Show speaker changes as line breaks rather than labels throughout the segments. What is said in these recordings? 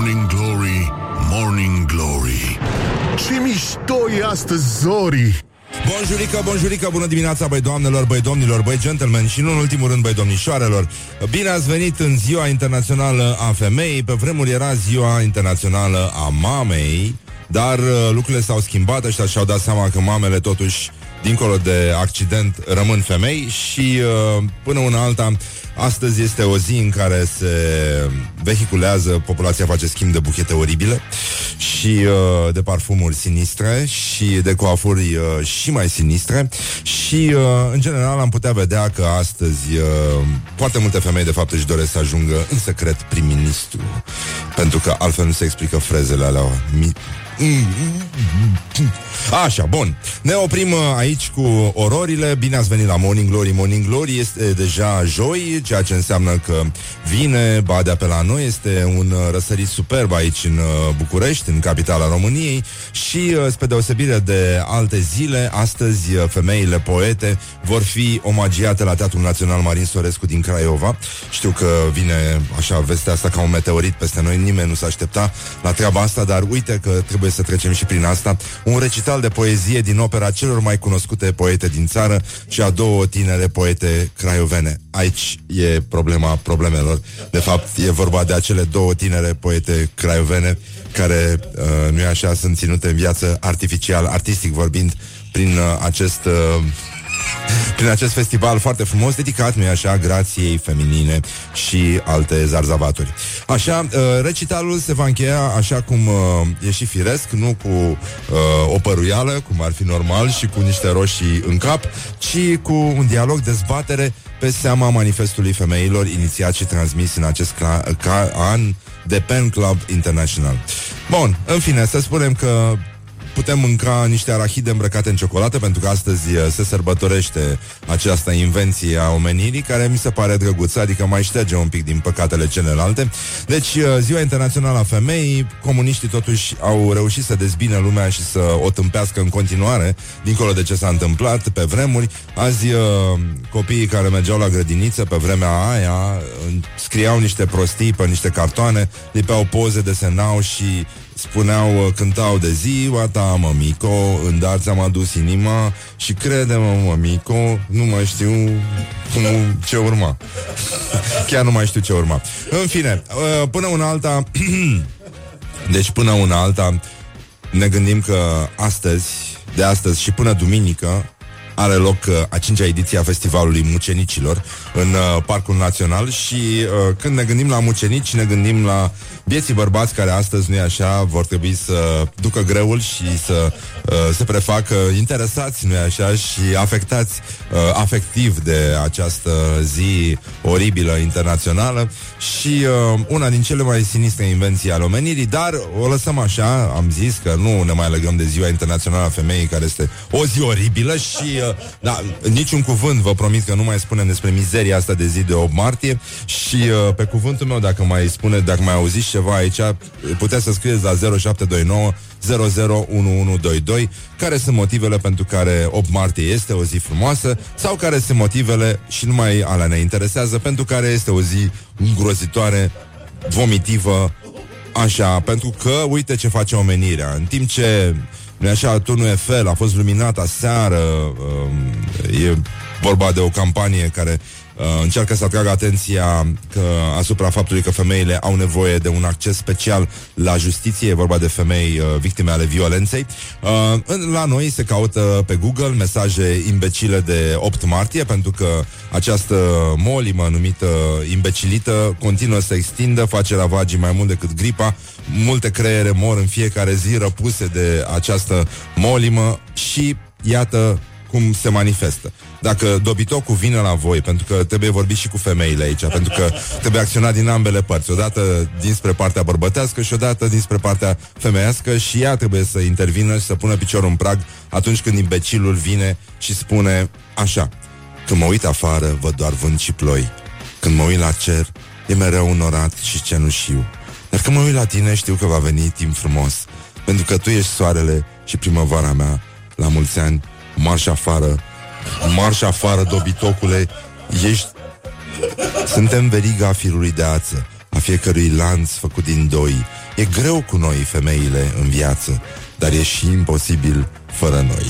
Morning Glory, Morning Glory. Ce mișto e astăzi, Zori!
Bonjurică, bonjurică, bună dimineața, băi doamnelor, băi domnilor, băi gentlemen și nu în ultimul rând, băi domnișoarelor. Bine ați venit în ziua internațională a femeii, pe vremuri era ziua internațională a mamei, dar uh, lucrurile s-au schimbat, ăștia și-au dat seama că mamele totuși dincolo de accident, rămân femei și uh, până una alta, astăzi este o zi în care se vehiculează, populația face schimb de buchete oribile și uh, de parfumuri sinistre și de coafuri uh, și mai sinistre și uh, în general am putea vedea că astăzi uh, foarte multe femei de fapt își doresc să ajungă în secret prim-ministru pentru că altfel nu se explică frezele alea mi- Așa, bun. Ne oprim uh, aici cu ororile. Bine ați venit la Morning Glory. Morning Glory este deja joi, ceea ce înseamnă că vine badea pe la noi. Este un uh, răsărit superb aici în uh, București, în capitala României și, spre deosebire de alte zile, astăzi femeile poete vor fi omagiate la Teatrul Național Marin Sorescu din Craiova. Știu că vine așa vestea asta ca un meteorit peste noi. Nimeni nu s-a aștepta la treaba asta, dar uite că trebuie să trecem și prin asta. Un recital de poezie din opera celor mai cunoscute poete din țară și a două tinere poete craiovene. Aici e problema problemelor. De fapt, e vorba de acele două tinere poete craiovene care, uh, nu e așa, sunt ținute în viață artificial, artistic vorbind, prin uh, acest... Uh, prin acest festival foarte frumos, dedicat, nu așa, grației feminine și alte zarzavaturi. Așa, uh, recitalul se va încheia așa cum uh, e și firesc, nu cu uh, o păruială, cum ar fi normal, și cu niște roșii în cap, ci cu un dialog, dezbatere pe seama manifestului femeilor inițiat și transmis în acest cla- ca an de Pen Club International. Bun, în fine, să spunem că putem mânca niște arahide îmbrăcate în ciocolată, pentru că astăzi uh, se sărbătorește această invenție a omenirii, care mi se pare drăguță, adică mai șterge un pic din păcatele celelalte. Deci, uh, Ziua Internațională a Femeii, comuniștii totuși au reușit să dezbine lumea și să o tâmpească în continuare, dincolo de ce s-a întâmplat pe vremuri. Azi, uh, copiii care mergeau la grădiniță pe vremea aia scriau niște prostii pe niște cartoane, lipeau poze, desenau și spuneau, uh, cântau de ziua ta, mămico, în dar ți-am adus inima și crede-mă, mămico, nu mai știu cum, ce urma. Chiar nu mai știu ce urma. În fine, uh, până una alta, deci până una alta, ne gândim că astăzi, de astăzi și până duminică, are loc uh, a cincea ediție a Festivalului Mucenicilor în uh, Parcul Național și uh, când ne gândim la mucenici, ne gândim la vieții bărbați care astăzi, nu e așa, vor trebui să ducă greul și să uh, se prefacă interesați, nu e așa, și afectați uh, afectiv de această zi oribilă internațională. Și uh, una din cele mai sinistre invenții ale omenirii, dar o lăsăm așa, am zis că nu ne mai legăm de Ziua Internațională a Femeii, care este o zi oribilă și uh, da, niciun cuvânt vă promit că nu mai spunem despre mizeria asta de zi de 8 martie și uh, pe cuvântul meu, dacă mai spune, dacă mai auziți ceva aici, puteți să scrieți la 0729 001122 care sunt motivele pentru care 8 martie este o zi frumoasă sau care sunt motivele și numai alea ne interesează pentru care este o zi îngrozitoare, vomitivă, așa, pentru că uite ce face omenirea. În timp ce nu așa, turnul Eiffel a fost luminat aseară, um, e vorba de o campanie care uh, încearcă să atragă atenția că, asupra faptului că femeile au nevoie de un acces special la justiție, e vorba de femei uh, victime ale violenței. Uh, în, la noi se caută pe Google mesaje imbecile de 8 martie, pentru că această molimă numită imbecilită continuă să extindă, face ravagii mai mult decât gripa, multe creiere mor în fiecare zi răpuse de această molimă și iată cum se manifestă. Dacă dobitocul vine la voi, pentru că trebuie vorbit și cu femeile aici, pentru că trebuie acționat din ambele părți, odată dinspre partea bărbătească și odată dinspre partea femeiască și ea trebuie să intervină și să pună piciorul în prag atunci când imbecilul vine și spune așa, când mă uit afară, văd doar vânt și ploi. Când mă uit la cer, e mereu onorat și cenușiu. Dar când mă uit la tine, știu că va veni timp frumos. Pentru că tu ești soarele și primăvara mea. La mulți ani, marș afară, marș afară, dobitocule, ești... Suntem veriga firului de ață, a fiecărui lanț făcut din doi, E greu cu noi, femeile, în viață, dar e și imposibil fără noi.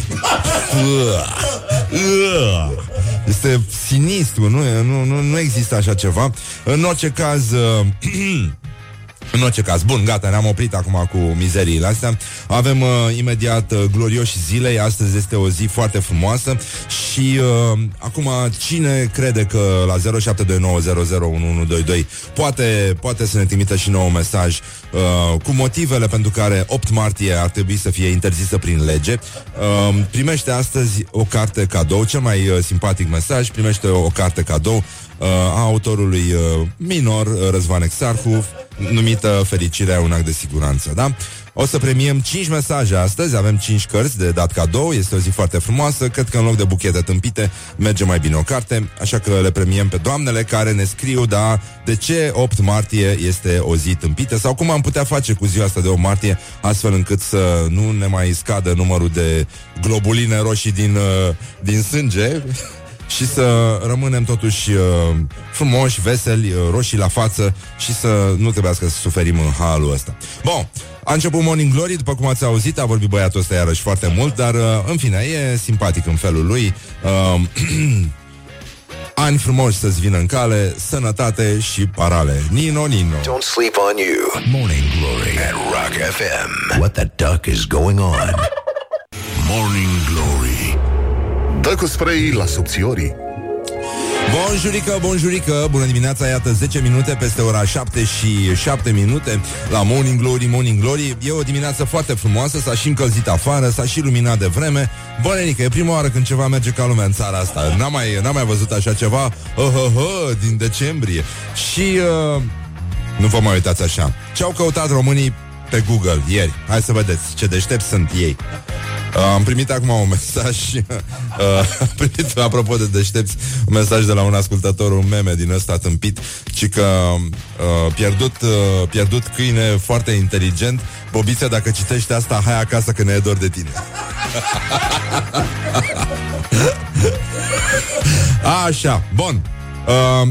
Este sinistru, nu, nu, nu, nu există așa ceva. În orice caz, În orice caz, bun, gata, ne-am oprit acum cu mizeriile astea. Avem uh, imediat uh, glorioși zilei. Astăzi este o zi foarte frumoasă și uh, acum cine crede că la 0729001122 poate, poate să ne trimită și nou un mesaj uh, cu motivele pentru care 8 martie ar trebui să fie interzisă prin lege. Uh, primește astăzi o carte cadou, cel mai uh, simpatic mesaj, primește o carte cadou uh, a autorului uh, minor uh, Răzvan Exarhu, numită Fericirea un act de siguranță, da? O să premiem 5 mesaje astăzi, avem 5 cărți de dat cadou, este o zi foarte frumoasă, cred că în loc de buchete tâmpite merge mai bine o carte, așa că le premiem pe doamnele care ne scriu, da, de ce 8 martie este o zi tâmpită sau cum am putea face cu ziua asta de 8 martie astfel încât să nu ne mai scadă numărul de globuline roșii din, uh, din sânge și să rămânem totuși uh, frumoși, veseli, uh, roșii la față și să nu trebuiască să suferim în halul ăsta. Bun, a început Morning Glory, după cum ați auzit, a vorbit băiatul ăsta iarăși foarte mult, dar uh, în fine, e simpatic în felul lui. Uh, ani frumoși să-ți vină în cale, sănătate și parale. Nino, Nino.
Don't sleep on you. Morning Glory at Rock FM. What the duck is going on?
Morning Glory Dă cu spray la subțiorii
Bonjurică, bonjurică, bună dimineața, iată 10 minute peste ora 7 și 7 minute la Morning Glory, Morning Glory. E o dimineață foarte frumoasă, s-a și încălzit afară, s-a și luminat de vreme. Bănenică, e prima oară când ceva merge ca lumea în țara asta. N-am mai, n-am mai văzut așa ceva uh, uh, uh, din decembrie. Și uh, nu vă mai uitați așa. Ce au căutat românii pe Google ieri? Hai să vedeți ce deștepți sunt ei. Uh, am primit acum un mesaj uh, Am primit, apropo de deștepți Un mesaj de la un ascultător Un meme din ăsta tâmpit Ci că uh, pierdut, uh, pierdut câine foarte inteligent. Bobiță, dacă citești asta Hai acasă că ne e dor de tine. Așa, bun. Uh,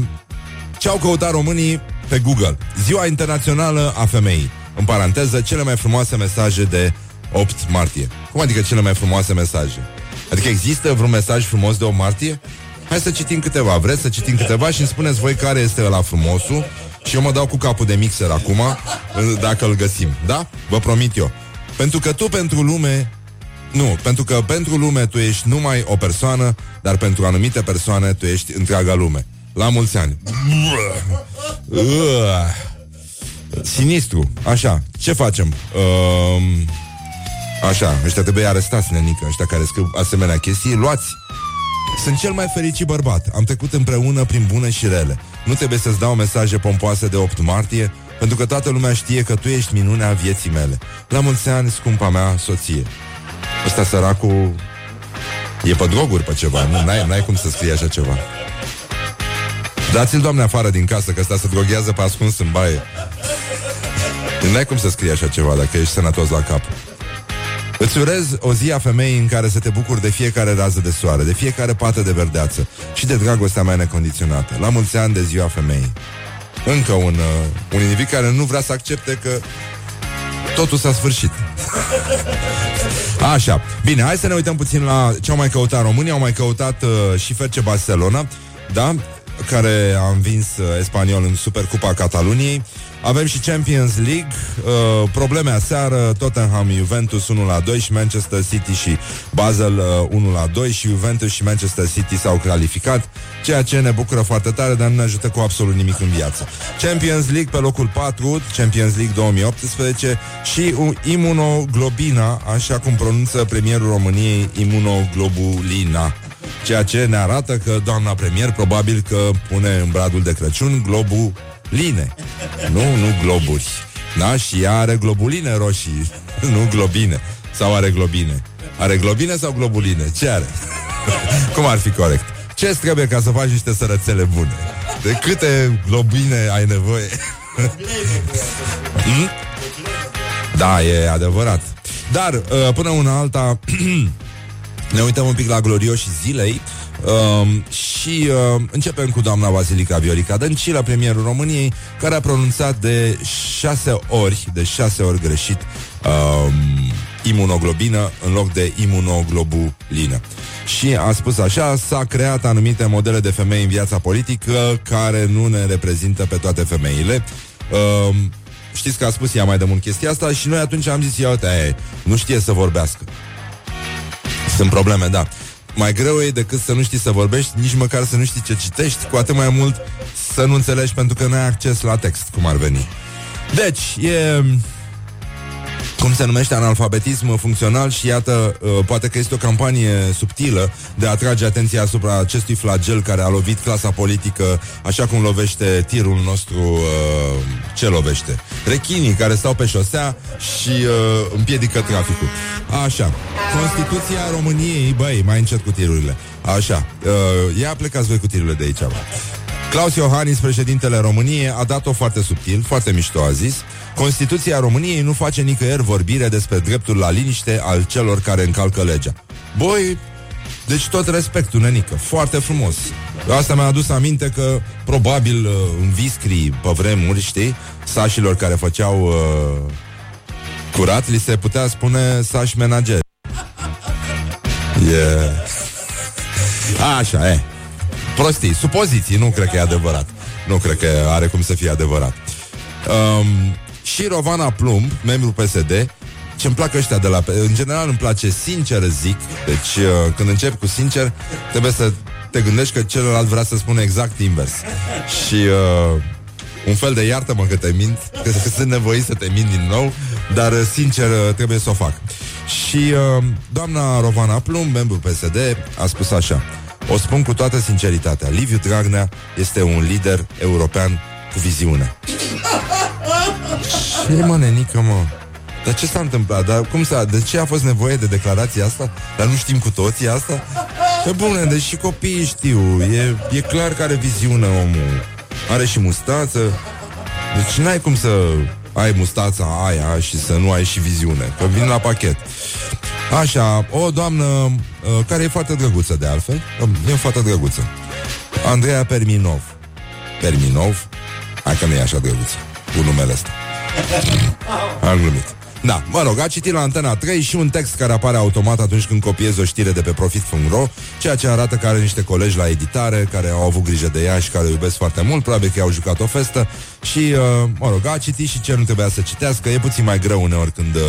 Ce au căutat românii pe Google? Ziua Internațională a Femeii. În paranteză, cele mai frumoase mesaje de 8 martie. Cum adică cele mai frumoase mesaje? Adică există vreun mesaj frumos de 8 martie? Hai să citim câteva. Vreți să citim câteva și îmi spuneți voi care este la frumosul și eu mă dau cu capul de mixer acum, dacă îl găsim. Da? Vă promit eu. Pentru că tu pentru lume nu, pentru că pentru lume tu ești numai o persoană, dar pentru anumite persoane tu ești întreaga lume. La mulți ani. Sinistru. Așa, ce facem? Uh, Așa, ăștia trebuie arestați, nenică, ăștia care scriu asemenea chestii, luați. Sunt cel mai fericit bărbat. Am trecut împreună prin bune și rele. Nu trebuie să-ți dau mesaje pompoase de 8 martie, pentru că toată lumea știe că tu ești minunea vieții mele. La mulți ani, scumpa mea soție. Ăsta săracul e pe droguri pe ceva, nu? N-ai, n-ai cum să scrie așa ceva. Dați-l, doamne, afară din casă, că ăsta se droghează pe ascuns în baie. N-ai cum să scrie așa ceva dacă ești sănătos la cap. Îți urez o zi a femeii în care să te bucuri de fiecare rază de soare, de fiecare pată de verdeață și de dragostea mea necondiționată. La mulți ani de ziua femeii. Încă un, uh, un individ care nu vrea să accepte că totul s-a sfârșit. Așa. Bine, hai să ne uităm puțin la ce au mai căutat românii. Au mai căutat uh, și Ferce Barcelona, da? care a învins uh, Espaniol în Supercupa Cataluniei. Avem și Champions League, uh, probleme aseară, Tottenham, Juventus 1 la 2 și Manchester City și Basel uh, 1 la 2 și Juventus și Manchester City s-au calificat, ceea ce ne bucură foarte tare, dar nu ne ajută cu absolut nimic în viață. Champions League pe locul 4, Champions League 2018 și imunoglobina, așa cum pronunță premierul României, imunoglobulina ceea ce ne arată că doamna premier probabil că pune în bradul de Crăciun globul line. Nu, nu globuri. Da? Și ea are globuline roșii, nu globine. Sau are globine. Are globine sau globuline? Ce are? Cum ar fi corect? Ce trebuie ca să faci niște sărățele bune? De câte globine ai nevoie? hmm? Da, e adevărat. Dar, uh, până una alta, ne uităm un pic la glorioși zilei um, și uh, începem cu doamna Basilica Viorica Dăncilă, premierul României, care a pronunțat de șase ori, de șase ori greșit, uh, imunoglobină în loc de imunoglobulină. Și a spus așa, s-a creat anumite modele de femei în viața politică care nu ne reprezintă pe toate femeile. Uh, știți că a spus ea mai de mult chestia asta și noi atunci am zis, ia uite, aia, nu știe să vorbească. Sunt probleme, da. Mai greu e decât să nu știi să vorbești, nici măcar să nu știi ce citești, cu atât mai mult să nu înțelegi pentru că nu ai acces la text, cum ar veni. Deci, e cum se numește analfabetism funcțional și iată, uh, poate că este o campanie subtilă de a atrage atenția asupra acestui flagel care a lovit clasa politică așa cum lovește tirul nostru uh, ce lovește? Rechinii care stau pe șosea și uh, împiedică traficul. Așa. Constituția României, băi, mai încet cu tirurile. Așa. Uh, ia plecați voi cu tirurile de aici. Bă. Claus Iohannis, președintele României, a dat-o foarte subtil, foarte mișto, a zis. Constituția României nu face nicăieri vorbire despre dreptul la liniște al celor care încalcă legea. Boi, deci tot respectul, nenică, foarte frumos. Asta mi-a adus aminte că probabil uh, în viscrii pe vremuri, știi, sașilor care făceau uh, curat, li se putea spune sași menager. Yeah. Așa, e. Prostii, supoziții, nu cred că e adevărat. Nu cred că are cum să fie adevărat. Um, și Rovana Plumb, membru PSD, ce îmi plac ăștia de la... În general îmi place sincer, zic. Deci uh, când încep cu sincer, trebuie să te gândești că celălalt vrea să spună exact invers. Și uh, un fel de iartă-mă că te mint, că, că sunt nevoit să te mint din nou, dar uh, sincer uh, trebuie să o fac. Și uh, doamna Rovana Plumb, membru PSD, a spus așa. O spun cu toată sinceritatea. Liviu Dragnea este un lider european cu viziune. Ce mă, nenică, mă? Dar ce s-a întâmplat? Dar cum s-a... De ce a fost nevoie de declarația asta? Dar nu știm cu toții asta? Pe bune, deci și copiii știu. E, e clar că are viziune omul. Are și mustață. Deci n-ai cum să ai mustața aia și să nu ai și viziune. Că vin la pachet. Așa, o doamnă uh, care e foarte drăguță de altfel. E foarte drăguță. Andreea Perminov. Perminov? Hai că nu e așa drăguță cu numele ăsta. Am glumit. Da, mă rog, a citit la Antena 3 și un text care apare automat atunci când copiezi o știre de pe profit.ro, ceea ce arată că are niște colegi la editare care au avut grijă de ea și care o iubesc foarte mult, probabil că au jucat o festă și, uh, mă rog, a citit și ce nu trebuia să citească. E puțin mai greu uneori când uh,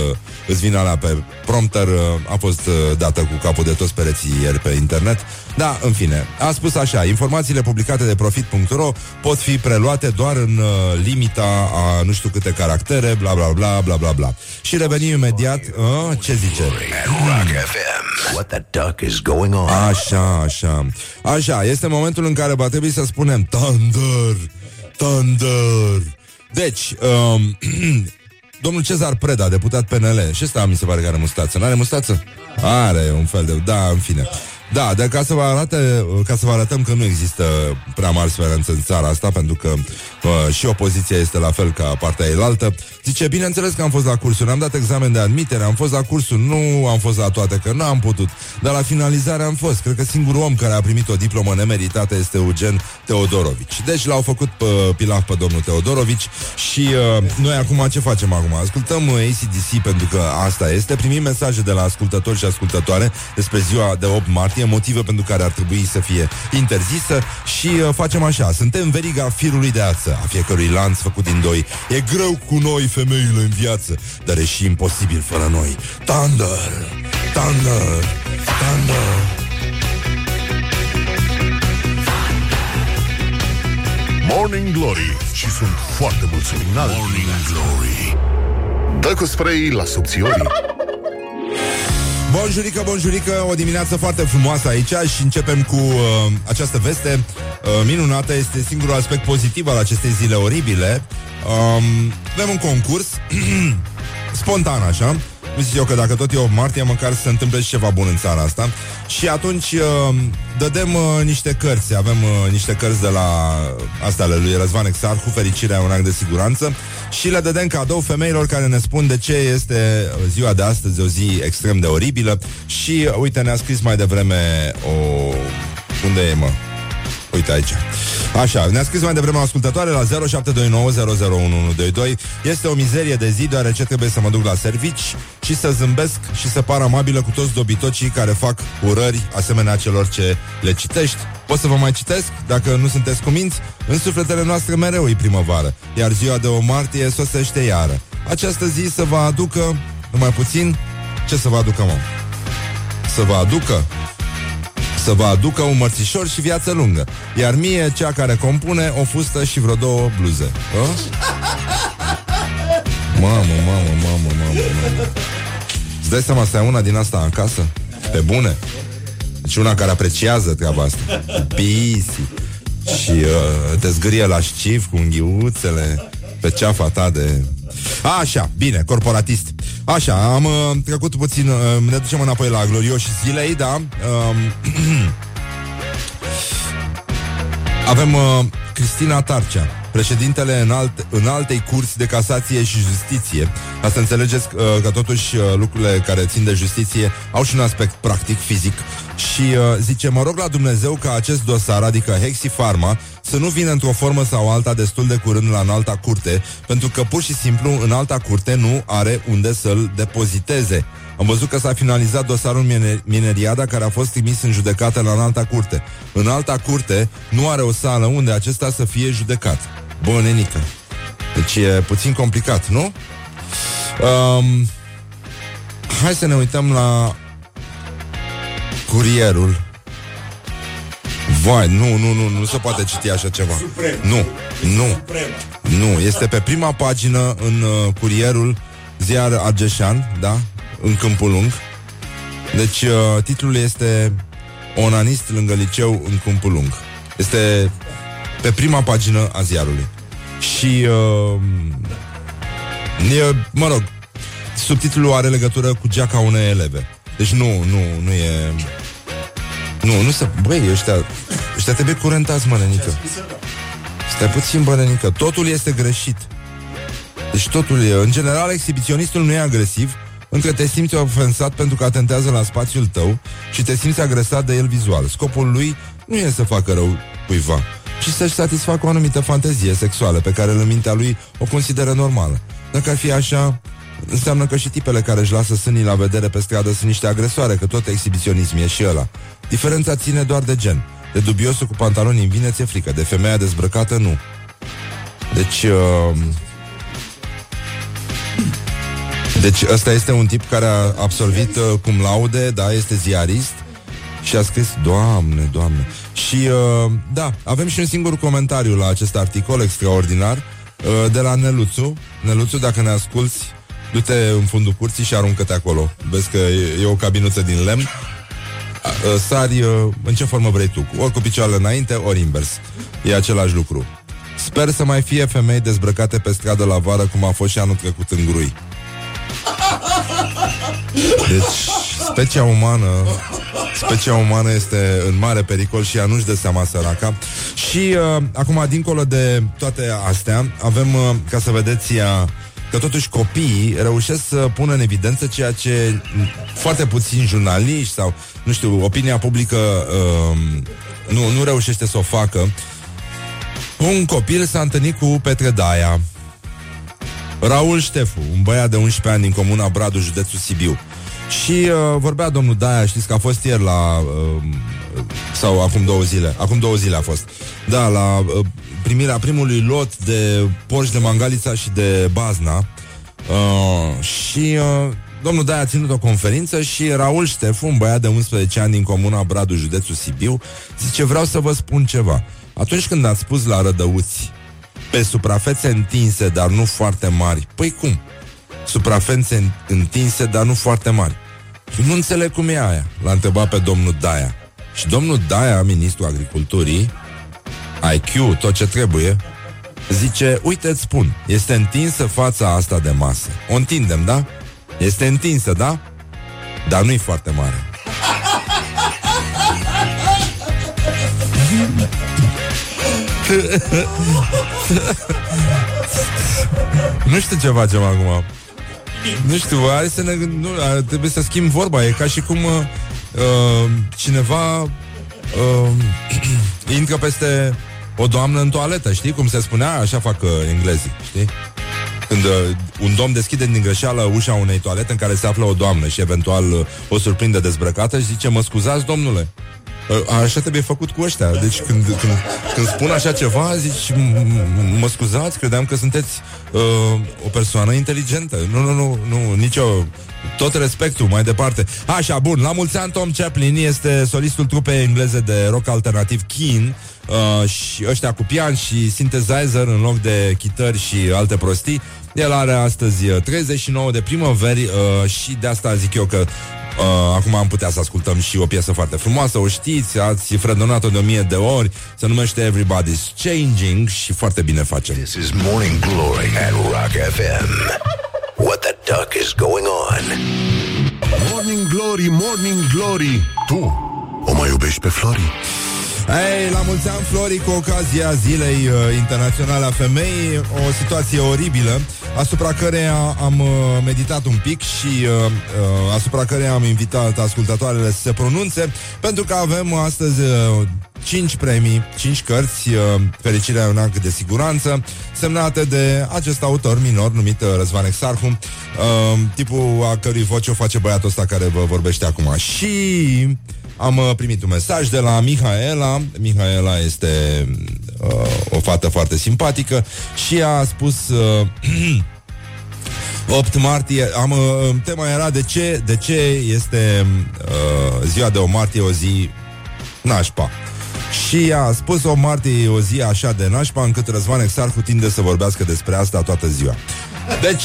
îți vine la pe prompter, uh, a fost uh, dată cu capul de toți pereții ieri pe internet. Da, în fine, a spus așa, informațiile publicate de profit.ro pot fi preluate doar în uh, limita a nu știu câte caractere, bla bla bla bla bla bla. Și revenim imediat, uh, ce zice?
Rock FM. What the duck is going on?
Așa, așa. Așa, este momentul în care va trebui să spunem Thunder, Thunder. Deci, um, domnul Cezar Preda, deputat PNL, și ăsta mi se pare că are mustață. Nu are mustață? Are un fel de... Da, în fine. Da, dar ca să vă arate, ca să vă arătăm că nu există prea mari speranțe în țara asta, pentru că uh, și opoziția este la fel ca partea elaltă. Zice, bineînțeles că am fost la cursuri, am dat examen de admitere, am fost la cursuri, nu am fost la toate, că nu am putut, dar la finalizare am fost. Cred că singurul om care a primit o diplomă nemeritată este Eugen Teodorovici. Deci l-au făcut pe pilaf pe domnul Teodorovici și uh, noi acum ce facem acum? Ascultăm uh, ACDC pentru că asta este, primim mesaje de la ascultători și ascultătoare despre ziua de 8 martie martie, motive pentru care ar trebui să fie interzisă și uh, facem așa. Suntem veriga firului de ață a fiecărui lanț făcut din doi. E greu cu noi femeile în viață, dar e și imposibil fără noi. Thunder! Thunder! Thunder!
Morning Glory Și sunt foarte mulțumit Morning Glory Dă cu spray la subțiorii
Bonjurică, bonjurică, o dimineață foarte frumoasă aici și începem cu uh, această veste uh, minunată. Este singurul aspect pozitiv al acestei zile oribile. Um, avem un concurs spontan, așa. Nu zic eu că dacă tot e 8 martie, măcar să se întâmple și ceva bun în țara asta. Și atunci uh, dădem uh, niște cărți. Avem uh, niște cărți de la astea ale lui Răzvan Exarhu, Fericirea un act de siguranță. Și le dădem cadou femeilor care ne spun de ce este ziua de astăzi o zi extrem de oribilă. Și, uh, uite, ne-a scris mai devreme o... Unde e, mă? Uite aici. Așa, ne-a scris mai devreme o ascultătoare la 0729001122. Este o mizerie de zi, deoarece trebuie să mă duc la servici și să zâmbesc și să par amabilă cu toți dobitocii care fac urări asemenea celor ce le citești. Pot să vă mai citesc? Dacă nu sunteți cuminți, în sufletele noastre mereu e primăvară, iar ziua de o martie sosește iară. Această zi să vă aducă, numai puțin, ce să vă aducă, mă? Să vă aducă să vă aducă un mărțișor și viață lungă. Iar mie, cea care compune, o fustă și vreo două bluze. A? Mamă, mamă, mamă, mamă, mamă. Îți dai seama să ai una din asta acasă? Pe bune? Deci una care apreciază treaba asta. Pisi. Și uh, te zgârie la șcif cu unghiuțele pe ceafa ta de... A, așa, bine, corporatist. Așa, am uh, trecut puțin, uh, ne ducem înapoi la glorioși zilei, da? Uh, avem uh, Cristina Tarcea, președintele în, alt, în altei curți de casație și justiție. Asta înțelegeți uh, că totuși uh, lucrurile care țin de justiție au și un aspect practic, fizic. Și uh, zice, mă rog la Dumnezeu ca acest dosar, adică Hexi Pharma, să nu vină într-o formă sau alta destul de curând la înalta curte, pentru că pur și simplu în alta curte nu are unde să-l depoziteze. Am văzut că s-a finalizat dosarul Miner- Mineriada care a fost trimis în judecată la înalta curte. În alta curte nu are o sală unde acesta să fie judecat. Bă, nenică. Deci e puțin complicat, nu? Um, hai să ne uităm la curierul. Vai, nu, nu, nu, nu se poate citi așa ceva.
Suprem.
Nu, nu,
Suprem.
nu. Este pe prima pagină în uh, curierul ziar Argeșan, da? În Câmpul Lung. Deci uh, titlul este Onanist lângă liceu în Câmpul Lung. Este pe prima pagină a ziarului. Și uh, e, mă rog, subtitlul are legătură cu geaca unei eleve. Deci nu, nu, nu e... Nu, nu se... Băi, ăștia, ăștia trebuie curentați, mă, nenică. Stai puțin, bă, nenică. Totul este greșit. Deci totul e... În general, exhibiționistul nu e agresiv, încă te simți ofensat pentru că atentează la spațiul tău și te simți agresat de el vizual. Scopul lui nu e să facă rău cuiva, ci să-și satisfacă o anumită fantezie sexuală pe care în mintea lui o consideră normală. Dacă ar fi așa, înseamnă că și tipele care își lasă sânii la vedere pe stradă sunt niște agresoare, că tot exhibiționism e și ăla. Diferența ține doar de gen. De dubiosul cu pantaloni în vine ți-e frică, de femeia dezbrăcată nu. Deci... Uh... Deci ăsta este un tip care a absolvit uh, cum laude, da, este ziarist și a scris, Doamne, Doamne. Și, uh, da, avem și un singur comentariu la acest articol extraordinar uh, de la Neluțu. Neluțu, dacă ne asculti, du-te în fundul curții și aruncă-te acolo. Vezi că e, e o cabinuță din lemn. Uh, sari uh, în ce formă vrei tu, ori cu picioarele înainte, ori invers. E același lucru. Sper să mai fie femei dezbrăcate pe stradă la vară cum a fost și anul trecut în grui. Deci, specia umană Specia umană este în mare pericol și ea nu-și dă seama săraca Și uh, acum, dincolo de toate astea Avem, uh, ca să vedeți ea, Că totuși copiii reușesc să pună în evidență ceea ce foarte puțini jurnaliști sau, nu știu, opinia publică uh, nu, nu reușește să o facă. Un copil s-a întâlnit cu Petre Daia, Raul Ștefu, un băiat de 11 ani din comuna Bradu, județul Sibiu. Și uh, vorbea domnul Daia, știți că a fost ieri la... Uh, sau acum două zile. Acum două zile a fost. Da, la uh, primirea primului lot de porci de Mangalița și de Bazna. Uh, și uh, domnul Daia a ținut o conferință și Raul Ștefu, un băiat de 11 ani din comuna Bradu, județul Sibiu, zice, vreau să vă spun ceva. Atunci când ați spus la rădăuți pe suprafețe întinse, dar nu foarte mari. Păi cum? Suprafețe întinse, dar nu foarte mari. Nu înțeleg cum e aia, l-a întrebat pe domnul Daia. Și domnul Daia, ministrul agriculturii, IQ, tot ce trebuie, zice, uite, îți spun, este întinsă fața asta de masă. O întindem, da? Este întinsă, da? Dar nu-i foarte mare. nu știu ce facem acum. Nu știu, hai să ne nu, trebuie să schimb vorba. E ca și cum uh, uh, cineva uh, intră peste o doamnă în toaletă, știi cum se spunea? Așa fac uh, englezii, știi? Când uh, un domn deschide din greșeală ușa unei toalete în care se află o doamnă și eventual uh, o surprinde dezbrăcată și zice, mă scuzați, domnule, uh, Așa trebuie făcut cu ăștia Deci când, când, când spun așa ceva Zici, mă scuzați, credeam că sunteți uh, O persoană inteligentă Nu, nu, nu, nu, nicio tot respectul, mai departe. Așa, bun, la mulți ani Tom Chaplin este solistul trupei engleze de rock alternativ Keen uh, și ăștia cu pian și synthesizer în loc de chitări și alte prostii. El are astăzi 39 uh, de primăveri uh, și de asta zic eu că Uh, acum am putea să ascultăm și o piesă foarte frumoasă, o știți, ați fredonat-o de o mie de ori, se numește Everybody's Changing și foarte bine face.
This is Morning Glory at Rock FM. What the duck is going on?
Morning Glory, Morning Glory Tu o mai iubești pe Flori?
Ei, la mulți ani, Flori, cu ocazia Zilei uh, Internaționale a Femeii, o situație oribilă, asupra căreia am uh, meditat un pic și uh, uh, asupra căreia am invitat ascultătoarele să se pronunțe, pentru că avem astăzi uh, 5 premii, 5 cărți, uh, Fericirea un act de siguranță, semnate de acest autor minor numit uh, Răzvan Exarhu, uh, tipul a cărui voce o face băiatul ăsta care vă vorbește acum. Și am uh, primit un mesaj de la Mihaela. Mihaela este uh, o fată foarte simpatică și a spus... Uh, 8 martie, am, uh, tema era de ce, de ce este uh, ziua de o martie o zi nașpa. Și a spus o martie o zi așa de nașpa încât Răzvan Exarhu tinde să vorbească despre asta toată ziua. Deci,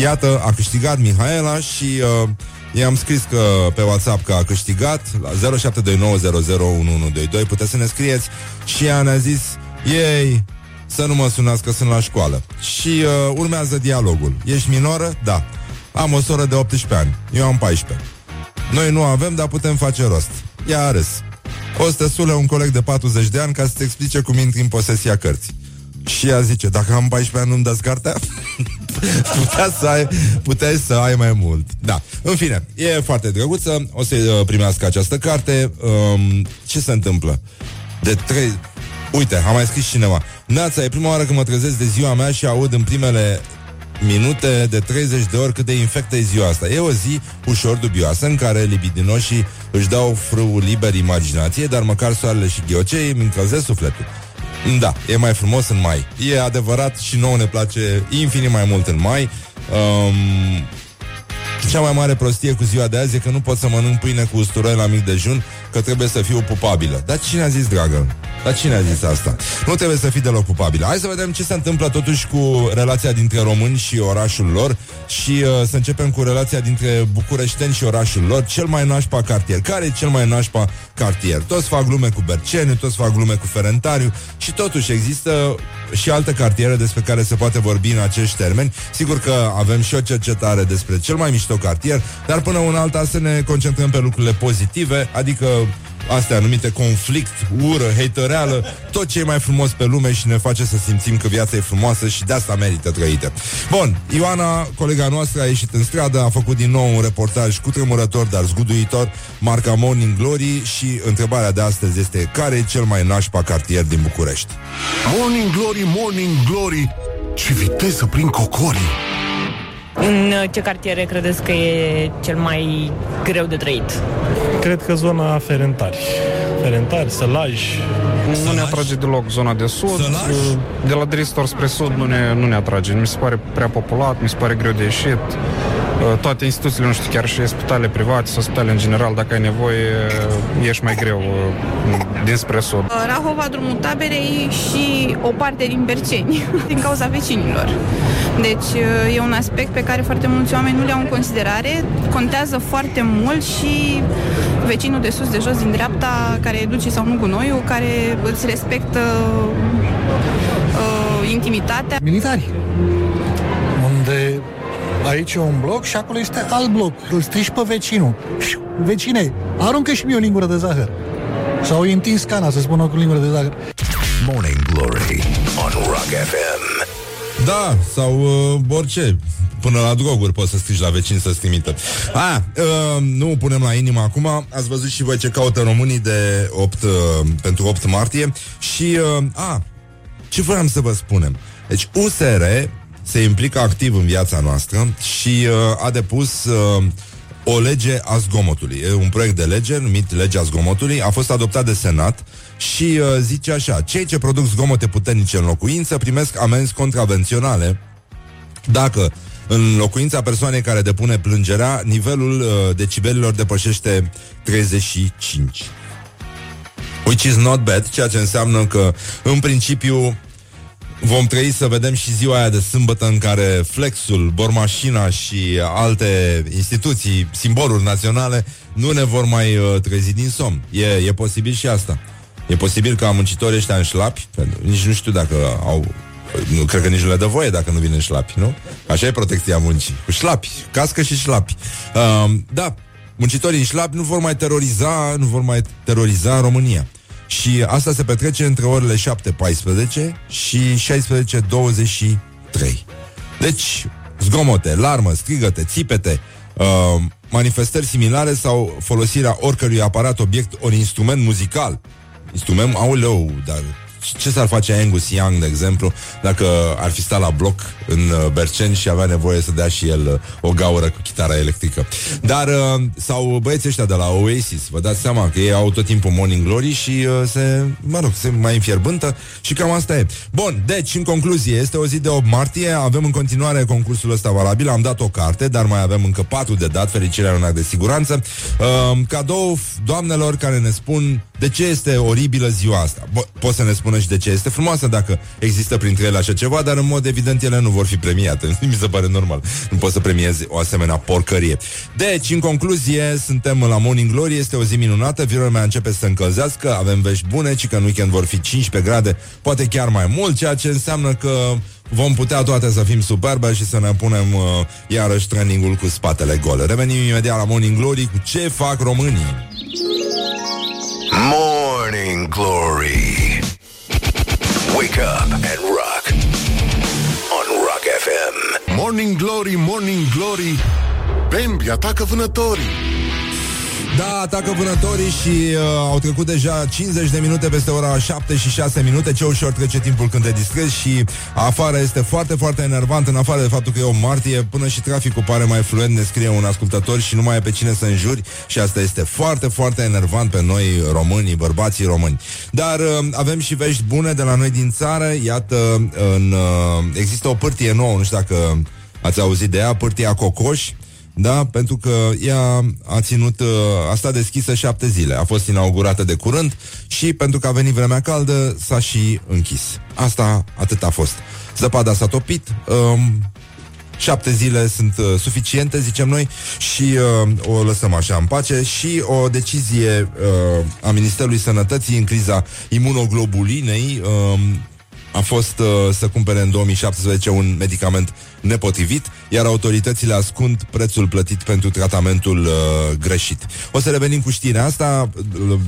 iată, a câștigat Mihaela și uh, I-am scris că pe WhatsApp că a câștigat la 0729001122 puteți să ne scrieți și ea ne-a zis ei, să nu mă sunați că sunt la școală. Și uh, urmează dialogul. Ești minoră? Da. Am o soră de 18 ani. Eu am 14. Noi nu avem, dar putem face rost. Ea a râs. O să te sule un coleg de 40 de ani ca să-ți explice cum intri în posesia cărții. Și ea zice, dacă am 14 ani nu-mi dați cartea? Putea să ai, puteai să ai mai mult. Da. În fine, e foarte drăguță. O să uh, primească această carte. Um, ce se întâmplă? De trei... Uite, am mai scris cineva. Nața, e prima oară când mă trezesc de ziua mea și aud în primele minute de 30 de ori cât de infectă e ziua asta. E o zi ușor dubioasă în care libidinoșii își dau frâul liber imaginație, dar măcar soarele și ghiocei îmi încălzesc sufletul. Da, e mai frumos în mai. E adevărat și nouă ne place infinit mai mult în mai. Um, cea mai mare prostie cu ziua de azi e că nu pot să mănânc pâine cu usturoi la mic dejun, că trebuie să fiu pupabilă. Dar cine a zis, dragă? Dar cine a zis asta? Nu trebuie să fii deloc pupabilă. Hai să vedem ce se întâmplă totuși cu relația dintre români și orașul lor și uh, să începem cu relația dintre bucureșteni și orașul lor. Cel mai nașpa cartier. Care e cel mai nașpa cartier? Toți fac glume cu Berceniu, toți fac glume cu Ferentariu și totuși există și alte cartiere despre care se poate vorbi în acești termeni. Sigur că avem și o cercetare despre cel mai mișto cartier, dar până una alta să ne concentrăm pe lucrurile pozitive, adică astea numite conflict, ură, hatereală, tot ce e mai frumos pe lume și ne face să simțim că viața e frumoasă și de asta merită trăită. Bun, Ioana, colega noastră, a ieșit în stradă, a făcut din nou un reportaj cu tremurător, dar zguduitor, marca Morning Glory și întrebarea de astăzi este care e cel mai nașpa cartier din București?
Morning Glory, Morning Glory Ce viteză prin cocorii
în ce cartiere credeți că e cel mai greu de trăit?
Cred că zona Ferentari. Ferentari, Sălaj.
Nu ne atrage deloc zona de sud. Sălaj? De la Dristor spre sud nu ne, nu ne atrage. Mi se pare prea populat, mi se pare greu de ieșit. Uh, toate instituțiile, nu știu, chiar și spitale private sau spitale în general, dacă ai nevoie, uh, ieși mai greu uh, dinspre sud.
Rahova, drumul taberei și o parte din Berceni, din cauza vecinilor. Deci e un aspect pe care foarte mulți oameni nu le au în considerare. Contează foarte mult și vecinul de sus, de jos, din dreapta, care duce sau nu gunoiul, care îți respectă uh, intimitatea.
Militari, unde aici e un bloc și acolo este alt bloc. Îl strici pe vecinul. Vecine, aruncă și mie o lingură de zahăr. Sau îi întins cana să spună cu lingură de zahăr.
Morning Glory on Rock FM.
Da, sau uh, orice. Până la droguri poți să scrii la vecin să-ți trimită. A, uh, nu punem la inimă acum. Ați văzut și voi ce caută românii de 8, uh, pentru 8 martie. Și, uh, a, ce vreau să vă spunem? Deci USR se implică activ în viața noastră și uh, a depus uh, o lege a zgomotului. E un proiect de lege numit Legea Zgomotului, a fost adoptat de Senat și uh, zice așa, cei ce produc zgomote puternice în locuință primesc amenzi contravenționale dacă în locuința persoanei care depune plângerea, nivelul uh, decibelilor depășește 35. Which is not bad, ceea ce înseamnă că, în principiu, vom trăi să vedem și ziua aia de sâmbătă în care Flexul, Bormașina și alte instituții, simboluri naționale, nu ne vor mai uh, trezi din somn. E, e posibil și asta. E posibil ca muncitorii ăștia în șlapi, nici nu știu dacă au nu cred că nici nu le dă voie dacă nu vine în șlapi, nu? Așa e protecția muncii. Cu șlapi, cască și șlapi. Uh, da, muncitorii în șlapi nu vor mai teroriza, nu vor mai teroriza România. Și asta se petrece între orele 7.14 și 16.23. Deci, zgomote, larmă, strigăte, țipete, uh, manifestări similare sau folosirea oricărui aparat, obiect, ori instrument muzical. Instrument, auleu, dar ce s-ar face Angus Young, de exemplu, dacă ar fi stat la bloc în uh, Berceni și avea nevoie să dea și el uh, o gaură cu chitara electrică. Dar, uh, sau băieții ăștia de la Oasis, vă dați seama că ei au tot timpul Morning Glory și se, mă rog, se mai înfierbântă și cam asta e. Bun, deci, în concluzie, este o zi de 8 martie, avem în continuare concursul ăsta valabil, am dat o carte, dar mai avem încă 4 de dat, fericirea în de siguranță. Cadou doamnelor care ne spun de ce este oribilă ziua asta. Pot să ne spună și de ce este frumoasă dacă există printre ele așa ceva, dar în mod evident ele nu vor fi premiate. Mi se pare normal. Nu poți să premiezi o asemenea porcărie. Deci, în concluzie, suntem la Morning Glory, este o zi minunată, virul mea începe să se încălzească, avem vești bune, ci că în weekend vor fi 15 grade, poate chiar mai mult, ceea ce înseamnă că vom putea toate să fim superbe și să ne punem uh, iarăși trainingul cu spatele gol. Revenim imediat la Morning Glory cu ce fac românii.
Morning Glory Wake up and rock. On Rock FM
Morning Glory, Morning Glory. Bambi atacă vânătorii
da, atacă vânătorii și uh, au trecut deja 50 de minute peste ora 7 și 6 minute. Ce ușor trece timpul când te distrezi și afară este foarte, foarte enervant, în afară de faptul că e o martie, până și traficul pare mai fluent, ne scrie un ascultător și nu mai e pe cine să înjuri și asta este foarte, foarte enervant pe noi românii, bărbații români. Dar uh, avem și vești bune de la noi din țară. Iată, în, uh, există o pârtie nouă, nu știu dacă ați auzit de ea, pârtia Cocoș, da, pentru că ea a ținut, uh, a stat deschisă șapte zile, a fost inaugurată de curând și pentru că a venit vremea caldă s-a și închis. Asta atât a fost. Zăpada s-a topit, um, șapte zile sunt uh, suficiente, zicem noi, și uh, o lăsăm așa în pace și o decizie uh, a Ministerului Sănătății în criza imunoglobulinei uh, a fost uh, să cumpere în 2017 un medicament nepotrivit, iar autoritățile ascund prețul plătit pentru tratamentul uh, greșit. O să revenim cu știrea asta,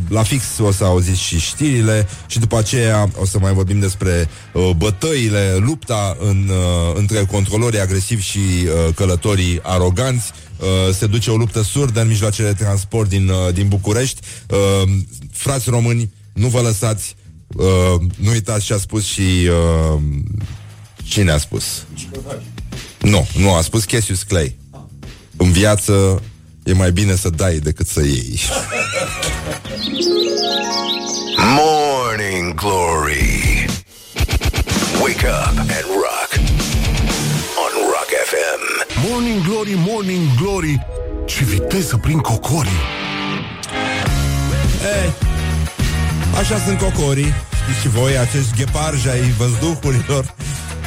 la fix o să auziți și știrile și după aceea o să mai vorbim despre uh, bătăile, lupta în, uh, între controlorii agresivi și uh, călătorii aroganți. Uh, se duce o luptă surdă în mijloacele de transport din, uh, din București. Uh, frați români, nu vă lăsați Uh, nu uitați ce a spus și uh, cine a spus? Nu, nu, a spus Cassius Clay. În viață e mai bine să dai decât să iei.
Morning Glory Wake up and rock On Rock FM
Morning Glory, Morning Glory Ce viteză prin cocorii
Hey. Așa sunt cocorii. Știți și voi, acești gheparji ai văzduhurilor.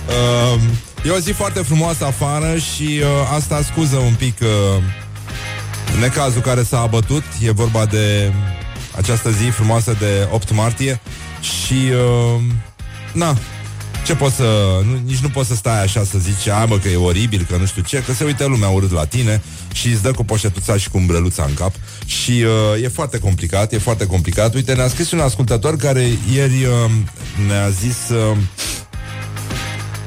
Uh, E o zi foarte frumoasă afară Și uh, asta scuză un pic uh, Necazul care s-a abătut. E vorba de această zi frumoasă de 8 martie Și uh, Na, ce poți să... Nu, nici nu poți să stai așa să zici A, mă, că e oribil, că nu știu ce Că se uită lumea urât la tine Și îți dă cu poșetuțaș și cu umbreluța în cap. Și uh, e foarte complicat E foarte complicat. Uite, ne-a scris un ascultător care ieri uh, ne-a zis uh,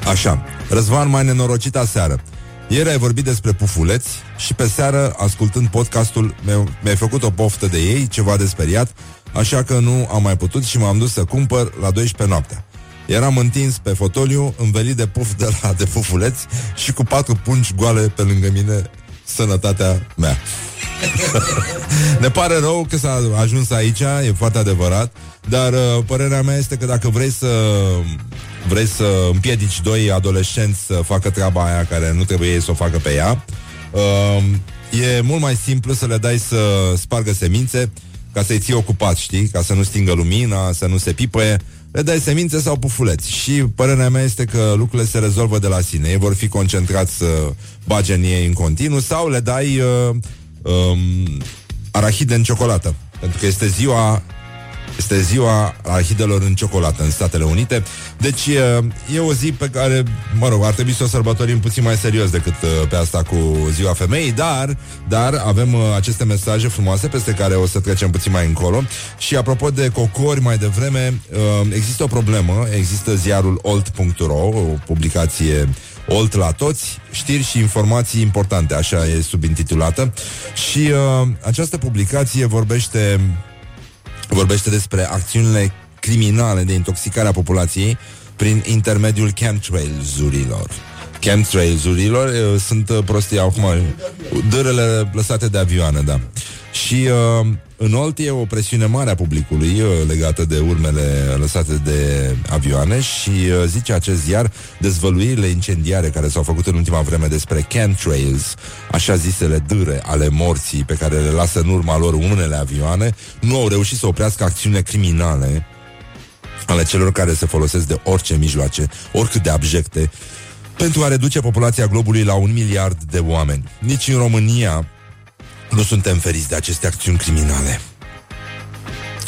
Așa Răzvan mai nenorocit aseară. Ieri ai vorbit despre pufuleți și pe seară, ascultând podcastul, mi-ai, mi-ai făcut o poftă de ei, ceva de speriat, așa că nu am mai putut și m-am dus să cumpăr la 12 noaptea. Eram întins pe fotoliu, învelit de puf de la de pufuleți și cu patru pungi goale pe lângă mine, sănătatea mea. ne pare rău că s-a ajuns aici, e foarte adevărat, dar uh, părerea mea este că dacă vrei să vrei să împiedici doi adolescenți să facă treaba aia care nu trebuie ei să o facă pe ea, uh, e mult mai simplu să le dai să spargă semințe ca să-i ții ocupați, știi? Ca să nu stingă lumina, să nu se pipăie, le dai semințe sau pufuleți. Și părerea mea este că lucrurile se rezolvă de la sine. Ei vor fi concentrați să bage în ei în continuu sau le dai uh, um, arahide în ciocolată. Pentru că este ziua este ziua arhidelor în ciocolată în Statele Unite. Deci e, e o zi pe care, mă rog, ar trebui să o sărbătorim puțin mai serios decât uh, pe asta cu ziua femeii, dar, dar avem uh, aceste mesaje frumoase peste care o să trecem puțin mai încolo. Și apropo de cocori mai devreme, uh, există o problemă, există ziarul olt.ro, o publicație Olt la toți, știri și informații importante, așa e subintitulată. Și uh, această publicație vorbește vorbește despre acțiunile criminale de intoxicare a populației prin intermediul chemtrails-urilor. Chemtrails-urilor uh, sunt uh, prostii acum, dărele lăsate de avioane, da. Și uh, în Olt e o presiune mare a publicului uh, legată de urmele lăsate de avioane și uh, zice acest ziar dezvăluirile incendiare care s-au făcut în ultima vreme despre chemtrails, așa zisele dâre ale morții pe care le lasă în urma lor unele avioane, nu au reușit să oprească acțiunile criminale ale celor care se folosesc de orice mijloace, oricât de abjecte, pentru a reduce populația globului la un miliard de oameni. Nici în România nu suntem feriți de aceste acțiuni criminale.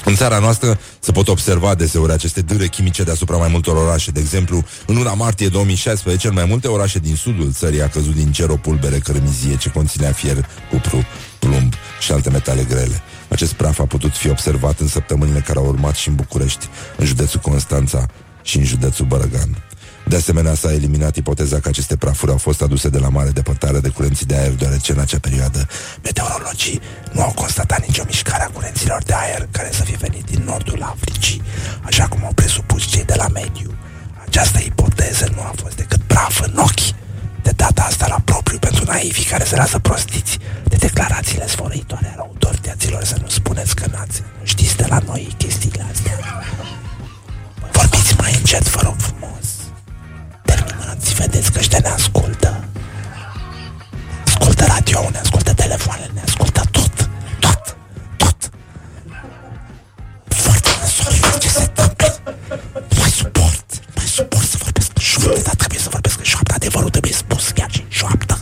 În țara noastră se pot observa deseori aceste dâre chimice deasupra mai multor orașe. De exemplu, în luna martie 2016, cel mai multe orașe din sudul țării a căzut din cer o pulbere cărmizie ce conținea fier, cupru, plumb și alte metale grele. Acest praf a putut fi observat în săptămânile care au urmat și în București, în județul Constanța și în județul Bărăgan. De asemenea, s-a eliminat ipoteza că aceste prafuri au fost aduse de la mare depărtare de curenții de aer, deoarece în acea perioadă meteorologii nu au constatat nicio mișcare a curenților de aer care să fi venit din nordul Africii, așa cum au presupus cei de la mediu. Această ipoteză nu a fost decât praf în ochi, de data asta la propriu pentru naivii care se lasă prostiți de declarațiile sfărăitoare ale autorităților să nu spuneți că n-ați știți de la noi chestiile astea. Vorbiți mai încet, vă rog frumos. Terminați, vedeți că ăștia ne ascultă. Ascultă radio ne ascultă telefoanele, ne ascultă tot. Tot. Tot. Foarte nasol ce se întâmplă. Nu mai suport. Nu mai suport să vorbesc în șoaptă, dar trebuie să vorbesc în șoaptă. Adevărul trebuie spus chiar și în șoaptă.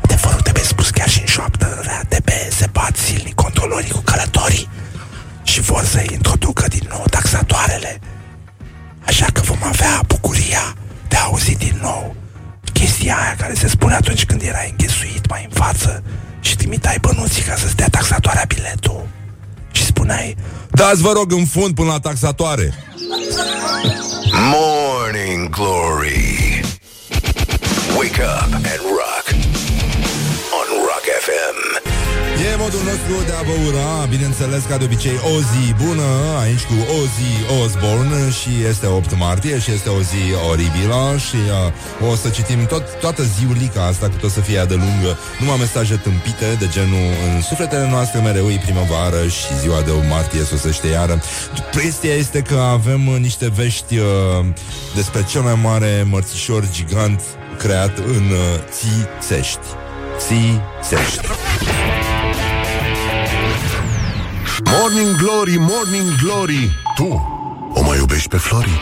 Adevărul trebuie spus chiar și în șoaptă. RATB se bat zilnic controlorii cu călătorii și vor să introducă din nou taxatoarele. Așa că vom avea bucuria de a auzi din nou chestia aia care se spune atunci când erai înghesuit mai în față și trimitai bănuții ca să-ți dea taxatoarea biletul. Și spuneai, dați vă rog în fund până la taxatoare.
Morning Glory. Wake up and rock.
E modul nostru de a vă ura, bineînțeles, ca de obicei, o zi bună, aici cu Ozzy Osbourne și este 8 martie și este o zi oribilă și uh, o să citim tot, toată ziulica asta, cât o să fie de lungă, numai mesaje tâmpite de genul în sufletele noastre mereu e primăvară și ziua de 8 martie sosește iară. Prestia este că avem uh, niște vești uh, despre cel mai mare mărțișor gigant creat în uh, Țisești. Țisești.
Morning Glory, Morning Glory. Tu o mai iubești pe Flori?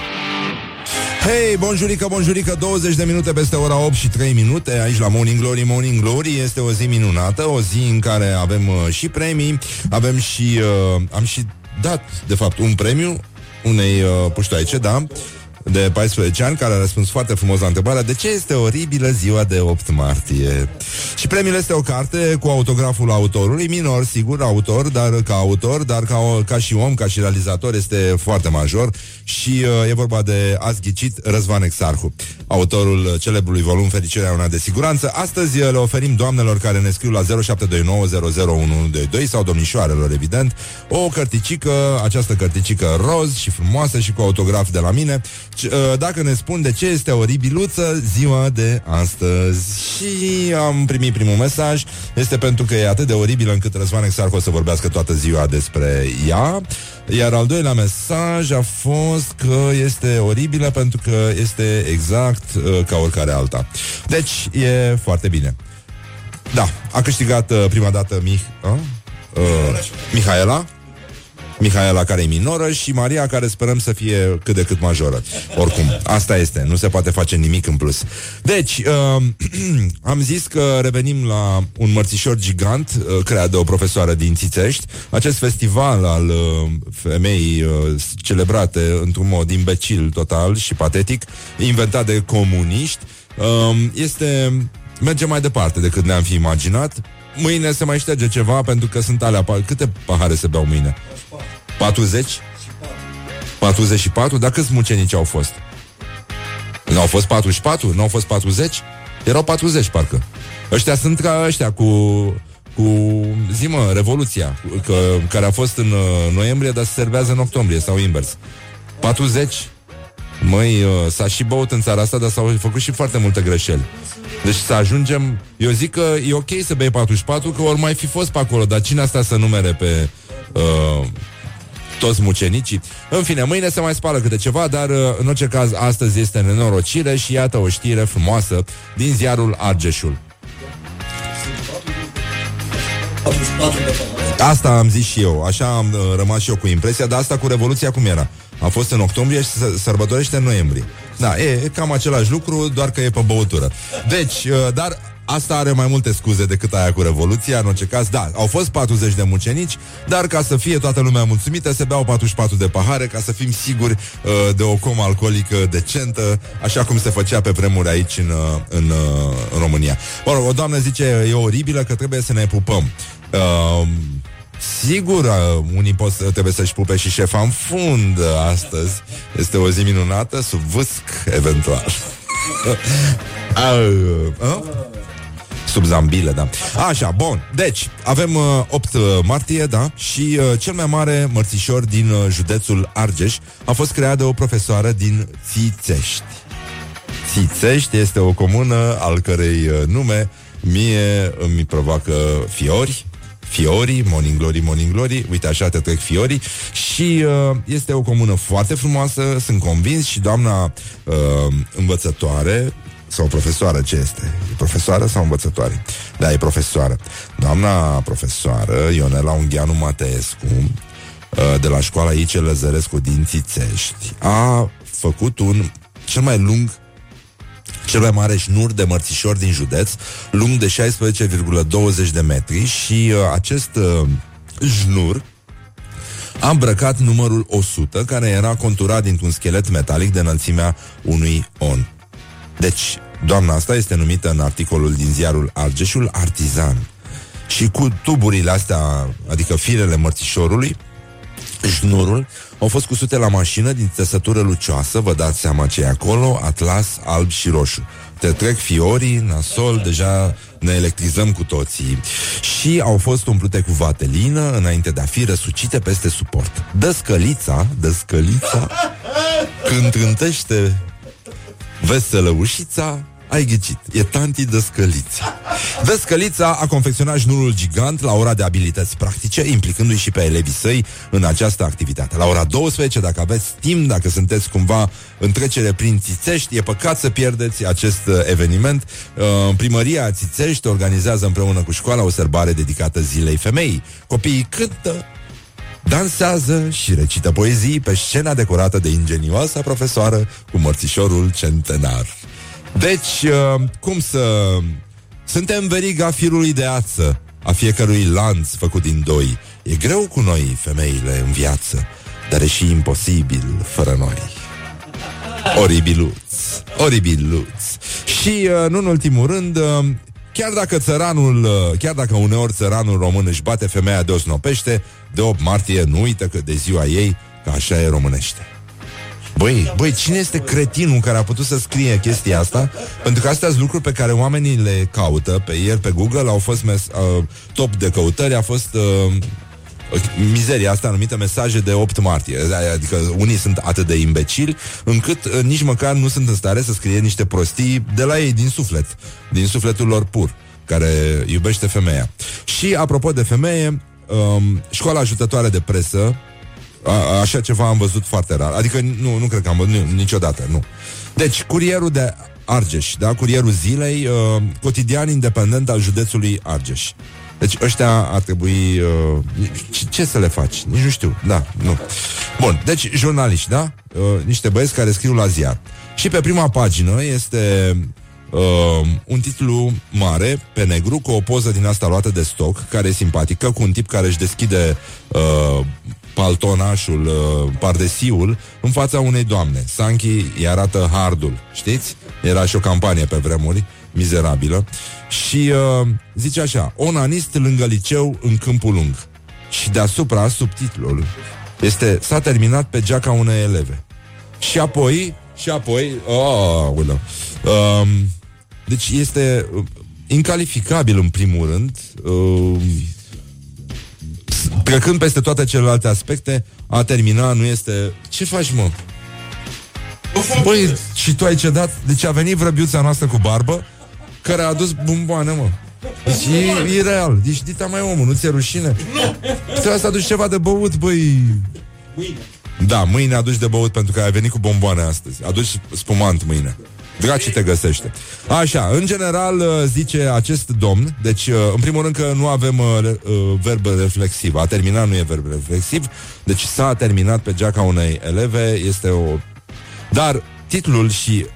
Hei, bonjurică, bonjurică, 20 de minute peste ora 8 și 3 minute Aici la Morning Glory, Morning Glory. Este o zi minunată, o zi în care avem uh, și premii Avem și, uh, am și dat, de fapt, un premiu Unei uh, puștoaice, da de 14 ani, care a răspuns foarte frumos la întrebarea de ce este oribilă ziua de 8 martie. Și premiul este o carte cu autograful autorului, minor, sigur, autor, dar ca autor, dar ca, ca și om, ca și realizator, este foarte major și uh, e vorba de ați ghicit Răzvan Exarhu, autorul celebrului volum Fericirea una de siguranță. Astăzi uh, le oferim doamnelor care ne scriu la 0729001122 sau domnișoarelor, evident, o cărticică, această cărticică roz și frumoasă și cu autograf de la mine. C- uh, dacă ne spun de ce este oribiluță ziua de astăzi. Și am primit primul mesaj, este pentru că e atât de oribilă încât Răzvan Exarhu o să vorbească toată ziua despre ea. Iar al doilea mesaj a fost că este oribilă pentru că este exact uh, ca oricare alta. Deci e foarte bine. Da, a câștigat uh, prima dată Mich- uh? Uh, Mihaela Mihaela care e minoră și Maria care sperăm să fie cât de cât majoră. Oricum, asta este, nu se poate face nimic în plus. Deci, uh, am zis că revenim la un mărțișor gigant uh, creat de o profesoară din Țițești, acest festival al uh, femeii uh, celebrate într-un mod imbecil total și patetic, inventat de comuniști, uh, este merge mai departe decât ne-am fi imaginat. Mâine se mai șterge ceva pentru că sunt alea... pa- Câte pahare se beau mâine? 40? 44? Dar câți mucenici au fost? Nu au fost 44? Nu au fost 40? Erau 40, parcă. Ăștia sunt ca ăștia cu cu, zi mă, Revoluția, că, care a fost în uh, noiembrie, dar se servează în octombrie, sau invers. 40? Măi, uh, s-a și băut în țara asta, dar s-au făcut și foarte multe greșeli. Deci să ajungem... Eu zic că e ok să bei 44, că ori mai fi fost pe acolo, dar cine asta să numere pe... Uh, toți mucenicii. În fine, mâine se mai spală câte ceva, dar uh, în orice caz astăzi este nenorocire și iată o știre frumoasă din ziarul Argeșul. Asta am zis și eu, așa am uh, rămas și eu cu impresia, dar asta cu Revoluția cum era? A fost în octombrie și se sărbătorește în noiembrie. Da, e, e cam același lucru, doar că e pe băutură. Deci, uh, dar asta are mai multe scuze decât aia cu Revoluția, în orice caz, da, au fost 40 de mucenici, dar ca să fie toată lumea mulțumită, se beau 44 de pahare, ca să fim siguri uh, de o comă alcoolică decentă, așa cum se făcea pe vremuri aici în, uh, în, uh, în România. Mă rog, o doamnă zice, e oribilă că trebuie să ne pupăm. Uh, Sigur, uh, unii pot, să- trebuie să-și pupe și șefa în fund uh, astăzi. Este o zi minunată, sub vâsc, eventual. uh, uh? Sub zambile, da. Așa, bun. Deci, avem uh, 8 uh, martie, da, și uh, cel mai mare mărțișor din uh, județul Argeș a fost creat de o profesoară din Țițești. Țițești este o comună al cărei uh, nume mie îmi provoacă fiori, Fiorii, Morning Glory, Morning Glory, uite așa te trec Fiorii și uh, este o comună foarte frumoasă, sunt convins și doamna uh, învățătoare sau profesoară, ce este? E profesoară sau învățătoare? Da, e profesoară. Doamna profesoară Ionela Ungheanu Mateescu uh, de la școala Ice Lăzărescu din Țițești a făcut un cel mai lung cel mai mare șnur de mărțișori din județ, lung de 16,20 de metri și uh, acest uh, șnur a îmbrăcat numărul 100, care era conturat dintr-un schelet metalic de înălțimea unui on. Deci, doamna asta este numită în articolul din ziarul Argeșul artizan. Și cu tuburile astea, adică firele mărțișorului, șnurul, au fost cusute la mașină din țesătură lucioasă, vă dați seama ce e acolo, atlas, alb și roșu. Te trec fiorii, nasol, deja ne electrizăm cu toții. Și au fost umplute cu vatelină înainte de a fi răsucite peste suport. Dăscălița, dăscălița, când trântește veselă ușița, ai ghicit, e tanti Dăscălița. Dăscălița a confecționat șnurul gigant la ora de abilități practice, implicându-i și pe elevii săi în această activitate. La ora 12, dacă aveți timp, dacă sunteți cumva în trecere prin Țițești, e păcat să pierdeți acest uh, eveniment. Uh, Primăria Țițești organizează împreună cu școala o sărbare dedicată Zilei Femeii. Copiii cântă, dansează și recită poezii pe scena decorată de ingenioasa profesoară cu mărțișorul centenar. Deci, uh, cum să... Suntem veriga firului de ață, a fiecărui lanț făcut din doi. E greu cu noi, femeile, în viață, dar e și imposibil fără noi. Oribiluț. Oribiluț. Și, uh, nu în ultimul rând, uh, chiar dacă țăranul, uh, chiar dacă uneori țăranul român își bate femeia de osnopește, de 8 martie nu uită că de ziua ei, că așa e românește. Băi, băi, cine este cretinul care a putut să scrie chestia asta? Pentru că astea sunt lucruri pe care oamenii le caută pe el, pe Google, au fost mes- uh, top de căutări, a fost uh, mizeria asta numită mesaje de 8 martie. Adică unii sunt atât de imbecili încât uh, nici măcar nu sunt în stare să scrie niște prostii de la ei din suflet, din sufletul lor pur, care iubește femeia. Și apropo de femeie, um, școala ajutătoare de presă a, așa ceva am văzut foarte rar. Adică nu, nu cred că am văzut nu, niciodată, nu. Deci, curierul de Argeș, da? Curierul zilei, uh, cotidian independent al județului Argeș. Deci ăștia ar trebui... Uh, ce, ce să le faci? Nici nu știu. Da, nu. Bun, deci jurnaliști, da? Uh, niște băieți care scriu la ziar. Și pe prima pagină este uh, un titlu mare, pe negru, cu o poză din asta luată de stoc, care e simpatică, cu un tip care își deschide uh, paltonașul, uh, pardesiul, în fața unei doamne. Sanchi îi arată hardul, știți? Era și o campanie pe vremuri, mizerabilă. Și uh, zice așa, onanist lângă liceu în câmpul lung. Și deasupra, subtitlul, este S-a terminat pe geaca unei eleve. Și apoi, și apoi, oh, uh, uh, deci este uh, incalificabil în primul rând, uh, trecând peste toate celelalte aspecte, a termina nu este... Ce faci, mă? Băi, și tu ai cedat? Deci a venit vrăbiuța noastră cu barbă, care a adus bomboane, mă. Deci e, e real. Deci, dita mai omul, nu ți-e rușine? Trebuie să aduci ceva de băut, băi. Mâine. Da, mâine aduci de băut pentru că ai venit cu bomboane astăzi. Aduci spumant mâine. Draci te găsește. Așa, în general, uh, zice acest domn, deci, uh, în primul rând că nu avem uh, uh, verb reflexiv. A terminat nu e verb reflexiv, deci s-a terminat pe geaca unei eleve, este o... Dar titlul și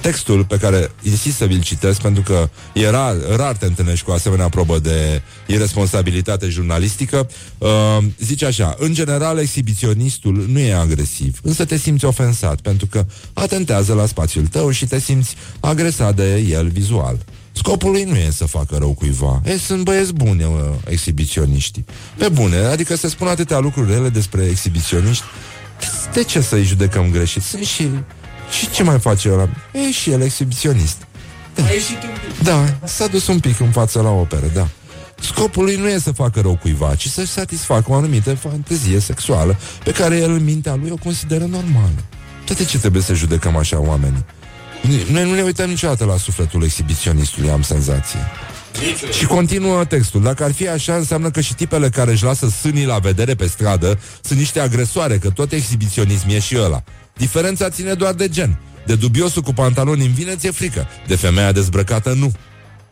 textul pe care insist să vi-l citesc pentru că era rar te întâlnești cu asemenea probă de irresponsabilitate jurnalistică, uh, zice așa, în general exhibiționistul nu e agresiv, însă te simți ofensat pentru că atentează la spațiul tău și te simți agresat de el vizual. Scopul lui nu e să facă rău cuiva. E, sunt băieți buni, uh, exhibiționiștii. Pe bune, adică se spun atâtea lucruri rele despre exhibiționiști. De ce să-i judecăm greșit? Sunt și și ce mai face ăla? E și el exhibiționist. Da. Da, s-a dus un pic în față la operă, da. Scopul lui nu e să facă rău cuiva, ci să-și satisfacă o anumită fantezie sexuală pe care el în mintea lui o consideră normală. Toate ce trebuie să judecăm așa oamenii? Noi nu ne uităm niciodată la sufletul exhibiționistului, am senzație. Și continuă textul. Dacă ar fi așa, înseamnă că și tipele care își lasă sânii la vedere pe stradă sunt niște agresoare, că tot exhibiționism e și ăla. Diferența ține doar de gen. De dubiosul cu pantaloni în vine ți-e frică. De femeia dezbrăcată nu.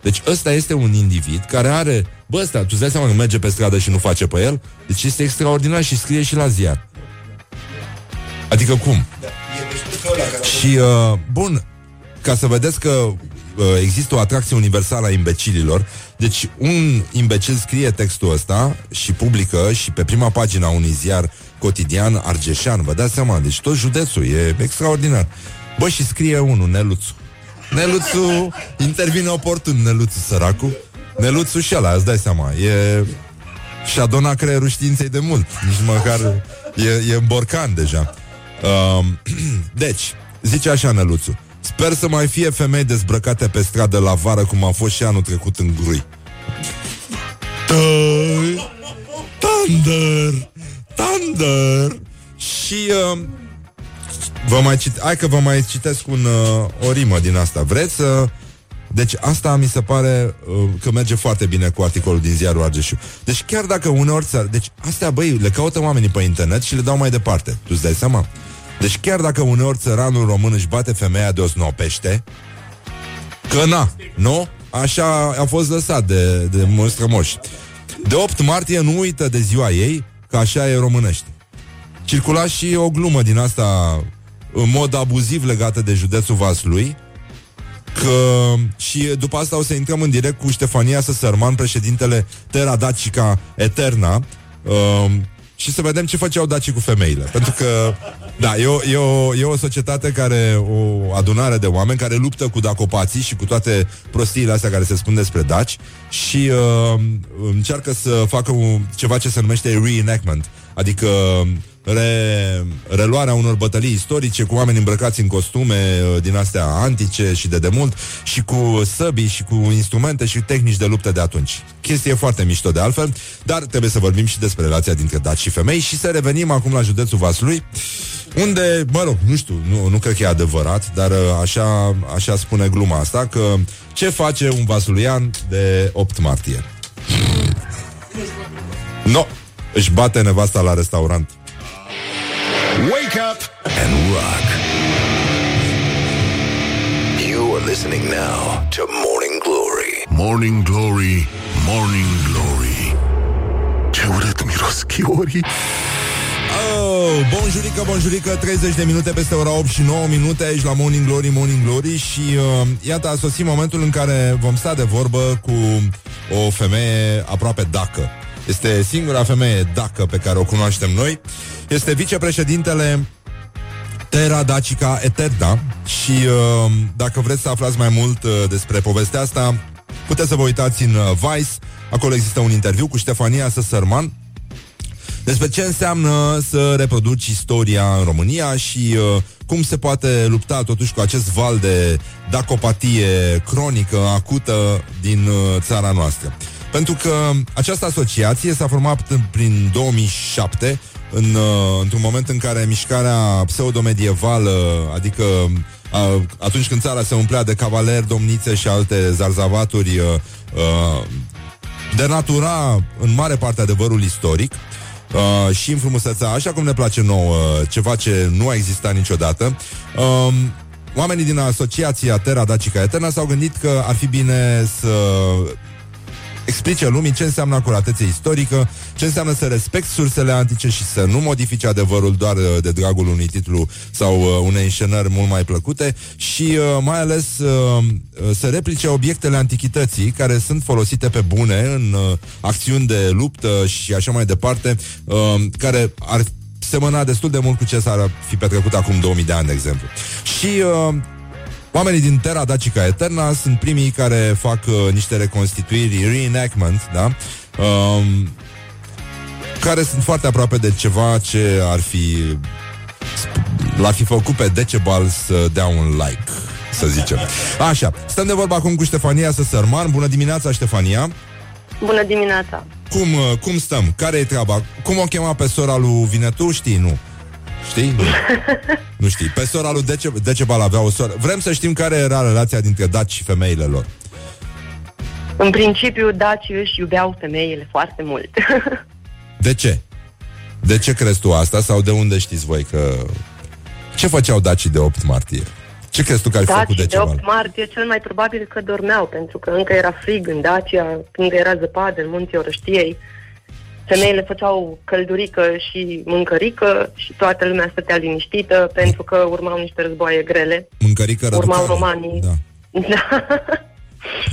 Deci ăsta este un individ care are... Bă, ăsta, tu îți dai seama că merge pe stradă și nu face pe el? Deci este extraordinar și scrie și la ziar. Adică cum? Și, uh, bun, ca să vedeți că uh, există o atracție universală a imbecililor, deci un imbecil scrie textul ăsta și publică și pe prima pagina a unui ziar cotidian argeșan, vă dați seama, deci tot județul e extraordinar. Bă, și scrie unul, Neluțu. Neluțu intervine oportun, Neluțu săracu. Neluțu și ăla, îți dai seama, e... Și-a donat creierul științei de mult Nici măcar E, e în borcan deja uh, Deci, zice așa Neluțu Sper să mai fie femei dezbrăcate pe stradă la vară Cum a fost și anul trecut în grui Thunder Thunder Și uh, vă mai cit- Hai că vă mai citesc un, uh, o rimă din asta Vreți să... Deci asta mi se pare uh, că merge foarte bine cu articolul din ziarul Argeșu. Deci chiar dacă uneori țar, deci astea, băi, le caută oamenii pe internet și le dau mai departe. Tu îți dai seama? Deci chiar dacă uneori țăranul român își bate femeia de osnopește, că na, nu? Așa a fost lăsat de, de moși. De 8 martie nu uită de ziua ei, că așa e românește. Circula și o glumă din asta în mod abuziv legată de județul Vaslui, că și după asta o să intrăm în direct cu Ștefania Săsărman, președintele Terra Dacica Eterna, uh, și să vedem ce făceau dacii cu femeile. Pentru că, da, e o, e, o, e o societate care, o adunare de oameni care luptă cu dacopații și cu toate prostiile astea care se spun despre daci și uh, încearcă să facă un, ceva ce se numește reenactment, adică re, reluarea unor bătălii istorice cu oameni îmbrăcați în costume uh, din astea antice și de demult și cu săbii și cu instrumente și tehnici de luptă de atunci. Chestie foarte mișto de altfel, dar trebuie să vorbim și despre relația dintre daci și femei și să revenim acum la județul Vaslui, unde, mă rog, nu știu, nu, nu cred că e adevărat, dar uh, așa, așa spune gluma asta, că ce face un vasluian de 8 martie? No, își bate nevasta la restaurant.
Wake up and rock. You are listening now to Morning Glory.
Morning Glory, Morning Glory Ce urât miros chiorii
Oh, bonjurică, bonjurică 30 de minute peste ora 8 și 9 minute Aici la Morning Glory, Morning Glory Și uh, iată a sosit momentul în care Vom sta de vorbă cu o femeie Aproape dacă Este singura femeie dacă pe care o cunoaștem noi Este vicepreședintele Terra Dacica Eterna Și uh, dacă vreți să aflați mai mult uh, Despre povestea asta Puteți să vă uitați în uh, Vice Acolo există un interviu cu Ștefania Săsărman despre ce înseamnă să reproduci istoria în România și uh, cum se poate lupta totuși cu acest val de dacopatie cronică, acută din uh, țara noastră. Pentru că această asociație s-a format prin 2007, în, uh, într-un moment în care mișcarea pseudomedievală, adică uh, atunci când țara se umplea de cavaleri, domnițe și alte zarzavaturi, uh, uh, denatura în mare parte adevărul istoric uh, și în frumusețea, așa cum ne place nouă, ceva ce nu a existat niciodată. Uh, oamenii din asociația Terra Dacica Eterna s-au gândit că ar fi bine să explice lumii ce înseamnă acuratețe istorică, ce înseamnă să respecti sursele antice și să nu modifici adevărul doar uh, de dragul unui titlu sau uh, unei înșenări mult mai plăcute și uh, mai ales uh, să replice obiectele antichității care sunt folosite pe bune în uh, acțiuni de luptă și așa mai departe, uh, care ar semăna destul de mult cu ce s-ar fi petrecut acum 2000 de ani, de exemplu. Și uh, Oamenii din Terra Dacica Eterna sunt primii care fac uh, niște reconstituiri, reenactment, da? Um, care sunt foarte aproape de ceva ce ar fi l-ar fi făcut pe Decebal să dea un like, să zicem. Așa, stăm de vorba acum cu Ștefania Săsărman. Bună dimineața, Ștefania!
Bună dimineața!
Cum, uh, cum stăm? Care e treaba? Cum o chema pe sora lui Vinetu? Știi, nu? Știi? Nu, nu știi. Pe sora lui Dece- Decebal avea o soră. Vrem să știm care era relația dintre daci și femeile lor.
În principiu, dacii își iubeau femeile foarte mult.
De ce? De ce crezi tu asta? Sau de unde știți voi că... Ce făceau dacii de 8 martie? Ce crezi tu că ai făcut
Dacii de
Decebal?
8 martie cel mai probabil că dormeau, pentru că încă era frig în Dacia, încă era zăpadă în munții Orăștiei. Femeile făceau căldurică și mâncărică și toată lumea stătea liniștită pentru că urmau niște războaie grele.
Mâncărică
Urmau
răducare.
romanii.
Da.
Da.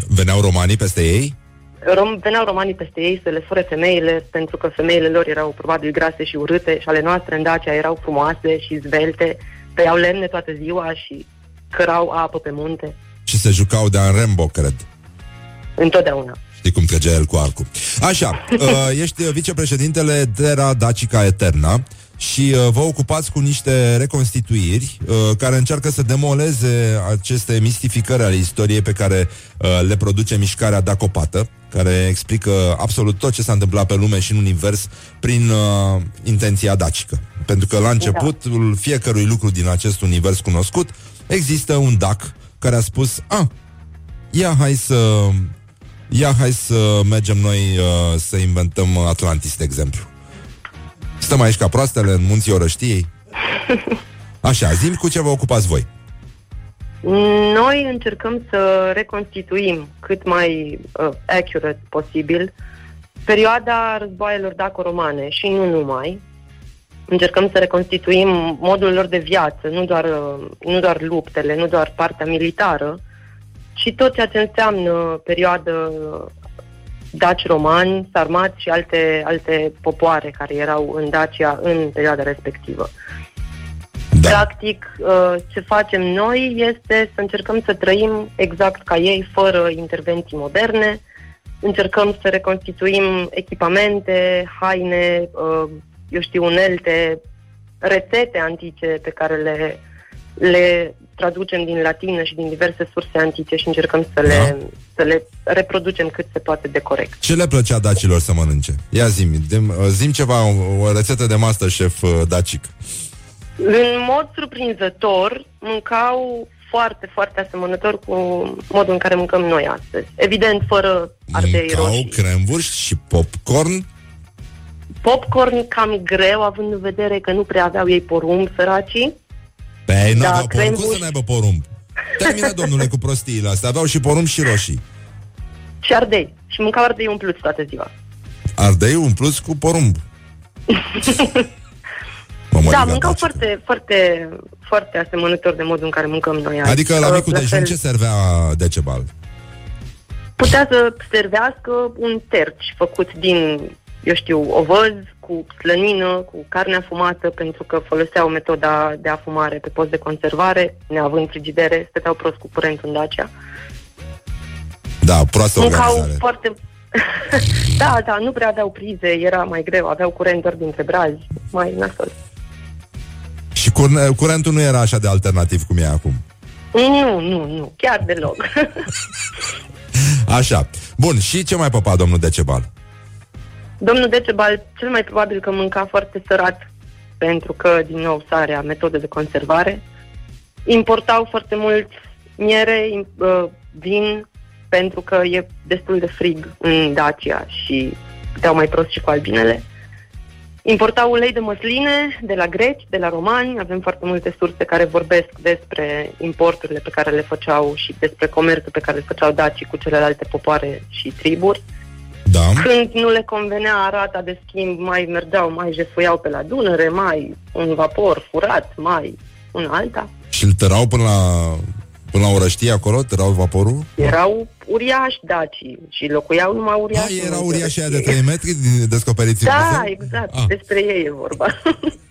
Veneau romanii peste ei?
Rom- veneau romanii peste ei să le fure femeile, pentru că femeile lor erau probabil grase și urâte și ale noastre în Dacia erau frumoase și zvelte, tăiau lemne toată ziua și cărau apă pe munte,
Și se jucau de Rambo, cred.
întotdeauna.
Știi cum trăgea el cu arcul. Așa, uh, ești vicepreședintele Terra Dacica Eterna și uh, vă ocupați cu niște reconstituiri uh, care încearcă să demoleze aceste mistificări ale istoriei pe care uh, le produce mișcarea Dacopată, care explică absolut tot ce s-a întâmplat pe lume și în univers prin uh, intenția dacică. Pentru că la începutul fiecărui lucru din acest univers cunoscut există un dac care a spus, a, ia hai să Ia hai să mergem noi uh, să inventăm Atlantis, de exemplu. Stăm aici ca proastele în munții Orăștiei. Așa, zim cu ce vă ocupați voi.
Noi încercăm să reconstituim cât mai uh, accurate posibil perioada războaielor daco-romane și nu numai. Încercăm să reconstituim modul lor de viață, nu doar, uh, nu doar luptele, nu doar partea militară, ci tot ceea ce înseamnă perioadă daci romani, sarmați și alte, alte popoare care erau în Dacia în perioada respectivă. Da. Practic, uh, ce facem noi este să încercăm să trăim exact ca ei, fără intervenții moderne, încercăm să reconstituim echipamente, haine, uh, eu știu, unelte, rețete antice pe care le, le traducem din latină și din diverse surse antice și încercăm să le, da. să le reproducem cât se poate de corect.
Ce le plăcea dacilor să mănânce? Ia zi zim ceva, o, o rețetă de masterchef uh, dacic.
În mod surprinzător, mâncau foarte, foarte asemănător cu modul în care mâncăm noi astăzi. Evident, fără ardei
Mâncau
roșii.
cremvuri și popcorn?
Popcorn cam greu, având în vedere că nu prea aveau ei porumb, săracii.
Păi, nu da, aveau porumb, cum să n-aibă porumb? Termină, domnule, cu prostiile astea. Aveau și porumb și roșii.
Și ardei. Și mâncau ardei umpluți toată ziua.
Ardei umpluți cu porumb.
da, mâncau foarte, foarte, foarte asemănător de modul în care mâncăm noi azi.
Adică la micul dejun ce servea Decebal?
Putea să servească un terci făcut din, eu știu, ovăz, cu slănină, cu carne afumată, pentru că foloseau metoda de afumare pe post de conservare, neavând frigidere, stăteau prost cu curent în Dacia.
Da, proastă
Mâncau
organizare.
foarte... da, da, nu prea aveau prize, era mai greu, aveau curent doar dintre brazi, mai nasol.
Și cur- curentul nu era așa de alternativ cum e acum.
Nu, nu, nu, chiar deloc.
Așa. Bun, și ce mai păpa domnul Decebal?
Domnul Decebal cel mai probabil că mânca foarte sărat, pentru că, din nou, sarea, metode de conservare. Importau foarte mult miere, im- uh, vin, pentru că e destul de frig în Dacia și puteau mai prost și cu albinele. Importau ulei de măsline de la greci, de la romani. Avem foarte multe surse care vorbesc despre importurile pe care le făceau și despre comerțul pe care le făceau dacii cu celelalte popoare și triburi.
Da.
Când nu le convenea arata de schimb, mai mergeau, mai jefuiau pe la Dunăre, mai un vapor furat, mai un alta.
Și îl tărau până la, până la orăștie acolo? Tărau vaporul?
Erau uriași dacii și locuiau numai uriași.
Ah, erau uriași aia de 3 metri din- descoperiți în
Da,
Buzău?
exact.
Ah.
Despre ei e vorba.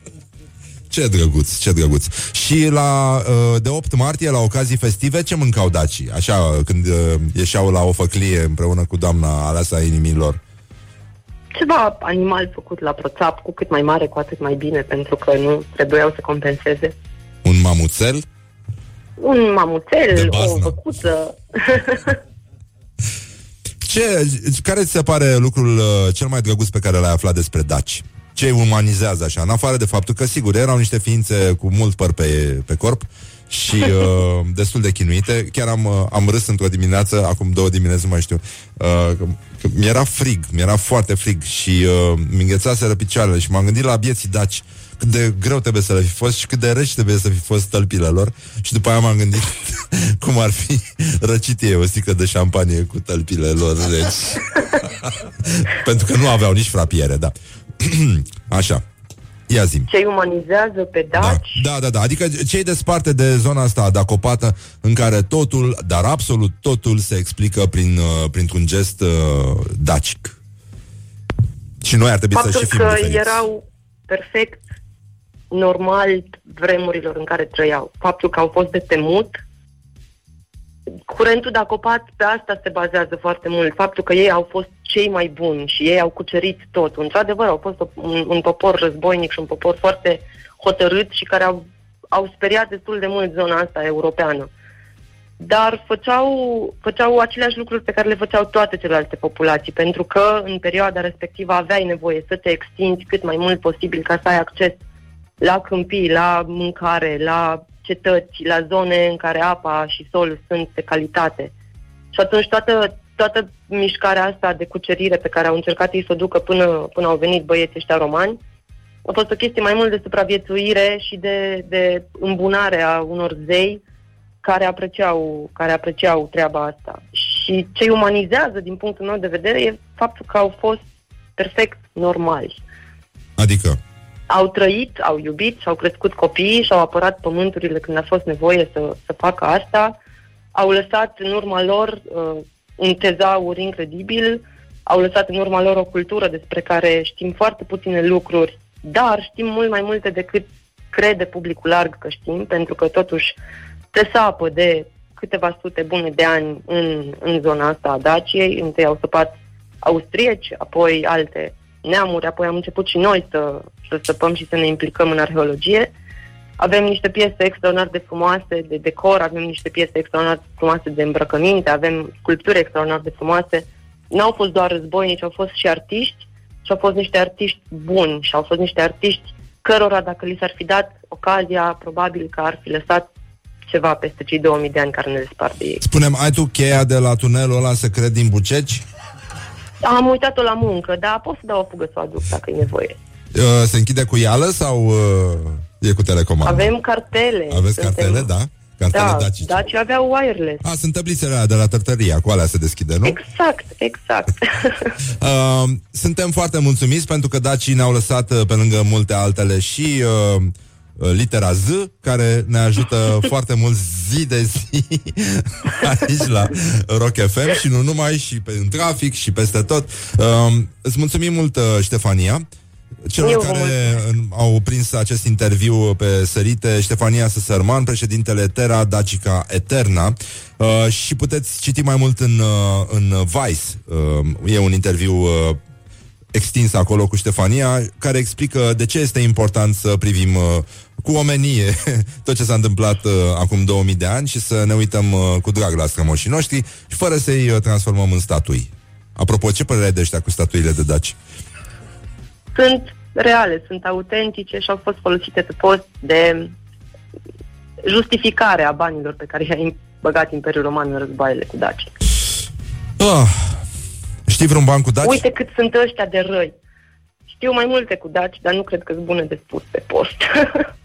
Ce drăguț, ce drăguț. Și la, uh, de 8 martie, la ocazii festive, ce mâncau dacii? Așa, când uh, ieșeau la o făclie împreună cu doamna aleasa inimilor.
Ceva animal făcut la proțap, cu cât mai mare, cu atât mai bine, pentru că nu trebuiau să compenseze.
Un mamuțel?
Un
De
mamuțel, o
baznă.
văcuță.
Ce, care ți se pare lucrul uh, cel mai drăguț pe care l-ai aflat despre daci? Ce îi umanizează așa, în afară de faptul că, sigur, erau niște ființe cu mult păr pe, pe corp și uh, destul de chinuite. Chiar am, uh, am râs într-o dimineață, acum două dimineți, nu mai știu, uh, că, că mi-era frig, mi-era foarte frig și uh, mi înghețaseră picioarele și m-am gândit la bieții daci cât de greu trebuie să le fi fost și cât de reci trebuie să fi fost tălpile lor și după aia m-am gândit cum ar fi răcit ei o sticlă de șampanie cu tălpile lor reci. Pentru că nu aveau nici frapiere, da. Așa. Ia zi.
Ce umanizează pe
Da,
daci.
da, da, da. Adică cei desparte de zona asta dacopată în care totul, dar absolut totul se explică prin, uh, printr-un gest uh, dacic. Și noi ar trebui să
Faptul
și fim
că
diferiți.
erau perfect normal vremurilor în care trăiau. Faptul că au fost de temut. Curentul de acopat pe asta se bazează foarte mult. Faptul că ei au fost cei mai buni și ei au cucerit tot. Într-adevăr, au fost un, un popor războinic și un popor foarte hotărât și care au, au speriat destul de mult zona asta europeană. Dar făceau, făceau aceleași lucruri pe care le făceau toate celelalte populații, pentru că în perioada respectivă aveai nevoie să te extinzi cât mai mult posibil ca să ai acces la câmpii, la mâncare, la cetăți, la zone în care apa și solul sunt de calitate. Și atunci toată, toată mișcarea asta de cucerire pe care au încercat ei să o ducă până, până au venit băieții ăștia romani, a fost o chestie mai mult de supraviețuire și de, de îmbunare a unor zei care apreciau, care apreciau treaba asta. Și ce îi umanizează, din punctul meu de vedere, e faptul că au fost perfect normali.
Adică,
Au trăit, au iubit, și-au crescut copiii și-au apărat pământurile când a fost nevoie să, să facă asta. Au lăsat în urma lor uh, un tezaur incredibil au lăsat în urma lor o cultură despre care știm foarte puține lucruri, dar știm mult mai multe decât crede publicul larg că știm, pentru că totuși se sapă de câteva sute bune de ani în, în zona asta a Daciei. Întâi au săpat austrieci, apoi alte neamuri, apoi am început și noi să, să săpăm și să ne implicăm în arheologie. Avem niște piese extraordinar de frumoase de decor, avem niște piese extraordinar de frumoase de îmbrăcăminte, avem sculpturi extraordinar de frumoase. N-au fost doar războinici, au fost și artiști și au fost niște artiști buni și au fost niște artiști cărora, dacă li s-ar fi dat ocazia, probabil că ar fi lăsat ceva peste cei 2000 de ani care ne despart de ei.
Spunem, ai tu cheia de la tunelul ăla secret din Buceci?
Am uitat-o la muncă, dar pot să dau o fugă să o aduc dacă e nevoie.
Uh, se închide cu ială sau uh, e cu telecomandă?
Avem cartele.
Aveți cartele, da? Cartele
Da,
dacice.
Daci aveau wireless.
A, sunt tablițele alea de la tărtăria, cu alea se deschide, nu?
Exact, exact.
Uh, suntem foarte mulțumiți pentru că dacii ne-au lăsat uh, pe lângă multe altele și uh, uh, litera Z, care ne ajută foarte mult zi de zi aici la Rock FM și nu numai, și pe, în trafic și peste tot. Uh, îți mulțumim mult, uh, Ștefania. Celor
Eu vă
care
mulțumesc.
în- au prins acest interviu pe sărite, Ștefania Săsărman, președintele Terra Dacica Eterna uh, și puteți citi mai mult în, uh, în Vice. Uh, e un interviu uh, extins acolo cu Ștefania, care explică de ce este important să privim uh, cu omenie tot ce s-a întâmplat uh, acum 2000 de ani și să ne uităm uh, cu drag la strămoșii noștri și fără să-i uh, transformăm în statui. Apropo, ce părere ai de ăștia cu statuile de daci?
Sunt reale, sunt autentice și au fost folosite pe post de justificare a banilor pe care i-a băgat Imperiul Roman în războaiele cu Daci.
Ah, știi vreun ban cu daci?
Uite cât sunt ăștia de răi. Știu mai multe cu Daci, dar nu cred că sunt bune de spus pe post.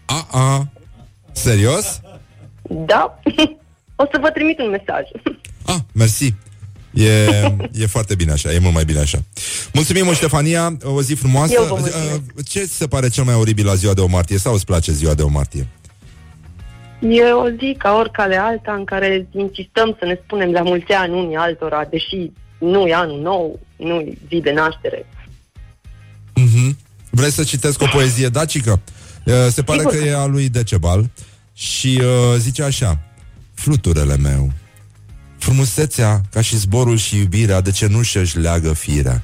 A-a. Serios?
da? o să vă trimit un mesaj.
Ah, mersi. E, e foarte bine așa, e mult mai bine așa. Mulțumim, mult, Ștefania, o zi frumoasă.
Eu vă mulțumesc.
Uh, Ce ți se pare cel mai oribil la ziua de o martie sau îți place ziua de o martie?
E o zi ca oricare alta în care insistăm să ne spunem la mulți ani unii altora, deși nu e anul nou, nu e zi de naștere.
Mhm. Vrei să citesc o poezie dacică? Uh, Se pare
Sigur
că
că
e a lui Decebal și uh, zice așa Fluturele meu Frumusețea, ca și zborul și iubirea De cenușă își leagă firea?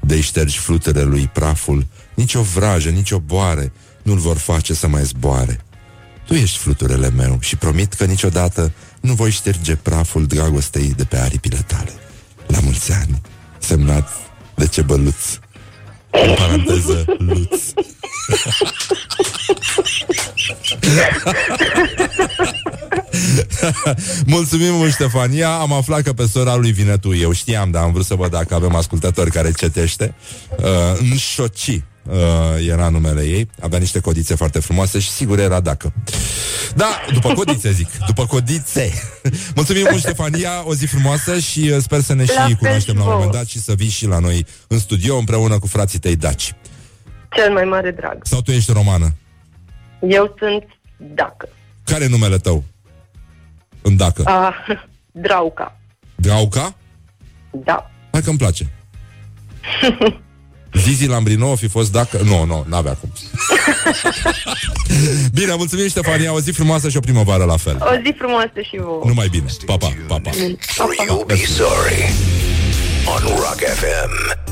De ștergi fluture lui praful Nici o vrajă, nici o boare Nu-l vor face să mai zboare. Tu ești fluturele meu și promit că niciodată Nu voi șterge praful dragostei de pe aripile tale. La mulți ani Semnat de cebăluț în paranteză, Luț. Mulțumim mult, Ștefania. Am aflat că pe sora lui vine tu. Eu știam, dar am vrut să văd dacă avem ascultători care cetește. Uh, în Șoci uh, era numele ei. Avea niște codițe foarte frumoase și sigur era dacă. Da, după codițe zic. După codițe. Mulțumim mult, Ștefania. O zi frumoasă și uh, sper să ne
La
și
fel
cunoaștem
și
la un
vouă.
moment dat și să vii și la noi în studio împreună cu frații tăi daci.
Cel mai mare drag.
Sau tu ești romană?
Eu sunt dacă.
Care e numele tău? În dacă.
Ah, Drauca.
Drauca?
Da.
Hai că-mi place. Zizi Lambrino o fi fost dacă... Nu, nu, n-avea cum. bine, mulțumim, Ștefania, o zi frumoasă și o primăvară la fel.
O zi frumoasă și vouă.
Numai bine. Pa, pa, pa, pa.
Or you'll be sorry. On Rock FM.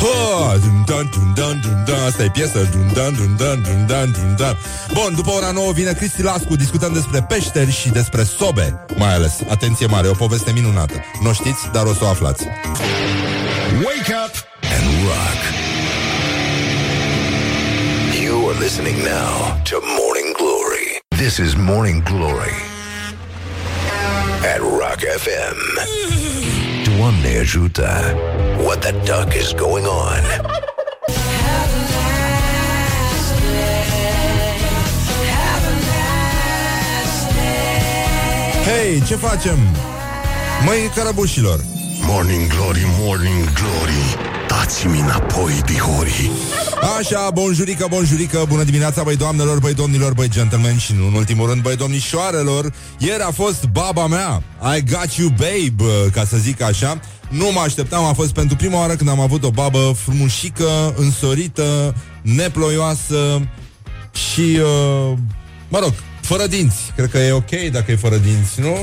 Ha, dun, dan, dun, dan, dun, dan. Asta e piesă dun, dan, dun, dan, dun, dan, dun, dan. Bun, după ora 9 vine Cristi Lascu Discutăm despre peșteri și despre sobe Mai ales, atenție mare, o poveste minunată Nu o știți, dar o să o aflați
Wake up and rock. You are listening now to Morning Glory. This is Morning Glory at Rock FM. Doamne ajută! What the duck is going on?
Hei, ce facem? Măi, carabușilor
Morning Glory, Morning Glory Dați-mi înapoi, dihori
Așa, bonjurică, bonjurică, bună dimineața, băi doamnelor, băi domnilor, băi gentlemen și nu în ultimul rând, băi domnișoarelor. Ieri a fost baba mea, I got you babe, ca să zic așa. Nu mă așteptam, a fost pentru prima oară când am avut o babă frumușică, însorită, neploioasă și, uh, mă rog, fără dinți. Cred că e ok dacă e fără dinți, nu?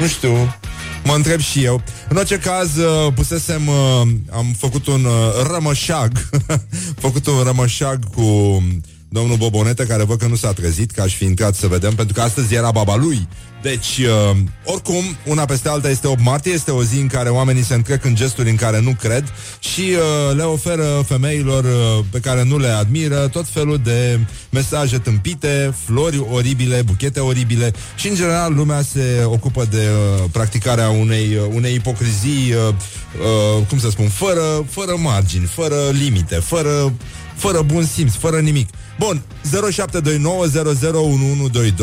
Nu știu. Mă întreb și eu. În orice caz, uh, pusesem, uh, am făcut un uh, rămășag, făcut un rămășag cu domnul Bobonete, care văd că nu s-a trezit, că aș fi intrat să vedem, pentru că astăzi era baba lui. Deci, uh, oricum, una peste alta este 8 martie, este o zi în care oamenii se întrec în gesturi în care nu cred și uh, le oferă femeilor uh, pe care nu le admiră tot felul de mesaje tâmpite, flori oribile, buchete oribile și, în general, lumea se ocupă de uh, practicarea unei, uh, unei ipocrizii, uh, uh, cum să spun, fără, fără margini, fără limite, fără, fără bun simț, fără nimic. Bun,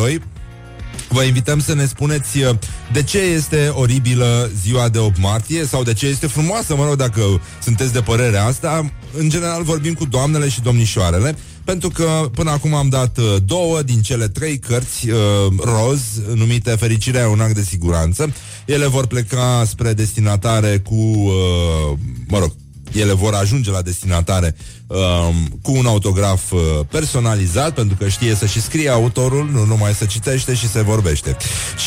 0729001122 Vă invităm să ne spuneți uh, de ce este oribilă ziua de 8 martie sau de ce este frumoasă, mă rog, dacă sunteți de părerea asta. În general vorbim cu doamnele și domnișoarele, pentru că până acum am dat uh, două din cele trei cărți uh, roz, numite Fericirea e un act de siguranță. Ele vor pleca spre destinatare cu, uh, mă rog, ele vor ajunge la destinatare um, cu un autograf uh, personalizat, pentru că știe să și scrie autorul, nu numai să citește și se vorbește.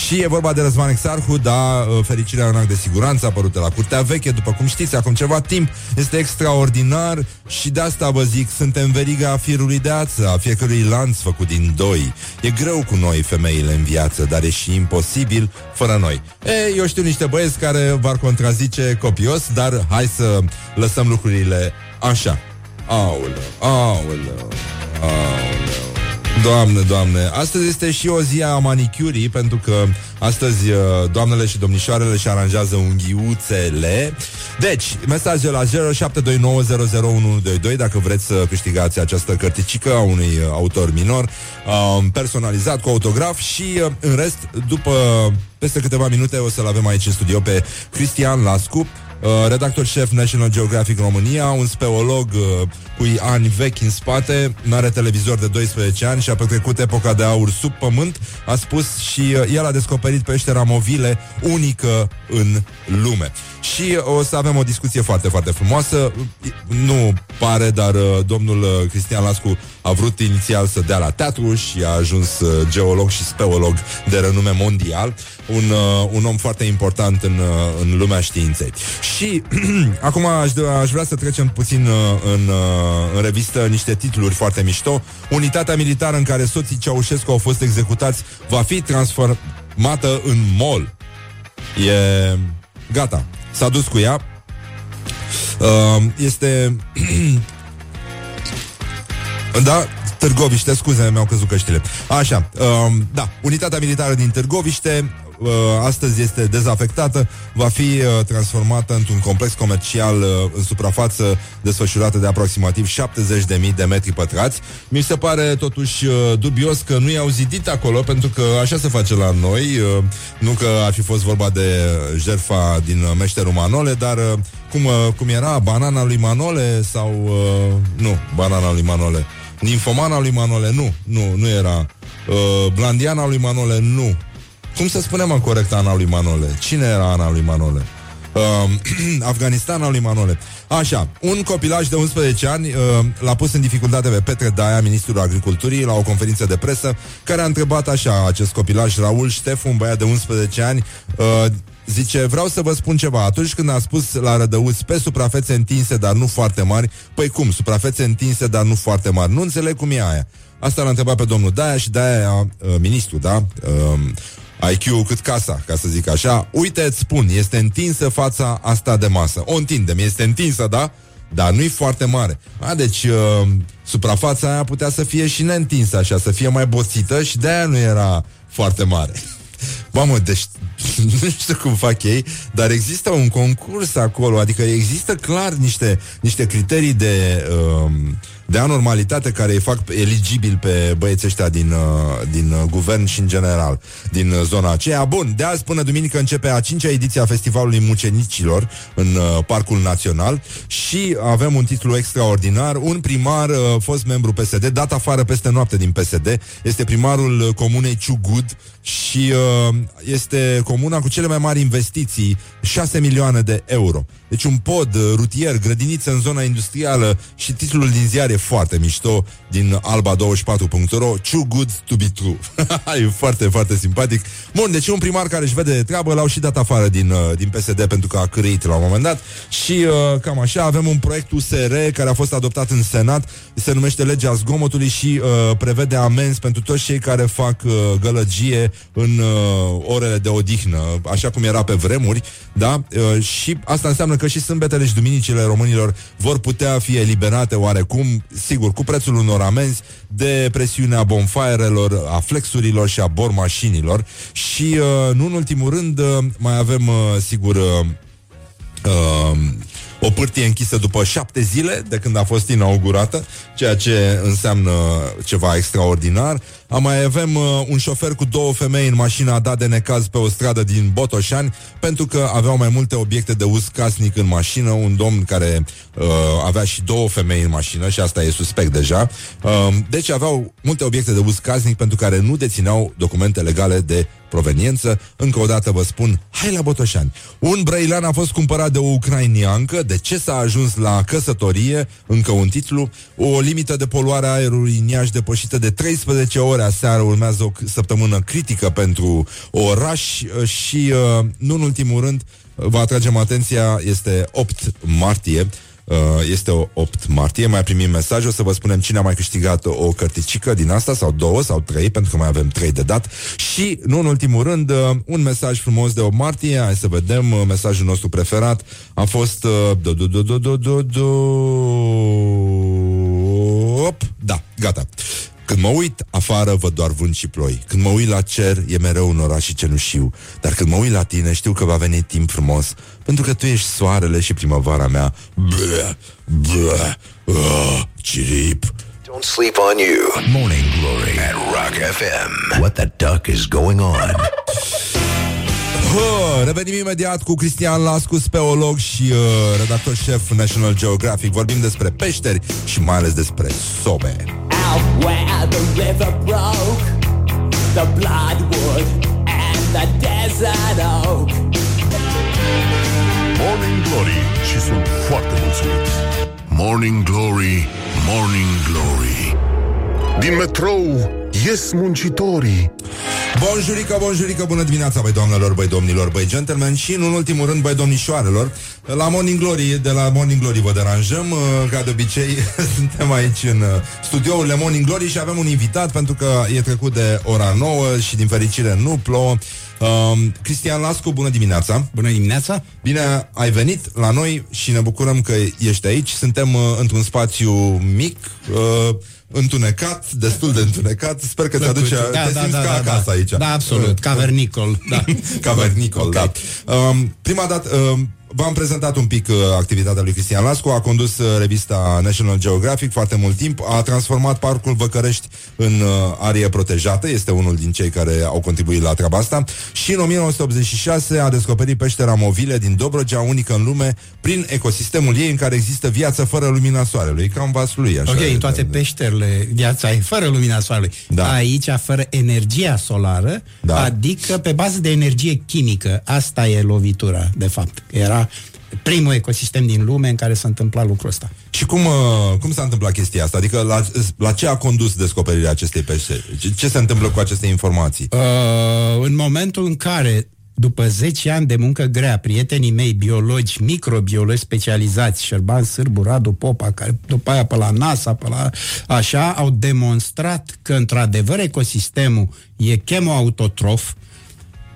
Și e vorba de Răzvan Exarhu, da, uh, fericirea în act de siguranță, apărută la Curtea Veche, după cum știți, acum ceva timp, este extraordinar și de asta vă zic, suntem veriga firului de ață, a fiecărui lanț făcut din doi. E greu cu noi, femeile în viață, dar e și imposibil fără noi. E, eu știu niște băieți care v-ar contrazice copios, dar hai să lăsăm lucrurile așa. Aoleu, aoleu, aoleu. Doamne, doamne, astăzi este și o zi a manicurii Pentru că astăzi uh, doamnele și domnișoarele și aranjează unghiuțele Deci, mesajul la 0729001122 Dacă vreți să câștigați această cărticică a unui uh, autor minor um, Personalizat cu autograf Și uh, în rest, după peste câteva minute o să-l avem aici în studio pe Cristian Lascu Uh, redactor șef National Geographic România, un speolog uh, cu ani vechi în spate, nu are televizor de 12 ani și a petrecut epoca de aur sub pământ, a spus și uh, el a descoperit peștera Movile, unică în lume. Și o să avem o discuție foarte, foarte frumoasă. Nu pare, dar uh, domnul uh, Cristian Lascu a vrut inițial să dea la teatru și a ajuns uh, geolog și speolog de renume mondial. Un, uh, un om foarte important în, uh, în lumea științei. Și acum aș, aș vrea să trecem puțin uh, în, uh, în revistă niște titluri foarte mișto. Unitatea militară în care soții Ceaușescu au fost executați va fi transformată în mol. E gata. S-a dus cu ea. Uh, este... da, Târgoviște, scuze, mi-au căzut căștile. Așa, uh, da, unitatea militară din Târgoviște uh, astăzi este dezafectată, va fi uh, transformată într-un complex comercial uh, în suprafață desfășurată de aproximativ 70.000 de metri pătrați. Mi se pare totuși uh, dubios că nu i-au zidit acolo, pentru că așa se face la noi, uh, nu că ar fi fost vorba de jerfa din uh, meșterul Manole, dar uh, cum, uh, cum era banana lui Manole sau... Uh, nu, banana lui Manole. Ninfomana lui Manole, nu, nu, nu era. Uh, Blandiana lui Manole, nu. Cum să spunem în corect Ana lui Manole? Cine era Ana lui Manole? Uh, Afganistana lui Manole. Așa, un copilaj de 11 ani uh, l-a pus în dificultate pe Petre Daia, ministrul agriculturii, la o conferință de presă, care a întrebat așa acest copilaj, Raul Ștef, un băiat de 11 ani, uh, Zice, vreau să vă spun ceva Atunci când a spus la Rădăuț Pe suprafețe întinse, dar nu foarte mari Păi cum, suprafețe întinse, dar nu foarte mari Nu înțeleg cum e aia Asta l-a întrebat pe domnul Daia și Daia, uh, ministru, da? Uh, IQ cât casa, ca să zic așa. Uite, îți spun, este întinsă fața asta de masă. O întindem, este întinsă, da? Dar nu-i foarte mare. A, deci, uh, suprafața aia putea să fie și neîntinsă așa, să fie mai boțită și de-aia nu era foarte mare. Mamă, deci nu știu cum fac ei, dar există un concurs acolo, adică există clar niște, niște criterii de, um, de anormalitate care îi fac eligibil pe băieții ăștia din, uh, din uh, guvern și în general, din uh, zona aceea. Bun, de azi până duminică începe a cincea ediție a Festivalului Mucenicilor în uh, Parcul Național și avem un titlu extraordinar. Un primar, uh, fost membru PSD, dat afară peste noapte din PSD, este primarul uh, comunei Ciugud și uh, este comuna cu cele mai mari investiții, 6 milioane de euro. Deci un pod uh, rutier, grădiniță în zona industrială și titlul din ziar e foarte mișto din alba24.ro Too good to be true. e foarte, foarte simpatic. Bun, deci un primar care își vede de treabă l-au și dat afară din, uh, din PSD pentru că a cârâit la un moment dat și uh, cam așa avem un proiect USR care a fost adoptat în Senat, se numește legea zgomotului și uh, prevede amenzi pentru toți cei care fac uh, gălăgie în uh, orele de odihnă, așa cum era pe vremuri, da? Uh, și asta înseamnă că și sâmbetele și duminicile românilor vor putea fi eliberate oarecum, sigur, cu prețul unor amenzi de presiunea bonfirelor, a flexurilor și a bormașinilor și, uh, nu în ultimul rând, uh, mai avem, uh, sigur, uh, uh, o pârtie închisă după șapte zile de când a fost inaugurată, ceea ce înseamnă ceva extraordinar. Am mai avem uh, un șofer cu două femei în mașină a dat de necaz pe o stradă din Botoșani pentru că aveau mai multe obiecte de uz casnic în mașină, un domn care uh, avea și două femei în mașină și asta e suspect deja. Uh, deci aveau multe obiecte de uz casnic pentru care nu dețineau documente legale de proveniență. Încă o dată vă spun, hai la Botoșani. Un brăilan a fost cumpărat de o ucrainiancă. De ce s-a ajuns la căsătorie? Încă un titlu. O limită de poluare a aerului în Iași depășită de 13 ore aseară. Urmează o săptămână critică pentru oraș și, uh, nu în ultimul rând, vă atragem atenția, este 8 martie. Uh, este o 8 martie, mai primim mesaj, o să vă spunem cine a mai câștigat o cărticică din asta, sau două, sau trei, pentru că mai avem trei de dat. Și, nu în ultimul rând, uh, un mesaj frumos de 8 martie, hai să vedem, uh, mesajul nostru preferat a fost... do, do, do, do, do, do, do, op, da, gata. Când mă uit afară, văd doar vânt și ploi. Când mă uit la cer, e mereu un oraș și cenușiu. Dar când mă uit la tine, știu că va veni timp frumos, pentru că tu ești soarele și primăvara mea. Bleh, bleh, uh, cirip.
Don't sleep on you. Morning Glory at Rock FM. What the duck is going on?
Hă, revenim imediat cu Cristian Lascu, speolog și uh, redactor șef National Geographic. Vorbim despre peșteri și mai ales despre sobe.
Out where the river broke, the bloodwood and the desert oak.
Morning Glory și sunt foarte mulțumit. Morning Glory, Morning Glory. Din metrou ies muncitorii.
Bonjurică, bonjurică, bună dimineața, băi doamnelor, băi domnilor, băi gentlemen și, în ultimul rând, băi domnișoarelor. La Morning Glory, de la Morning Glory vă deranjăm, uh, ca de obicei, suntem aici în uh, studiourile Morning Glory și avem un invitat pentru că e trecut de ora 9 și din fericire nu plouă. Um, Cristian Lascu, bună dimineața!
Bună dimineața!
Bine ai venit la noi și ne bucurăm că ești aici. Suntem uh, într-un spațiu mic, uh, întunecat, destul de întunecat. Sper că
Plăcut.
te aduce,
Da,
te
da,
simți
da,
ca
da,
acasă
da.
aici.
Da, absolut, cavernicol, da.
Cavernicol,
Ok.
da. Um, prima dată, um, v-am prezentat un pic uh, activitatea lui Cristian Lascu, a condus uh, revista National Geographic foarte mult timp, a transformat Parcul Văcărești în uh, arie protejată, este unul din cei care au contribuit la treaba asta și în 1986 a descoperit peștera Movile din Dobrogea, unică în lume, prin ecosistemul ei în care există viață fără lumina soarelui, cam vasul lui. Așa
Ok,
e,
în toate
da, da.
peșterile viața e fără lumina soarelui.
Da.
Aici fără energia solară,
Da.
adică pe bază de energie chimică. Asta e lovitura, de fapt. Era primul ecosistem din lume în care s-a întâmplat lucrul ăsta.
Și cum, uh, cum s-a întâmplat chestia asta? Adică la, la ce a condus descoperirea acestei peșteri? Ce, ce se întâmplă cu aceste informații?
Uh, în momentul în care, după 10 ani de muncă grea, prietenii mei biologi, microbiologi specializați, Șerban Sârbu, Radu Popa, care după aia pe la NASA, pe la așa, au demonstrat că, într-adevăr, ecosistemul e chemoautotrof,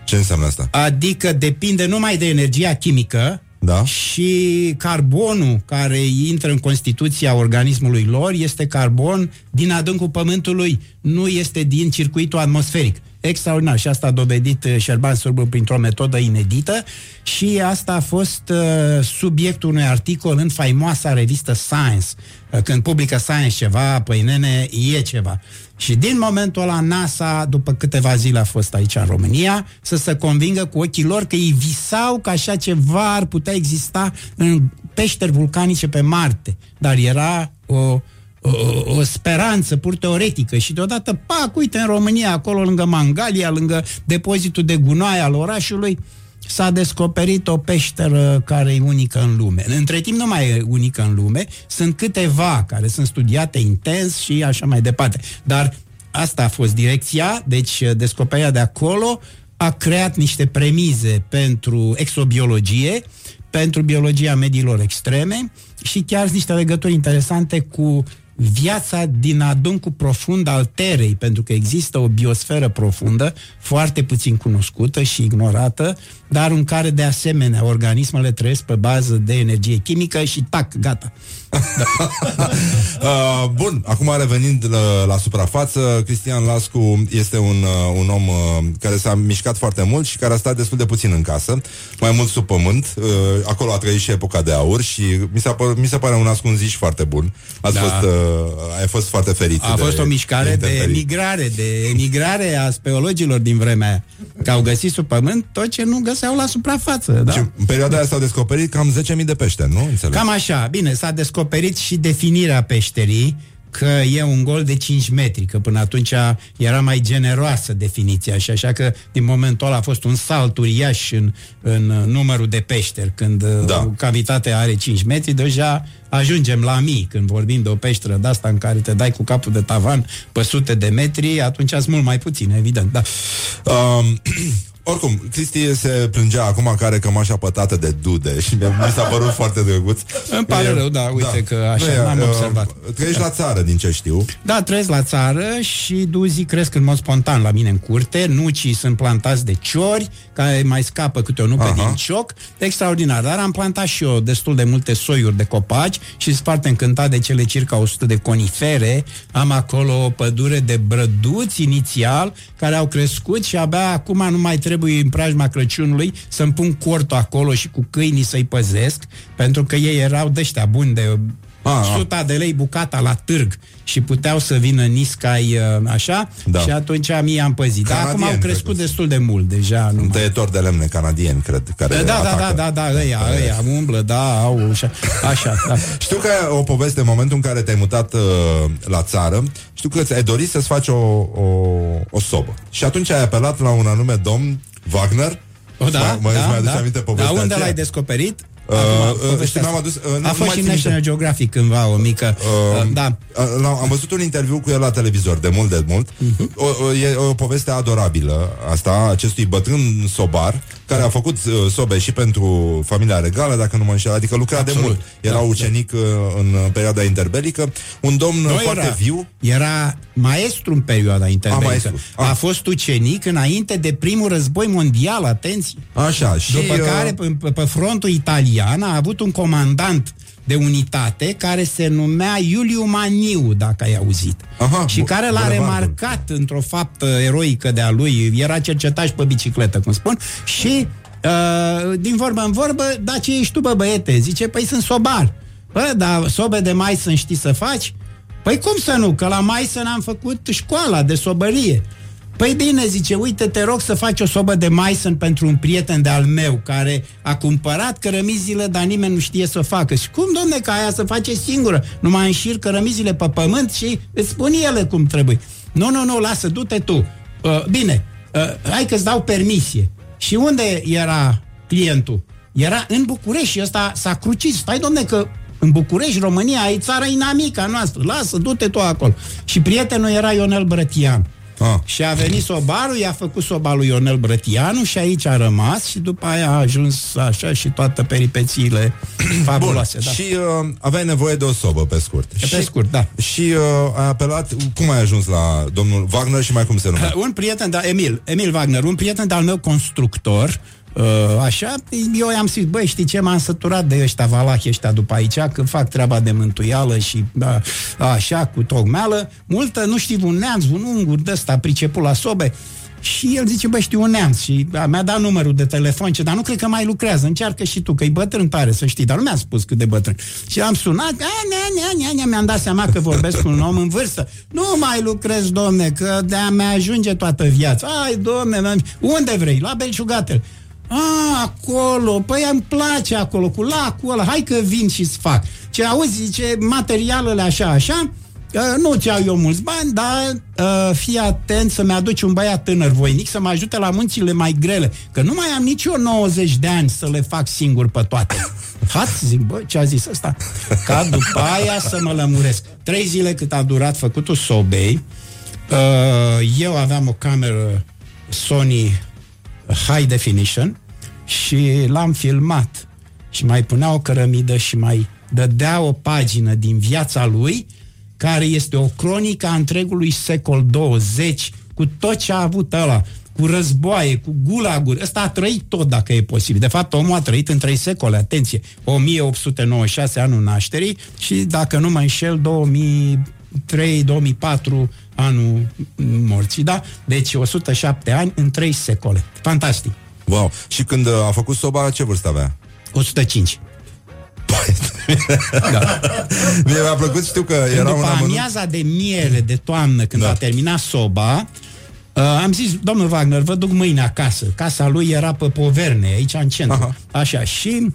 Ce înseamnă asta?
adică depinde numai de energia chimică,
Da.
și carbonul care intră în constituția organismului lor este carbon din adâncul pământului, nu este din circuitul atmosferic. Extraordinar și asta a dovedit uh, Șerban Sârbu printr-o metodă inedită și asta a fost uh, subiectul unui articol în faimoasa revistă Science. Uh, când publică Science ceva, păi nene, e ceva. Și din momentul ăla NASA, după câteva zile a fost aici în România, să se convingă cu ochii lor că ei visau că așa ceva ar putea exista în peșteri vulcanice pe Marte. Dar era o o, o speranță pur teoretică și deodată, pac, uite, în România, acolo lângă Mangalia, lângă depozitul de gunoi al orașului, s-a descoperit o peșteră care e unică în lume. Între timp nu mai e unică în lume, sunt câteva care sunt studiate intens și așa mai departe. Dar asta a fost direcția, deci descoperirea de acolo a creat niște premize pentru exobiologie, pentru biologia mediilor extreme și chiar niște legături interesante cu viața din adâncul profund al Terei, pentru că există o biosferă profundă, foarte puțin cunoscută și ignorată, dar în care, de asemenea, organismele trăiesc pe bază de energie chimică și tac, gata.
Da. uh, bun, acum revenind la, la suprafață, Cristian Lascu este un, uh, un om uh, care s-a mișcat foarte mult și care a stat destul de puțin în casă, mai mult sub pământ. Uh, acolo a trăit și epoca de aur și mi, s-a păr- mi se pare un ascunziș foarte bun. Ați
Da.
fost, uh, ai fost foarte ferit.
A
de,
fost o mișcare de
intemperii.
emigrare, de emigrare a speologilor din vremea aia. Că au găsit sub pământ tot ce nu găseau la suprafață. Da?
Și în perioada aia s-au descoperit cam 10.000 de pește, nu? Înțeleg.
Cam așa. Bine, s-a descoperit și definirea peșterii, că e un gol de 5 metri, că până atunci era mai generoasă definiția și așa că din momentul ăla a fost un salt uriaș în, în numărul de peșteri. Când da. o cavitate are 5 metri, deja ajungem la mii. Când vorbim de o peșteră de asta în care te dai cu capul de tavan pe sute de metri, atunci sunt mult mai puțin, evident. Da.
Um, oricum, Cristi se plângea acum că are cămașa pătată de dude și mi mi s-a părut foarte drăguț.
Îmi pare
E-
rău, da, uite că așa
Nu e,
n-am
uh,
observat.
Trăiești la țară, din ce știu.
Da, trăiesc la țară și duzii cresc în mod spontan la mine în curte, nucii sunt plantați de ciori, care mai scapă câte o nupe
Aha.
din cioc, extraordinar. Dar am plantat și eu destul de multe soiuri de copaci și sunt foarte încântat de cele circa 100 de conifere. Am acolo o pădure de brăduți inițial, care au crescut și abia acum nu mai trebuie în preajma Crăciunului să-mi pun cortul acolo și cu câinii să-i păzesc, pentru că ei erau de ăștia buni de
Ah,
100 de lei bucata la târg și puteau să vină niscai uh, așa
Da.
și atunci mii am păzit. Dar acum
Canadieni,
au crescut destul de mult deja. Nu mai...
Tăietori de lemne canadieni, cred, care
Da, da, da,
atacă.
da, da, da, ăia, ăia, umblă, da, au, așa, așa da.
Știu că o poveste în momentul în care te-ai mutat uh, la țară, știu că ți-ai dorit să-ți faci o, o, o sobă. Și atunci ai apelat la un anume domn, Wagner.
O, da,
Mă, mă,
da,
mai aduce
da.
aminte
Da,
povestea
unde
aceea?
l-ai descoperit?
Uh,
Acum,
uh,
povestea
știu, mi-am
asta.
adus, uh, nu-
A
nu
fost
mai
și
țin
National
minte.
Geographic cândva o mică...
Uh,
Uh, da,
uh, l-am- am văzut un interviu cu el la televizor de mult de mult.
Mhm.
O, o, e o poveste adorabilă asta, acestui bătrân sobar care a făcut uh, sobe și pentru familia regală, dacă nu mă înșel, adică lucra de
Absolut.
mult. Era
Da,
ucenic uh, în perioada interbelică, un domn
Nu
foarte
era,
viu.
Era maestru în perioada interbelică.
maestru.
A,
Ah.
fost ucenic înainte de primul război mondial, atenție.
Așa, și
După
uh,
care, pe, pe frontul italian, a avut un comandant de unitate care se numea Iuliu Maniu, dacă ai auzit.
Aha,
și
bu-
care l-a
bulevardul.
remarcat într-o faptă eroică de a lui. Era cercetaș pe bicicletă, cum spun, și uh, din vorbă în vorbă, da, ce ești tu, bă, băiete? Zice, păi sunt sobar. Bă, dar sobe de mai să știi să faci? Păi cum să nu? Că la Maison am făcut școala de sobărie. Păi bine, zice, uite, te rog să faci o sobă de Maison pentru un prieten de-al meu care a cumpărat cărămizile, dar nimeni nu știe să facă. Și cum, domne, ca aia să face singură? Numai înșir cărămizile pe pământ și îți spun ele cum trebuie. Nu, nu, nu, lasă, du-te tu. Uh, bine, uh, hai că-ți dau permisie. Și unde era clientul? Era în București și ăsta s-a crucis. Stai, domne, că în București, România, e țara inamica noastră. Lasă, du-te tu acolo. Și prietenul era Ionel Brătian.
Ah.
Și a venit sobarul, i-a făcut soba lui Ionel Brătianu și aici a rămas și după aia a ajuns așa și toate peripețiile fabuloase. Da.
Și uh, aveai nevoie de o sobă, pe scurt.
Pe
și,
scurt, da.
Și uh, ai apelat, cum ai ajuns la domnul Wagner și mai cum se numește?
Un prieten, da, Emil, Emil Wagner, un prieten de-al meu constructor, Uh, așa, eu i-am zis, băi, știi ce, m-am săturat de ăștia valahi ăștia după aici, că fac treaba de mântuială și da, așa, cu tocmeală, multă, nu știu, un neamț, un ungur de ăsta priceput la sobe, și el zice, bă, știu un neamț și da, mi-a dat numărul de telefon, ce, dar nu cred că mai lucrează, încearcă și tu, că e bătrân tare, să știi, dar nu mi-a spus cât de bătrân. Și am sunat, a, nea, nea, nea, nea, mi-am dat seama că vorbesc cu un om în vârstă. Nu mai lucrez, domne, că de-a mea ajunge toată viața. Ai, domne, mi-am- unde vrei? La Belciugatel. A, acolo, păi îmi place acolo, cu lacul ăla, hai că vin și-ți fac. Ce auzi, zice, materialele așa, așa, Uh, nu ți iau eu mulți bani, dar uh, fii atent să-mi aduci un băiat tânăr voinic să mă ajute la munțile mai grele, că nu mai am nici eu 90 de ani să le fac singur pe toate. Hați, zic, bă, ce a zis ăsta? Ca după aia să mă lămuresc. Trei zile cât a durat făcutul sobei, uh, eu aveam o cameră Sony High Definition și l-am filmat și mai punea o cărămidă și mai dădea o pagină din viața lui care este o cronică a întregului secol 20 cu tot ce a avut ăla cu războaie, cu gulaguri. Ăsta a trăit tot dacă e posibil. De fapt, omul a trăit în trei secole, atenție. 1896 anul nașterii și, dacă nu mă înșel, 2003-2004 anul morții, da? Deci 107 ani în trei secole. Fantastic.
Wow. Și când uh, a făcut soba, ce vârstă avea?
105.
da. Mie mi-a plăcut, știu că
Când
era
după
un amănunt...
amiaza de miere de toamnă, când
Da.
a terminat soba, uh, am zis, domnul Wagner, vă duc mâine acasă. Casa lui era pe Poverne, aici în centru.
Aha.
Așa, și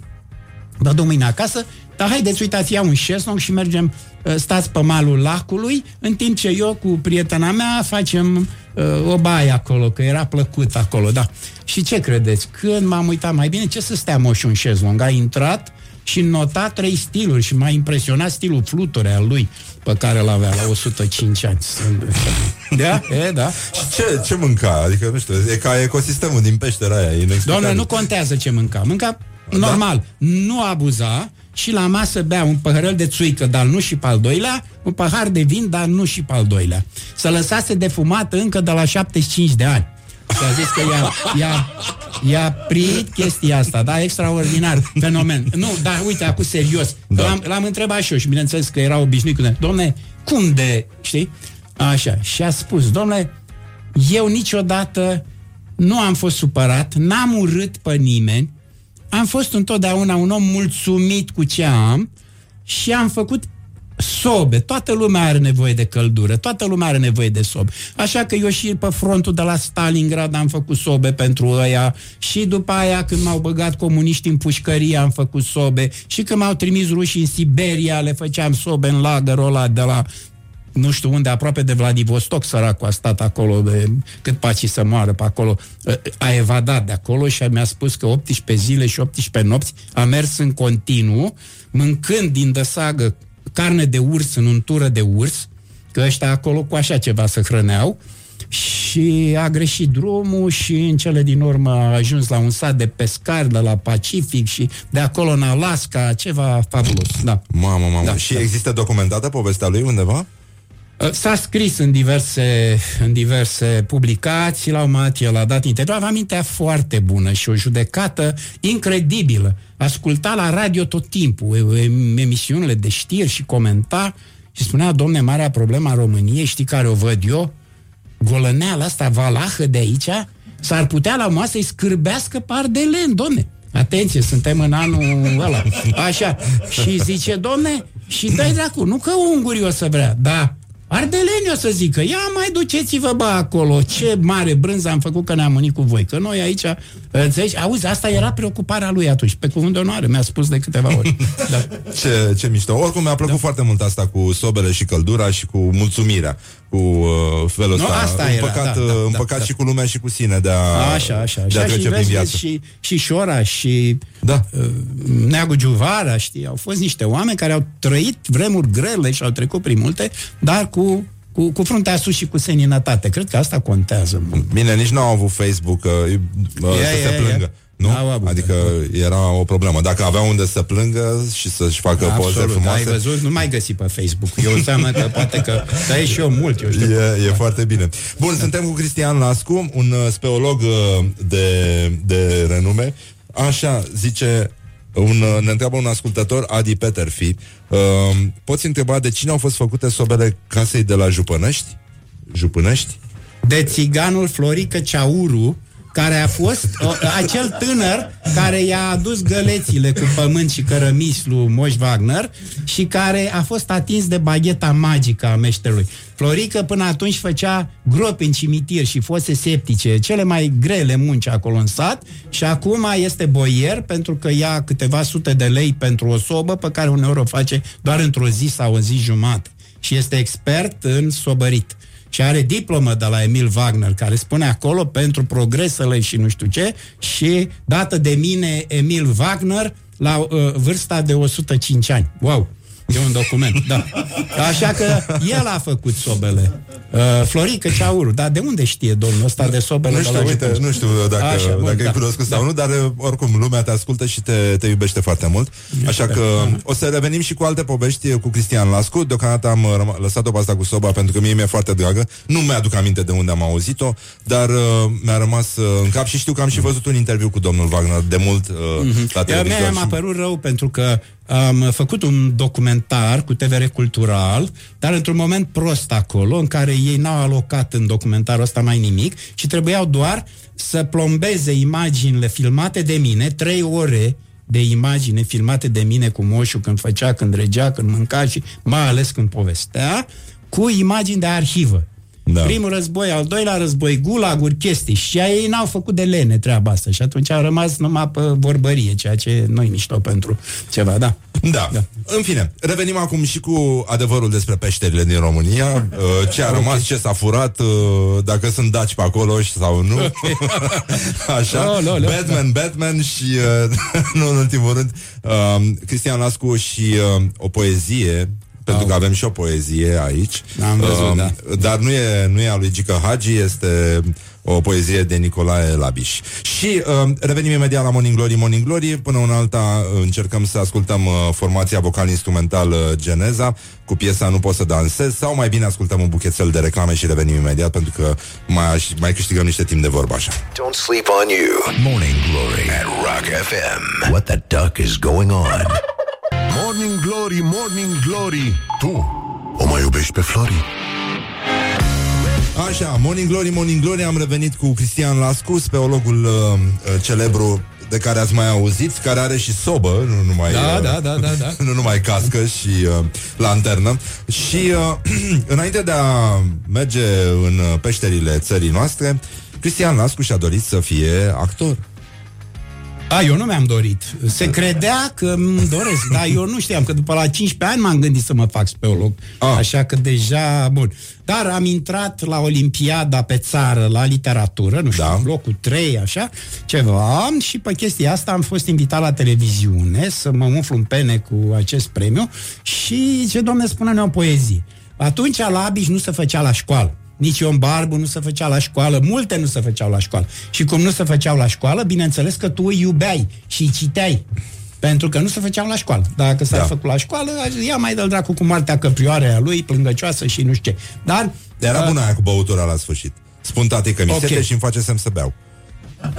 vă duc mâine acasă, dar haideți, uitați, iau un șezlong și mergem, uh, stați pe malul lacului, în timp ce eu cu prietena mea facem uh, o baie acolo, că era plăcut acolo, da. Și ce credeți? Când m-am uitat mai bine, ce să stea moș un șezlong? A intrat și nota trei stiluri și m-a impresionat stilul fluture al lui pe care l avea la 105 ani. Da? E, da.
Și ce, ce mânca? Adică, nu știu, e ca ecosistemul din peștera aia, inexplicabil.
Doamne, nu contează ce mânca. Mânca normal. Nu abuza și la masă bea un păhărel de țuică, dar nu și pe al doilea, un pahar de vin, dar nu și pe al doilea. Să lăsase defumat încă de la 75 de ani. Și a zis că i-a, i-a, i-a prit chestia asta, da? Extraordinar, fenomen. Nu, dar uite, acum serios. Da. L-am, l-am întrebat și eu și bineînțeles că era obișnuit cu Domne, cum de, știi? Așa, și a spus, domnule, eu niciodată nu am fost supărat, n-am urât pe nimeni, am fost întotdeauna un om mulțumit cu ce am și am făcut sobe. Toată lumea are nevoie de căldură, toată lumea are nevoie de sobe. Așa că eu și pe frontul de la Stalingrad am făcut sobe pentru ăia și după aia când m-au băgat comuniști în pușcărie am făcut sobe și când m-au trimis rușii în Siberia le făceam sobe în lagărul ăla de la nu știu unde, aproape de Vladivostok, săracul a stat acolo, de, cât paci să moară pe acolo, a evadat de acolo și mi-a spus că 18 zile și 18 nopți a mers în continuu, mâncând din dăsagă carne de urs în untură de urs, că ăștia acolo cu așa ceva se hrăneau, și a greșit drumul și în cele din urmă a ajuns la un sat de pescari de la Pacific și de acolo în Alaska, ceva fabulos, da.
Mamă, mamă.
Da,
și
da.
există documentată povestea lui undeva?
S-a scris în diverse, în diverse publicații, la un moment dat el a dat interviu, avea mintea foarte bună și o judecată incredibilă. Asculta la radio tot timpul, em- emisiunile de știri și comenta și spunea, domne, marea problema a României, știi care o văd eu? Golăneala asta valahă de aici s-ar putea la masă să-i scârbească par de len, domne. Atenție, suntem în anul ăla. Așa. Și zice, domne, și dai dracu, nu că ungurii o să vrea, da, Ardeleni o să zică, ia mai duceți-vă bă acolo, ce mare brânză am făcut că ne-am unit cu voi, că noi aici, înțelegi, auzi, asta era preocuparea lui atunci, pe cuvânt de onoare, mi-a spus de câteva ori. Da.
Ce, ce mișto. Oricum mi-a plăcut da. foarte mult asta cu sobele și căldura și cu mulțumirea, cu uh, felul
Nu,
ăsta.
asta era,
împăcat,
da, da,
uh, împăcat
da,
și
da.
cu lumea și cu sine de a,
Așa, așa,
de a
așa și
trece prin
vezi,
viață.
vezi, și, și Șora și
Da.
uh, Neagu Giuvara, știi, au fost niște oameni care au trăit vremuri grele și au trecut prin multe, dar cu, cu, cu fruntea sus și cu seninătate. Cred că asta contează. mult.
Bine, nici n-au avut Facebook uh, uh,
Ia,
să
ia,
se
ia.
plângă. Nu?
N-au avut,
adică era o problemă. Dacă aveau unde să plângă și să-și facă poze
Absolut,
frumoase,
ai văzut? Nu mai găsi pe Facebook. Eu înseamnă că poate că dai și eu mult, eu știu.
E, e foarte bine. Bun, suntem cu Cristian Lascu, un uh, speolog uh, de, de renume. Așa, zice, un, uh, ne întreabă un ascultător, Adi Peterfi, uh, poți întreba de cine au fost făcute sobele casei de la Jupănești? Jupânești?
de țiganul Florică Ceauru, care a fost o, acel tânăr care i-a adus gălețile cu pământ și cărămiți lui Moș Wagner și care a fost atins de bagheta magică a meșterului. Florică până atunci făcea gropi în cimitir și fose septice, cele mai grele munci acolo în sat și acum este boier pentru că ia câteva sute de lei pentru o sobă pe care uneori o face doar într-o zi sau o zi jumate. și este expert în sobărit. Și are diplomă de la Emil Wagner, care spune acolo pentru progresele și nu știu ce, și dată de mine Emil Wagner la uh, vârsta de 105 ani. Wow! E un document, da. Așa că el a făcut sobele. Uh, Florică Ceauru, dar de unde știe domnul ăsta de sobele?
Nu
de
știu,
la
uite,
Jupiter?
nu știu dacă,
Așa, bun,
dacă
da.
e cunoscut sau
Da.
nu, dar uh, oricum lumea te ascultă și te, te iubește foarte mult. Așa că o să revenim și cu alte povești uh, cu Cristian Lascu. Deocamdată am uh, răma- lăsat-o pe asta cu soba pentru că mie mi-e foarte dragă. Nu mi-aduc aminte de unde am auzit-o, dar uh, mi-a rămas uh, în cap și știu că am și văzut un interviu cu domnul Wagner de mult uh, la
Iar
televizor.
mie mi-a
și-
părut rău pentru că am făcut un documentar cu TVR Cultural, dar într-un moment prost acolo, în care ei n-au alocat în documentarul ăsta mai nimic și trebuiau doar să plombeze imaginile filmate de mine, trei ore de imagine filmate de mine cu moșul când făcea, când regea, când mânca și mai ales când povestea, cu imagini de arhivă. Da. Primul război, al doilea război, gulaguri, chestii. Și ei n-au făcut de lene treaba asta. Și atunci au rămas numai pe vorbărie, ceea ce nu-i mișto pentru ceva, da.
Da. da. În fine, revenim acum și cu adevărul despre peșterile din România. Uh, Ce a rămas, ce s-a furat, uh, dacă sunt daci pe acolo și sau nu. Așa.
Oh, no, no.
Batman, Batman și, uh, nu în ultimul rând, uh, Cristian Lascu și uh, o poezie pentru că avem și o poezie aici.
Am văzut,
Um,
da.
Dar nu e, nu e a lui Gică Hagi, este o poezie de Nicolae Labiș. Și um, revenim imediat la Morning Glory, Morning Glory. Până în alta încercăm să ascultăm uh, formația vocal-instrumental uh, Geneza cu piesa Nu pot să dansez sau mai bine ascultăm un buchețel de reclame și revenim imediat pentru că mai, aș- mai câștigăm niște timp de vorbă așa.
Don't sleep on you. Morning Glory at Rock FM. What the duck is going on?
Morning Glory, Morning Glory Tu o mai iubești pe Flori?
Așa, Morning Glory, Morning Glory Am revenit cu Cristian Lascu Speologul uh, uh, celebru de care ați mai auzit, care are și sobă, nu numai,
Da,
uh,
da, da, da, da.
nu numai cască și uh, lanternă. Și uh, înainte de a merge în uh, peșterile țării noastre, Cristian Lascu și-a dorit să fie actor.
A, eu nu mi-am dorit. Se credea că îmi doresc, dar eu nu știam că după la 15 ani m-am gândit să mă fac speolog.
Ah.
Așa că deja, bun. Dar am intrat la Olimpiada pe țară, la literatură, nu știu, da. locul 3, așa, ceva, și pe chestia asta am fost invitat la televiziune să mă umflu în pene cu acest premiu și ce domne spune-ne o poezie. Atunci la Abiș nu se făcea la școală. Nici Ion Barbu nu se făcea la școală, multe nu se făceau la școală. Și cum nu se făceau la școală, bineînțeles că tu îi iubeai și îi citeai. Pentru că nu se făceau la școală. Dacă s-ar da. făcut la școală, ia mai dă dracu cu moartea căprioare a lui, plângăcioasă și nu știu ce. Dar...
Era
uh,
bună aia cu băutura la sfârșit. Spun tate că mi
Ok.
sete și îmi face semn să beau.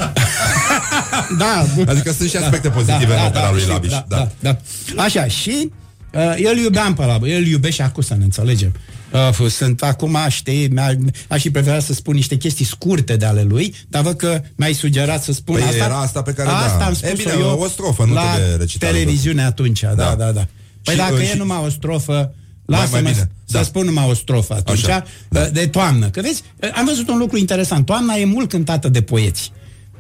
da,
Adică sunt și aspecte pozitive în opera lui
știu,
Labiș,
Da,
da.
da, da. Așa, și uh, el iubeam pe la el iubește acum să ne înțelegem. Uh, sunt acum, știi, mi-a, aș fi preferat să spun niște chestii scurte de ale lui, dar văd că mi-ai sugerat să spun
Păi
asta.
era asta pe care,
asta
da.
am
E
spus
bine,
eu
o strofă, nu
la
trebuie recitalul.
televiziune atunci, da, da, da. da. Păi
Și,
dacă
uh,
e
și-
numai o strofă,
Mai-
lasă-mă
mai bine,
să
da.
spun numai o strofă atunci,
Așa,
da. de toamnă. Că vezi, am văzut un lucru interesant. Toamna e mult cântată de poeți.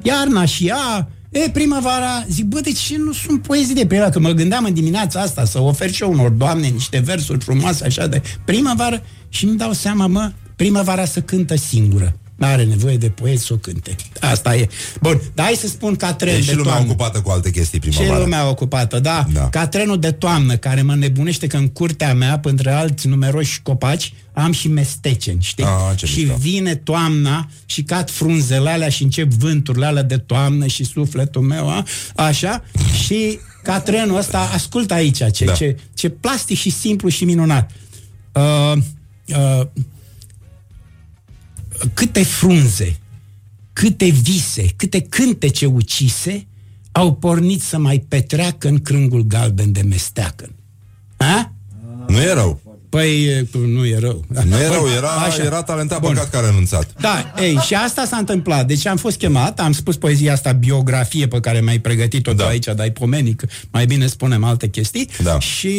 Iarna și ea, e primăvara, zic, bă, de ce nu sunt poezii de primăvară? Că mă gândeam în dimineața asta să ofer și eu unor doamne niște versuri frumoase așa de primăvară și îmi dau seama, mă, primăvara să cântă singură. N-are nevoie de poeți să o cânte. Asta e. Bun, dar hai să spun ca tren
E
de
și lumea
toamnă.
ocupată cu alte chestii
Și
primăvară.
lumea ocupată, da. da. Ca trenul de toamnă, care mă nebunește că în curtea mea, între alți numeroși copaci, am și mesteceni, știi?
Ah, ce
și
mișto.
vine toamna și cad frunzele alea și încep vânturile alea de toamnă și sufletul meu, a? așa, și ca trenul ăsta, ascultă aici ce,
Da.
da. ce, ce plastic și simplu și minunat. Uh, uh, câte frunze, câte vise, câte cântece ucise au pornit să mai petreacă în crângul galben de mesteacă. A?
Nu e rău.
Păi e, nu e rău.
Nu e rău,
Bun,
era,
așa.
era talentat,
Bun.
păcat că a renunțat.
Da, ei, și asta s-a întâmplat. Deci am fost chemat, am spus poezia asta, biografie pe care mi-ai pregătit-o da. aici, dar ai pomenic, mai bine spunem alte chestii.
Da.
Și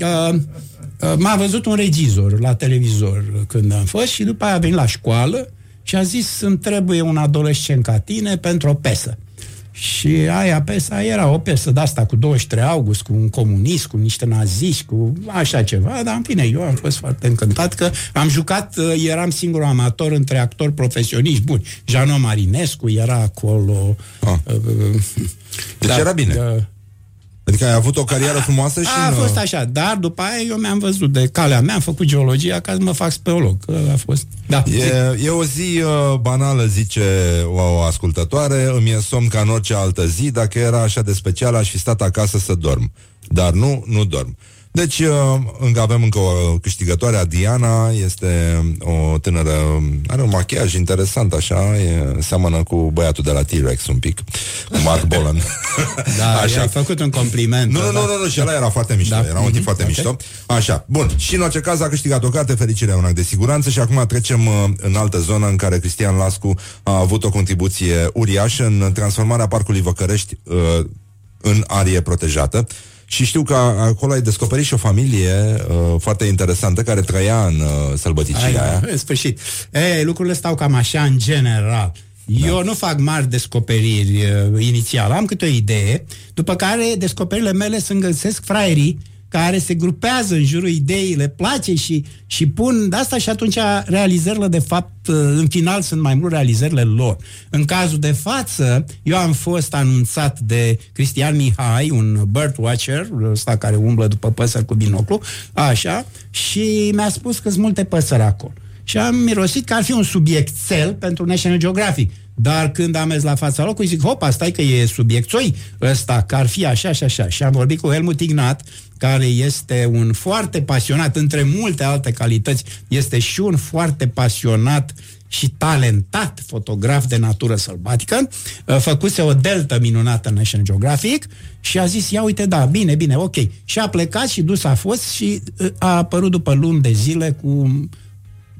uh, uh, m-a văzut un regizor la televizor când am fost și după aia a venit la școală și a zis, îmi trebuie un adolescent ca tine pentru o pesă. Și aia piesa era o piesă de asta cu 23 august, cu un comunist, cu niște naziști, cu așa ceva, dar în fine, eu am fost foarte încântat că am jucat, uh, eram singurul amator între actori profesioniști buni. Jano Marinescu era acolo.
Ah. Deci era bine.
Uh,
Adică ai avut o carieră frumoasă și...
a
în-
fost așa, dar după aia eu mi-am văzut de calea mea, am făcut geologia ca să mă fac speolog. Că A fost, da.
E, e o zi uh, banală, zice o, o ascultătoare, îmi e somn ca în orice altă zi, dacă era așa de special, aș fi stat acasă să dorm. Dar nu, nu dorm. Deci, uh, încă avem încă o câștigătoare, Diana, este o tânără, are un machiaj interesant, așa, e, seamănă cu băiatul de la T-Rex un pic, cu Mark Bolan.
Da, așa. ai făcut un compliment.
Nu, nu,
da.
nu, nu, nu, și ăla era foarte mișto,
Da.
era un tip foarte
Ok.
mișto. Așa, bun, și în orice caz a câștigat o carte, fericire un act de siguranță și acum trecem uh, în altă zonă în care Cristian Lascu a avut o contribuție uriașă în transformarea Parcului Văcărești uh, în arie protejată. Și știu că acolo ai descoperit și o familie uh, foarte interesantă care trăia în uh, sălbăticia
Ai,
aia.
În sfârșit. E, lucrurile stau cam așa în general.
Da.
Eu nu fac mari descoperiri uh, inițial, am câte o idee, după care descoperirile mele sunt găsesc fraierii care se grupează în jurul ideii, le place și, și pun de asta și atunci realizările de fapt uh, în final sunt mai mult realizările lor. În cazul de față, eu am fost anunțat de Cristian Mihai, un birdwatcher, ăsta care umblă după păsări cu binoclu, așa, și mi-a spus că sunt multe păsări acolo. Și am mirosit că ar fi un subiectel pentru National Geographic. Dar când am mers la fața locului, zic, hopa, stai că e subiectoi ăsta, că ar fi așa și așa. Și am vorbit cu Helmut Ignat, care este un foarte pasionat, între multe alte calități, este și un foarte pasionat și talentat fotograf de natură sălbatică, uh, făcuse o deltă minunată în National Geographic și a zis, ia uite, da, bine, bine, ok. Și a plecat și dus a fost și uh, a apărut după luni de zile cu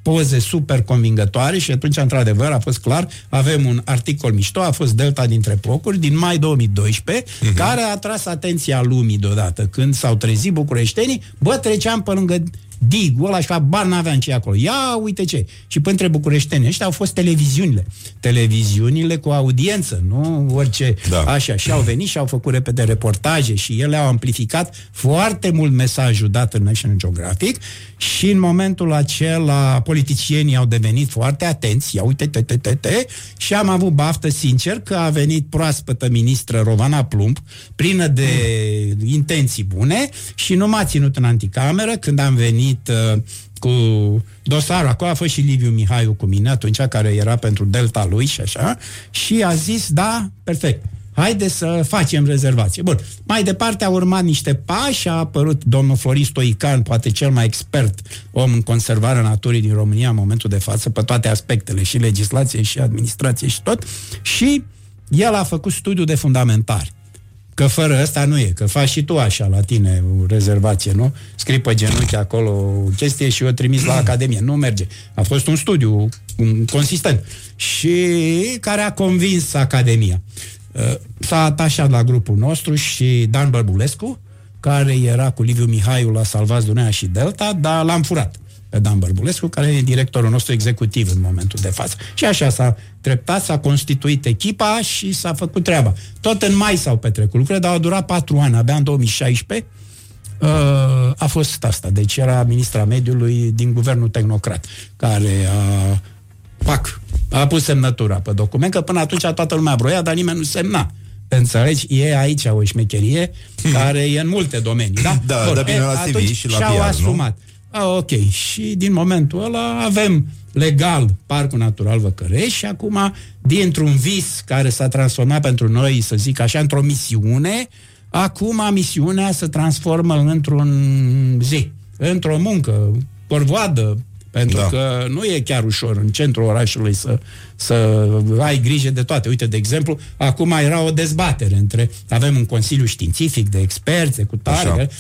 poze super convingătoare și atunci, într-adevăr, a fost clar, avem un articol mișto, a fost Delta dintre Procuri, din mai 2012, uh-huh. care a atras atenția lumii deodată. Când s-au trezit bucureștenii, bă, treceam pe lângă digul ăla și bani n-aveam ce e acolo. Ia uite ce. Și pântre bucureșteni ăștia au fost televiziunile. Televiziunile cu audiență, nu orice.
Da.
Așa. Și au venit și au făcut repede reportaje și ele au amplificat foarte mult mesajul dat în National Geographic și în momentul acela politicienii au devenit foarte atenți, ia uite, te, te, te, te, și am avut baftă sincer că a venit proaspătă ministră Rovana Plumb, plină de intenții bune și nu m-a ținut în anticameră când am venit uh, cu dosarul, acolo a fost și Liviu Mihaiu cu mine atunci, care era pentru delta lui și așa, și a zis, da, perfect, haide să facem rezervație. Bun, mai departe a urmat niște pași, a apărut domnul Florin Stoican, poate cel mai expert om în conservarea naturii din România în momentul de față, pe toate aspectele, și legislație, și administrație, și tot, și el a făcut studiu de fundamentare. Că fără ăsta nu e, că faci și tu așa la tine o rezervație, nu? Scrii pe genunchi acolo o chestie și o trimis la Academie. Nu merge. A fost un studiu un, consistent și care a convins Academia. Uh, S-a atașat la grupul nostru și Dan Bărbulescu, care era cu Liviu Mihaiu la Salvați Dunea și Delta, dar l-am furat pe Dan Bărbulescu, care e directorul nostru executiv în momentul de față. Și așa s-a treptat, s-a constituit echipa și s-a făcut treaba. Tot în mai s-au petrecut lucrurile, dar au durat patru ani. Abia în 2016 uh, a fost asta. Deci era ministra mediului din guvernul tehnocrat, care a, pac, a pus semnătura pe document, că până atunci toată lumea vroia, dar nimeni nu semna. Înțelegi? E aici o șmecherie care e în multe domenii. Da,
Da,
Bun,
da, bine
e,
la CV
atunci
și la
și-au
PR, nu?
Asumat. A, ok. Și din momentul ăla avem legal Parcul Natural Văcărești și acum, dintr-un vis care s-a transformat pentru noi, să zic așa, într-o misiune, acum misiunea se transformă într-un zi, într-o muncă, corvoadă, pentru
Da.
da. că nu e chiar ușor în centrul orașului să, să ai grijă de toate. Uite, de exemplu, acum era o dezbatere între, avem un consiliu științific de experți, cu
Așa.
tare, uh,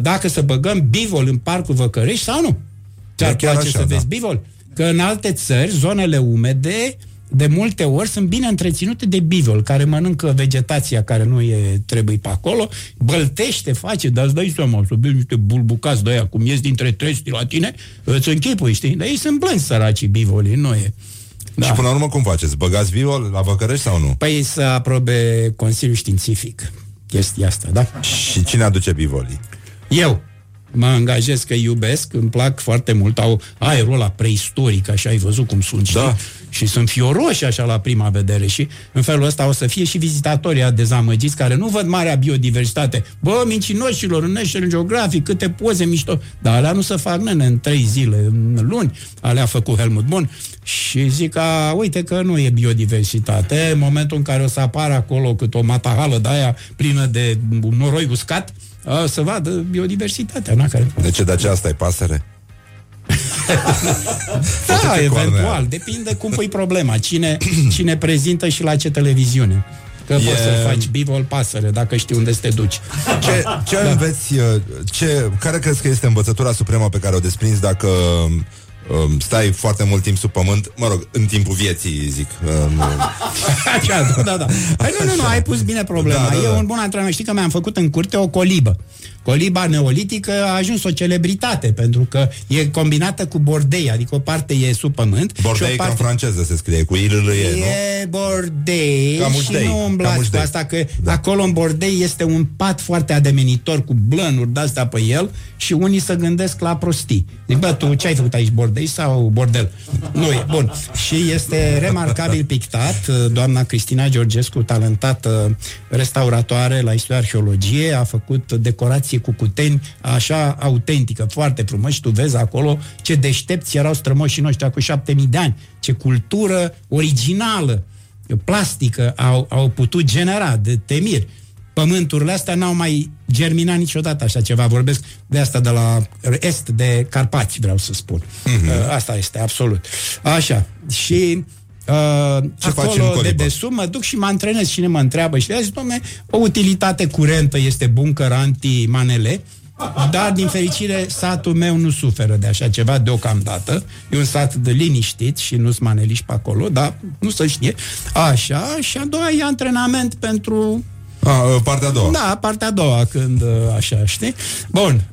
dacă să băgăm bivol în parcul Văcărești sau nu. Ți-ar
Da, chiar
place
așa,
să
da.
vezi bivol? Că în alte țări, zonele umede, de multe ori sunt bine întreținute de bivol, care mănâncă vegetația care nu e trebuie pe acolo, băltește, face, dar îți dai seama, să vezi niște bulbucați de aia, cum ies dintre tresti la tine, îți închipui, știi? Dar ei sunt blânzi săracii bivolii, nu e.
Da. Și până la urmă cum faceți? Băgați viol la Văcărești sau nu?
Păi să aprobe Consiliul Științific chestia asta, da?
Și cine aduce bivolii?
Eu mă angajez că iubesc, îmi plac foarte mult, au aerul ăla preistoric, așa ai văzut cum sunt, știi?
Da.
Și sunt fioroși așa la prima vedere și în felul ăsta o să fie și vizitatorii dezamăgiți care nu văd marea biodiversitate. Bă, mincinoșilor, în National Geographic, câte poze mișto. Dar alea nu se fac, nene, în trei zile, în luni. Alea a făcut Helmut Bun. Și zic, a, uite că nu e biodiversitate. În momentul în care o să apară acolo cât o matahală de aia plină de noroi uscat, a, să vadă biodiversitatea. Na, care...
De ce de aceea asta e pasăre?
da, eventual. Coarne. Depinde cum pui problema. Cine, cine prezintă și la ce televiziune. Că e... poți să faci bivol pasăre dacă știi unde să te duci.
Ce, ce da. înveți, uh, ce, care crezi că este învățătura supremă pe care o desprinzi dacă um, stai foarte mult timp sub pământ, mă rog, în timpul vieții, zic. Um,
Așa, da, da, da. Păi nu, nu, nu, ai pus bine problema. Da, da, da. E un bun antrenament. Știi că mi-am făcut în curte o colibă. Coliba neolitică a ajuns o celebritate pentru că e combinată cu bordei, adică o parte e sub pământ.
Bordei
și o parte...
ca în franceză se scrie, cu il nu?
E bordei și nu umblați cu asta, că da. acolo în bordei este un pat foarte ademenitor cu blănuri de-astea pe el și unii se gândesc la prostii. Zic, bă, tu ce ai făcut aici, bordei sau bordel? Nu e, bun. Și este remarcabil pictat, doamna Cristina Georgescu, talentată restauratoare la istoria arheologie, a făcut decorații cu cuteni așa autentică, foarte frumos și tu vezi acolo ce deștepți erau strămoșii noștri cu șapte mii de ani, ce cultură originală, plastică au, au putut genera de temir. Pământurile astea n-au mai germinat niciodată așa ceva. Vorbesc de asta de la est de Carpați, vreau să spun. Mm-hmm. Asta este, absolut. Așa. Și Uh, Ce acolo de desubt mă duc și mă antrenez. Cine mă întreabă și zic, domne, o utilitate curentă este bunker anti-manele, dar, din fericire, satul meu nu suferă de așa ceva deocamdată. E un sat de liniștit și nu-s maneliși pe acolo, dar nu se știe. Așa, și a doua e antrenament pentru
a, partea a doua.
Da, partea a doua, când așa, știi? Bun,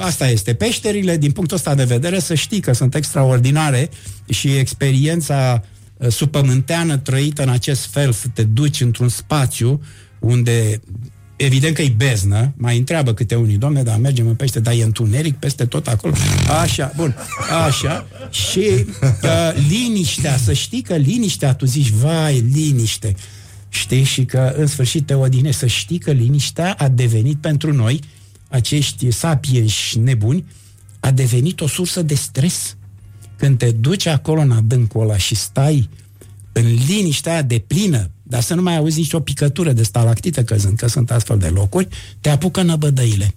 asta este. Peșterile, din punctul ăsta de vedere, să știi că sunt extraordinare și experiența Uh, supământeană trăită în acest fel, să te duci într-un spațiu unde evident că e beznă, mai întreabă câte unii, domne, dar mergem în pește, dar e întuneric peste tot acolo. Așa, bun, așa. Și uh, liniștea, să știi că liniștea, tu zici, vai, liniște. Știi? Și că, în sfârșit, te odine să știi că liniștea a devenit pentru noi, acești sapienși nebuni, a devenit o sursă de stres. Când te duci acolo în adâncul ăla și stai în liniștea aia de plină, dar să nu mai auzi nicio picătură de stalactită căzând, că sunt astfel de locuri, te apucă năbădăile.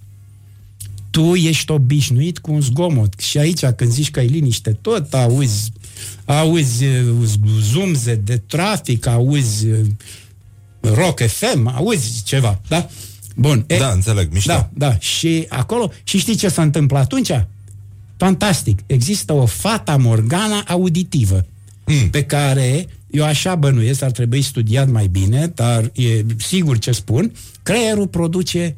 Tu ești obișnuit cu un zgomot și aici când zici că e liniște, tot auzi auzi uh, zumze de trafic, auzi uh, rock FM, auzi ceva, da? Bun.
E, da, înțeleg, mișto.
Da, da. Și acolo, și știi ce s-a întâmplat atunci? Fantastic. Există o fata morgana auditivă mm. pe care eu așa bănuiesc, ar trebui studiat mai bine, dar e sigur ce spun, creierul produce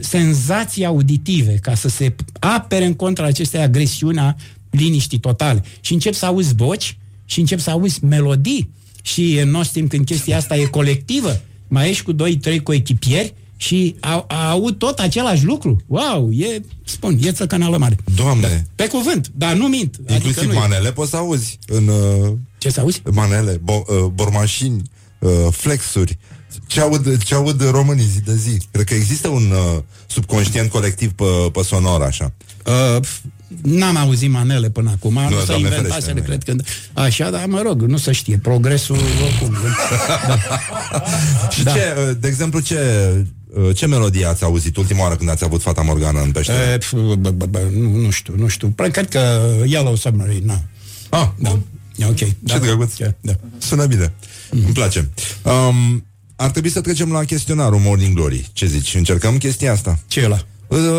senzații auditive ca să se apere în contra acestei agresiuni a liniștii totale. Și încep să auzi voci și încep să auzi melodii. Și în nostru timp când chestia asta e colectivă, mai ești cu doi, trei coechipieri și au, aud tot același lucru. Wow, e, spun, e țăcănală mare.
Doamne! Da.
Pe cuvânt, dar nu mint.
Inclusiv adică manele e. poți să auzi. În, uh,
Ce să auzi?
Manele, bo, uh, bormașini, uh, flexuri. Ce aud, ce aud românii zi de zi? Cred că există un uh, subconștient colectiv pe, pe sonor, așa.
Uh, N-am auzit manele până acum, nu, nu s-a inventat, cred că... Așa, dar mă rog, nu să știe, progresul oricum.
da. Și da. ce, uh, de exemplu, ce Uh, ce melodie ați auzit ultima oară când ați avut Fata Morgana în pește? E,
nu, nu știu, nu știu. Cred că Yellow Submarine, na.
Ah, da.
Ok.
Ce
da,
drăguț.
Da, da.
Sună bine. Mm-hmm. Îmi place. Um, ar trebui să trecem la chestionarul Morning Glory. Ce zici? Încercăm chestia asta?
Ce e ăla?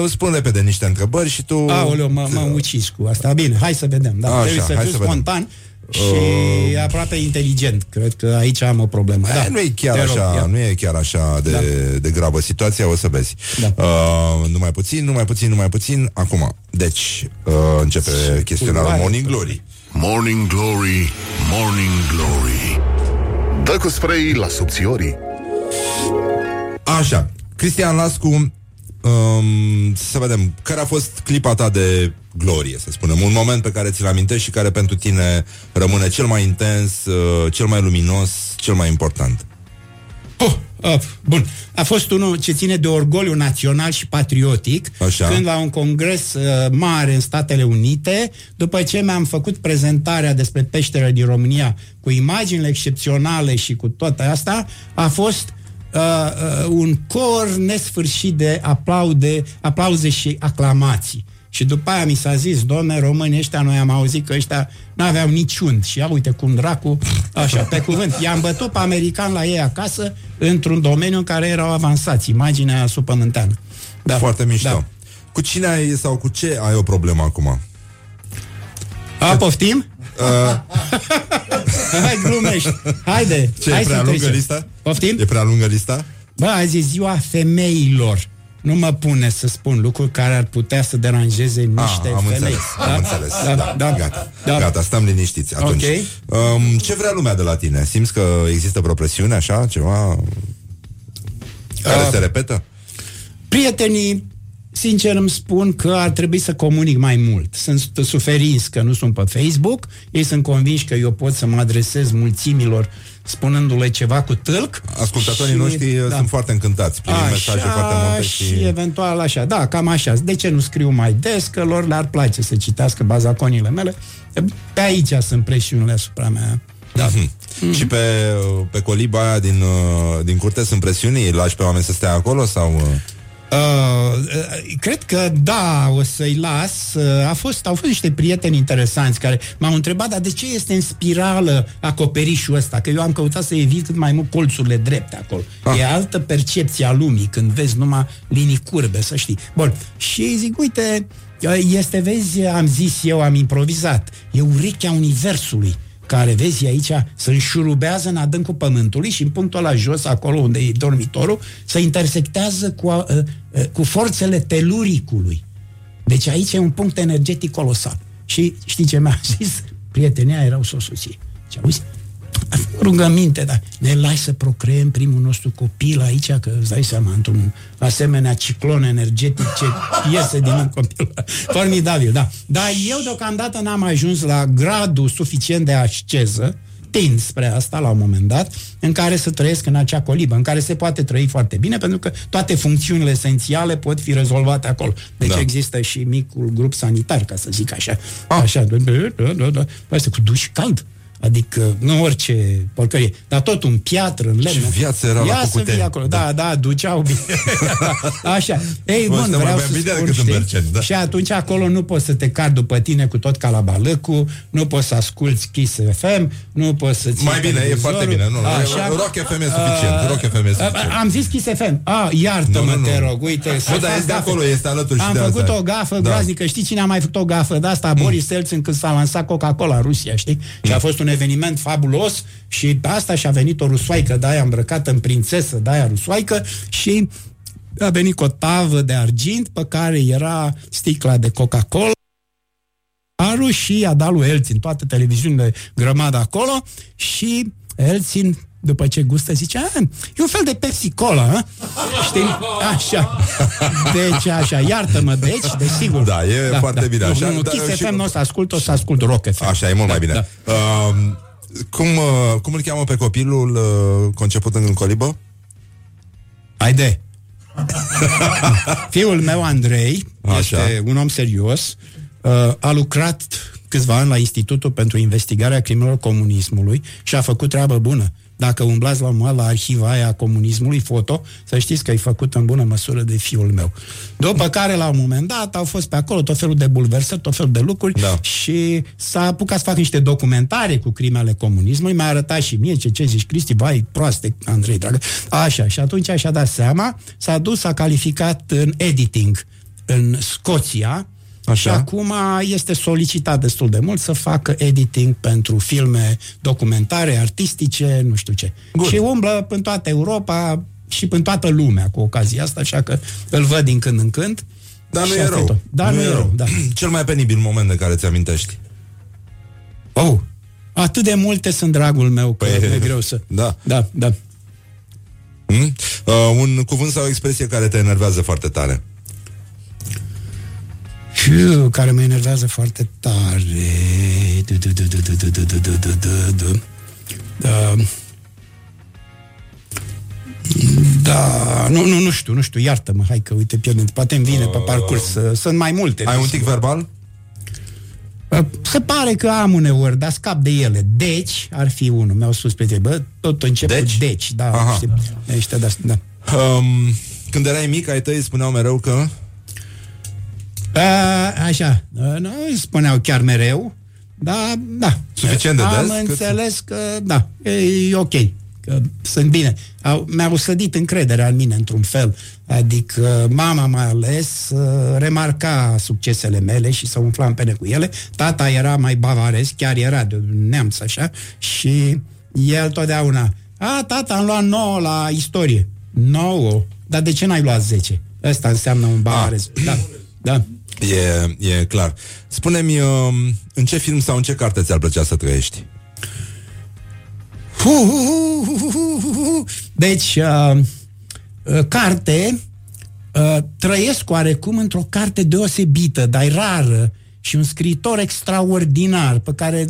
Spun repede niște întrebări și tu...
Aoleu, mă, mă ucis cu asta. Bine, hai să vedem. Da, Așa, trebuie să fiu spontan. Vedem. Și aproape inteligent. Cred că aici am o problemă.
Da.
Da.
Nu e chiar
Te rog,
așa,
ia.
nu e chiar așa de,
Da.
de gravă situația, o să vezi.
Da.
Uh, numai puțin, numai puțin, numai puțin. Acum, deci, uh, începe chestionarul
Pulvare.
Morning Glory.
Morning Glory, Morning Glory Dă cu spray la subțiorii
Așa, Cristian Lascu, um, să vedem, care a fost clipa ta de glorie, să spunem, un moment pe care ți-l amintești și care pentru tine rămâne cel mai intens, uh, cel mai luminos, cel mai important.
Oh, oh, bun. A fost unul ce ține de orgoliu național și patriotic,
Așa.
când la un congres uh, mare în Statele Unite, după ce mi-am făcut prezentarea despre peșteră din România cu imaginile excepționale și cu toate asta, a fost uh, uh, un cor nesfârșit de aplaude, aplauze și aclamații. Și după aia mi s-a zis, domne, românii ăștia, noi am auzit că ăștia n-aveau niciun. Și ia uite cum dracu, așa, pe cuvânt. I-am bătut pe american la ei acasă într-un domeniu în care erau avansați, imaginea supământeană.
Da. Foarte mișto.
Da.
Da. Cu cine ai sau cu ce ai o problemă acum?
A, poftim?
Uh,
Hai, glumești. Haide.
ce,
hai
e prea
să
lungă
trecem.
lista?
Poftim?
E prea lungă lista?
Bă, azi e ziua femeilor. Nu mă pune să spun lucruri care ar putea să deranjeze niște
Ah, am
femei.
înțeles, am înțeles. Da, da, da, gata,
da.
gata, stăm liniștiți atunci.
Ok.
Um, ce vrea lumea de la tine? Simți că există vreo presiune, așa, ceva care
Uh,
se repetă?
Prietenii, sincer îmi spun că ar trebui să comunic mai mult. Sunt suferinți că nu sunt pe Facebook, ei sunt convinși că eu pot să mă adresez mulțimilor spunându-le ceva cu tâlc.
Ascultatorii noștri da. sunt foarte încântați, primim mesaje foarte multe și...
și eventual așa, da, cam așa. De ce nu scriu mai des? Că lor le-ar place să citească bazaconile mele. Pe aici sunt presiunile asupra mea. Da.
Mm-hmm. Și pe, pe coliba aia din, uh, din curte sunt presiuni? Îi lași pe oameni să stea acolo sau... uh?
Uh, uh, cred că da, o să-i las. Uh, a fost, au fost niște prieteni interesanți care m-au întrebat, dar de ce este în spirală acoperișul ăsta? Că eu am căutat să evit cât mai mult colțurile drepte acolo. Ah. E altă percepție a lumii când vezi numai linii curbe, să știi. Bun, și zic, uite, uh, este, vezi, am zis eu, am improvizat, e urechea universului care, vezi aici, se înșurubează în adâncul pământului și în punctul ăla jos, acolo unde e dormitorul, se intersectează cu, uh, uh, cu forțele teluricului. Deci aici e un punct energetic colosal. Și știi ce mi-a zis? Prietenea erau să o soție. Și auzi, rugăminte, dar ne lași să procreăm primul nostru copil aici, că îți dai seama, într-un asemenea ciclon energetic ce iese din un copil. Formidabil, da. Dar eu deocamdată n-am ajuns la gradul suficient de asceză, tind spre asta la un moment dat, în care să trăiesc în acea colibă, în care se poate trăi foarte bine, pentru că toate funcțiunile esențiale pot fi rezolvate acolo. Deci da.
Da.
există și micul grup sanitar, ca să zic așa. Ah. Așa, da, da, da, da. Asta cu duș cald. Adică, nu orice porcărie, dar tot un piatră, în lemn.
Ce viață era la
Ia să
Cucuteni.
fie acolo. Da, da, duceau bine. Așa. Ei,
Bă,
bun,
ăsta
vreau
vorbea
să
bine
spun,
decât în
știi?
Berceni, da.
Și atunci acolo nu poți să te car după tine cu tot calabalăcul, nu poți să asculti Kiss FM, nu poți să ții
Mai bine, e
televizorul.
foarte bine. Nu, nu,
Așa.
Rock FM e suficient,
Uh,
Rock FM e
uh,
suficient.
Am zis Kiss FM. Ah, iartă-mă,
Nu, nu,
te
nu.
rog. Uite,
Bă,
să
dar
fac
este de
gafe.
acolo, este alături și
Am
de
făcut
asta.
o gafă
Da.
groaznică. Știi cine a mai făcut o gafă de asta? Boris Elțin când s-a lansat Coca-Cola în Rusia, știi? Și a fost un eveniment fabulos și pe asta și-a venit o rusoaică de aia îmbrăcată în prințesă de aia rusoaică și a venit cu o tavă de argint pe care era sticla de Coca-Cola Aru și a dat lui Elțin. Toate televiziunile grămadă acolo și Elțin după ce gustă, zice, "A, e un fel de Pepsi-Cola, a? știi? Așa. Deci, așa, iartă-mă, deci, desigur.
Da, e foarte bine așa.
Nu, nu,
Da,
Kiss
și-
FM nu o să ascult, o să ascult Rock FM.
Așa, e mult mai bine.
Da.
Uh, cum, uh, cum îl cheamă pe copilul uh, conceput în colibă?
Haide. Fiul meu, Andrei,
Așa.
este un om serios, uh, a lucrat câțiva ani la Institutul pentru Investigarea Crimelor Comunismului și a făcut treabă bună. Dacă umblați la mă la arhiva aia a comunismului, foto, să știți că e făcut în bună măsură de fiul meu. După care, la un moment dat, au fost pe acolo tot felul de bulversări, tot felul de lucruri
Da.
și s-a apucat să facă niște documentare cu crimele comunismului, mi-a arătat și mie ce, ce zici, Cristi, vai, proaste, Andrei, dragă. Așa, și atunci și-a dat seama, s-a dus, s-a calificat în editing în Scoția
Așa.
Și acum este solicitat destul de mult să facă editing pentru filme documentare, artistice, nu știu ce.
Good.
Și umblă în toată Europa și în toată lumea cu ocazia asta, așa că îl văd din când în când.
Dar nu
Și
e
asta
rău.
tot. Dar nu, e rău, da.
Cel mai penibil moment de care ți-amintești.
Oh, atât de multe sunt dragul meu că
Păi,
e greu să...
Da.
Da, da.
Hmm? Uh, un cuvânt sau o expresie care te enervează foarte tare
care mă enervează foarte tare. Da. Da, nu, nu, nu știu, nu știu, iartă-mă, hai că uite, pierdem, poate îmi vine pe uh. parcurs, uh, sunt mai multe.
Ai un deci- tic verbal?
Uh, se pare că am uneori, dar scap de ele. Deci, ar fi unul. Mi-au spus pe tine, bă, tot încep
deci?
deci. Da,
Aha.
știi, da. Ești, da, da.
Um, când erai mic, ai tăi spuneau mereu că...
A, așa, a, nu îi spuneau chiar mereu, dar da.
Suficient de
Am
des, cât-
înțeles că da, e ok, că sunt bine. Au, mi-au sădit încrederea în mine într-un fel. Adică mama mai ales uh, remarca succesele mele și să umfla în pene cu ele. Tata era mai bavarez, chiar era de neamț așa și el totdeauna a, tata, am luat 9 la istorie. 9? Dar de ce n-ai luat 10? Ăsta înseamnă un bavarez. Da, da.
E, e clar. Spune-mi, um, în ce film sau în ce carte ți-ar plăcea să trăiești?
Hu, hu, hu, hu, hu, hu, hu. Deci, uh, uh, carte, uh, trăiesc oarecum într-o carte deosebită, dar rară, și un scriitor extraordinar, pe care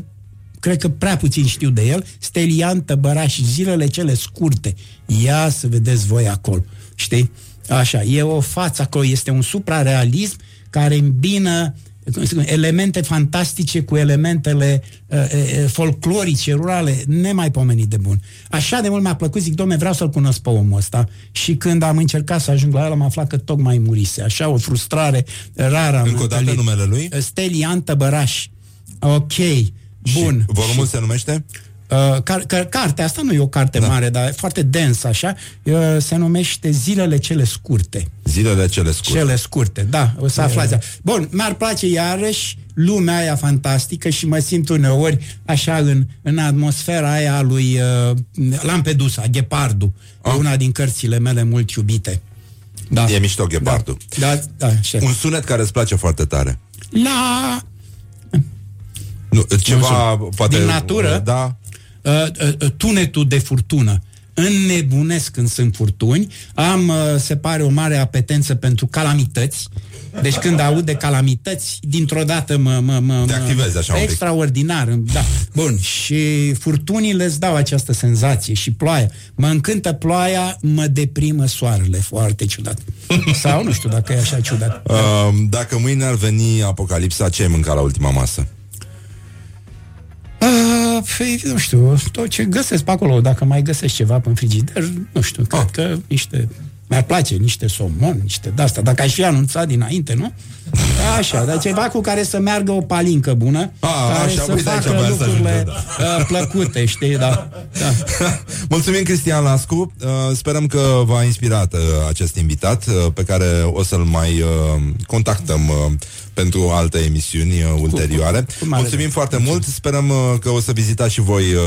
cred că prea puțin știu de el, Stelian Tăbăraș, zilele cele scurte. Ia să vedeți voi acolo, știi? Așa, e o față acolo, este un suprarealism care îmbină cum se spune, elemente fantastice cu elementele uh, uh, folclorice, rurale, nemaipomenit de bun. Așa de mult mi-a plăcut, zic, domne, vreau să-l cunosc pe omul ăsta. Și când am încercat să ajung la el, am aflat că tocmai murise. Așa, o frustrare rară. am
Încă o dată
întâlnit.
numele lui?
Stelian Tăbăraș. Ok, bun.
Și volumul se numește?
Uh, car, car, cartea asta nu e o carte da. mare, dar e foarte densă așa, uh, se numește Zilele cele scurte.
Zilele cele scurte.
Cele scurte, da, o să aflați. Bun, mi-ar place iarăși lumea aia fantastică și mă simt uneori așa în, în atmosfera aia a lui uh, Lampedusa, Ghepardu, ah. una din cărțile mele mult iubite. Da.
E mișto ghepardul.
Da, da, așa.
Un sunet care îți place foarte tare.
La
Nu, ceva,
Nu știu.
poate...
Din natură?
Da.
Uh, uh, uh, tunetul de furtună. Înnebunesc când sunt furtuni. Am, uh, se pare, o mare apetență pentru calamități. Deci când aud de calamități, dintr-o dată mă... mă, mă
Te activezi așa un pic.
Extraordinar, da. Bun, și furtunile îți dau această senzație și ploaia. Mă încântă ploaia, mă deprimă soarele, foarte ciudat. Sau nu știu dacă e așa ciudat.
Uh, dacă mâine ar veni apocalipsa, ce ai mâncat la ultima masă?
Uh, păi, nu știu, tot ce găsesc pe acolo, dacă mai găsesc ceva pe frigider, nu știu, cred
Ah.
că niște... Mi-ar place niște somon, niște de-asta. Dacă aș fi anunțat dinainte, nu? Așa, dar ceva cu care să meargă o palincă bună,
Ah,
care
așa,
să
uite, aici
facă
voiam să
lucrurile
ajung,
uh, plăcute, știi, da. da.
Mulțumim, Cristian Lascu. Uh, sperăm că v-a inspirat uh, acest invitat, uh, pe care o să-l mai uh, contactăm uh, pentru alte emisiuni uh, ulterioare.
cu mare
Mulțumim
drag.
foarte mult. Sperăm uh, că o să vizitați și voi uh,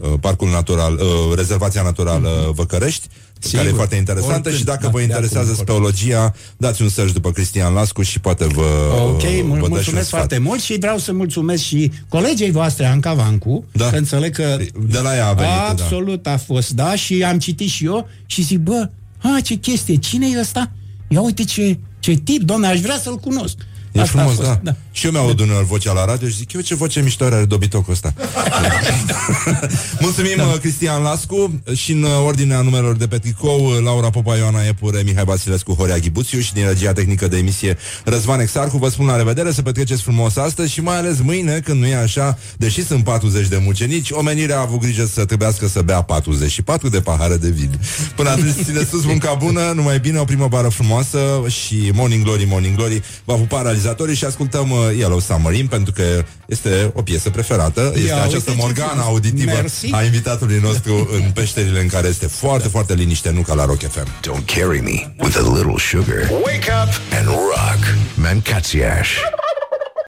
uh, Parcul Natural, uh, Rezervația Naturală Văcărești.
Sigur.
care e foarte interesantă
Oricând.
și dacă
Da,
vă
de
interesează
acord,
speologia, dați un search după Cristian Lascu și poate vă
Ok,
vă
mul-
dă și un
mulțumesc
sfat.
foarte mult și vreau să mulțumesc și colegei voastre, Anca Vancu,
Da.
că înțeleg că
De la ea a venit, da.
absolut a fost, da, și am citit și eu și zic, bă, ha, ce chestie, cine e ăsta? Ia uite ce, ce tip, doamne, aș vrea să-l cunosc.
E
Asta a
frumos,
fost,
da. Și eu mi-aud uneori vocea la radio și zic, eu ce voce mișto are dobitocul ăsta. Mulțumim, da. Cristian Lascu și în uh, ordinea numelor de pe tricou, uh, Laura Popa, Ioana Epure, Mihai Basilescu, Horea Ghibuțiu și din regia tehnică de emisie Răzvan Exarcu. Vă spun la revedere, să petreceți frumos astăzi și mai ales mâine, când nu e așa, deși sunt 40 de mucenici, omenirea a avut grijă să trebuiască să bea 44 de pahare de vin. Până atunci, țineți sus munca bună, numai bine, o primăvară frumoasă și Morning Glory, Morning Glory, va pupa realizatorii și ascultăm uh, Yellow Submarine, pentru că este o piesă preferată, este
Ia,
această
uite ce
morgana
frumos.
auditivă
Mersi.
a invitatului nostru în peșterile în care este foarte, foarte liniște, nu ca la Rock FM.
Don't carry me with a little sugar. Wake up and rock. Mancațiaș.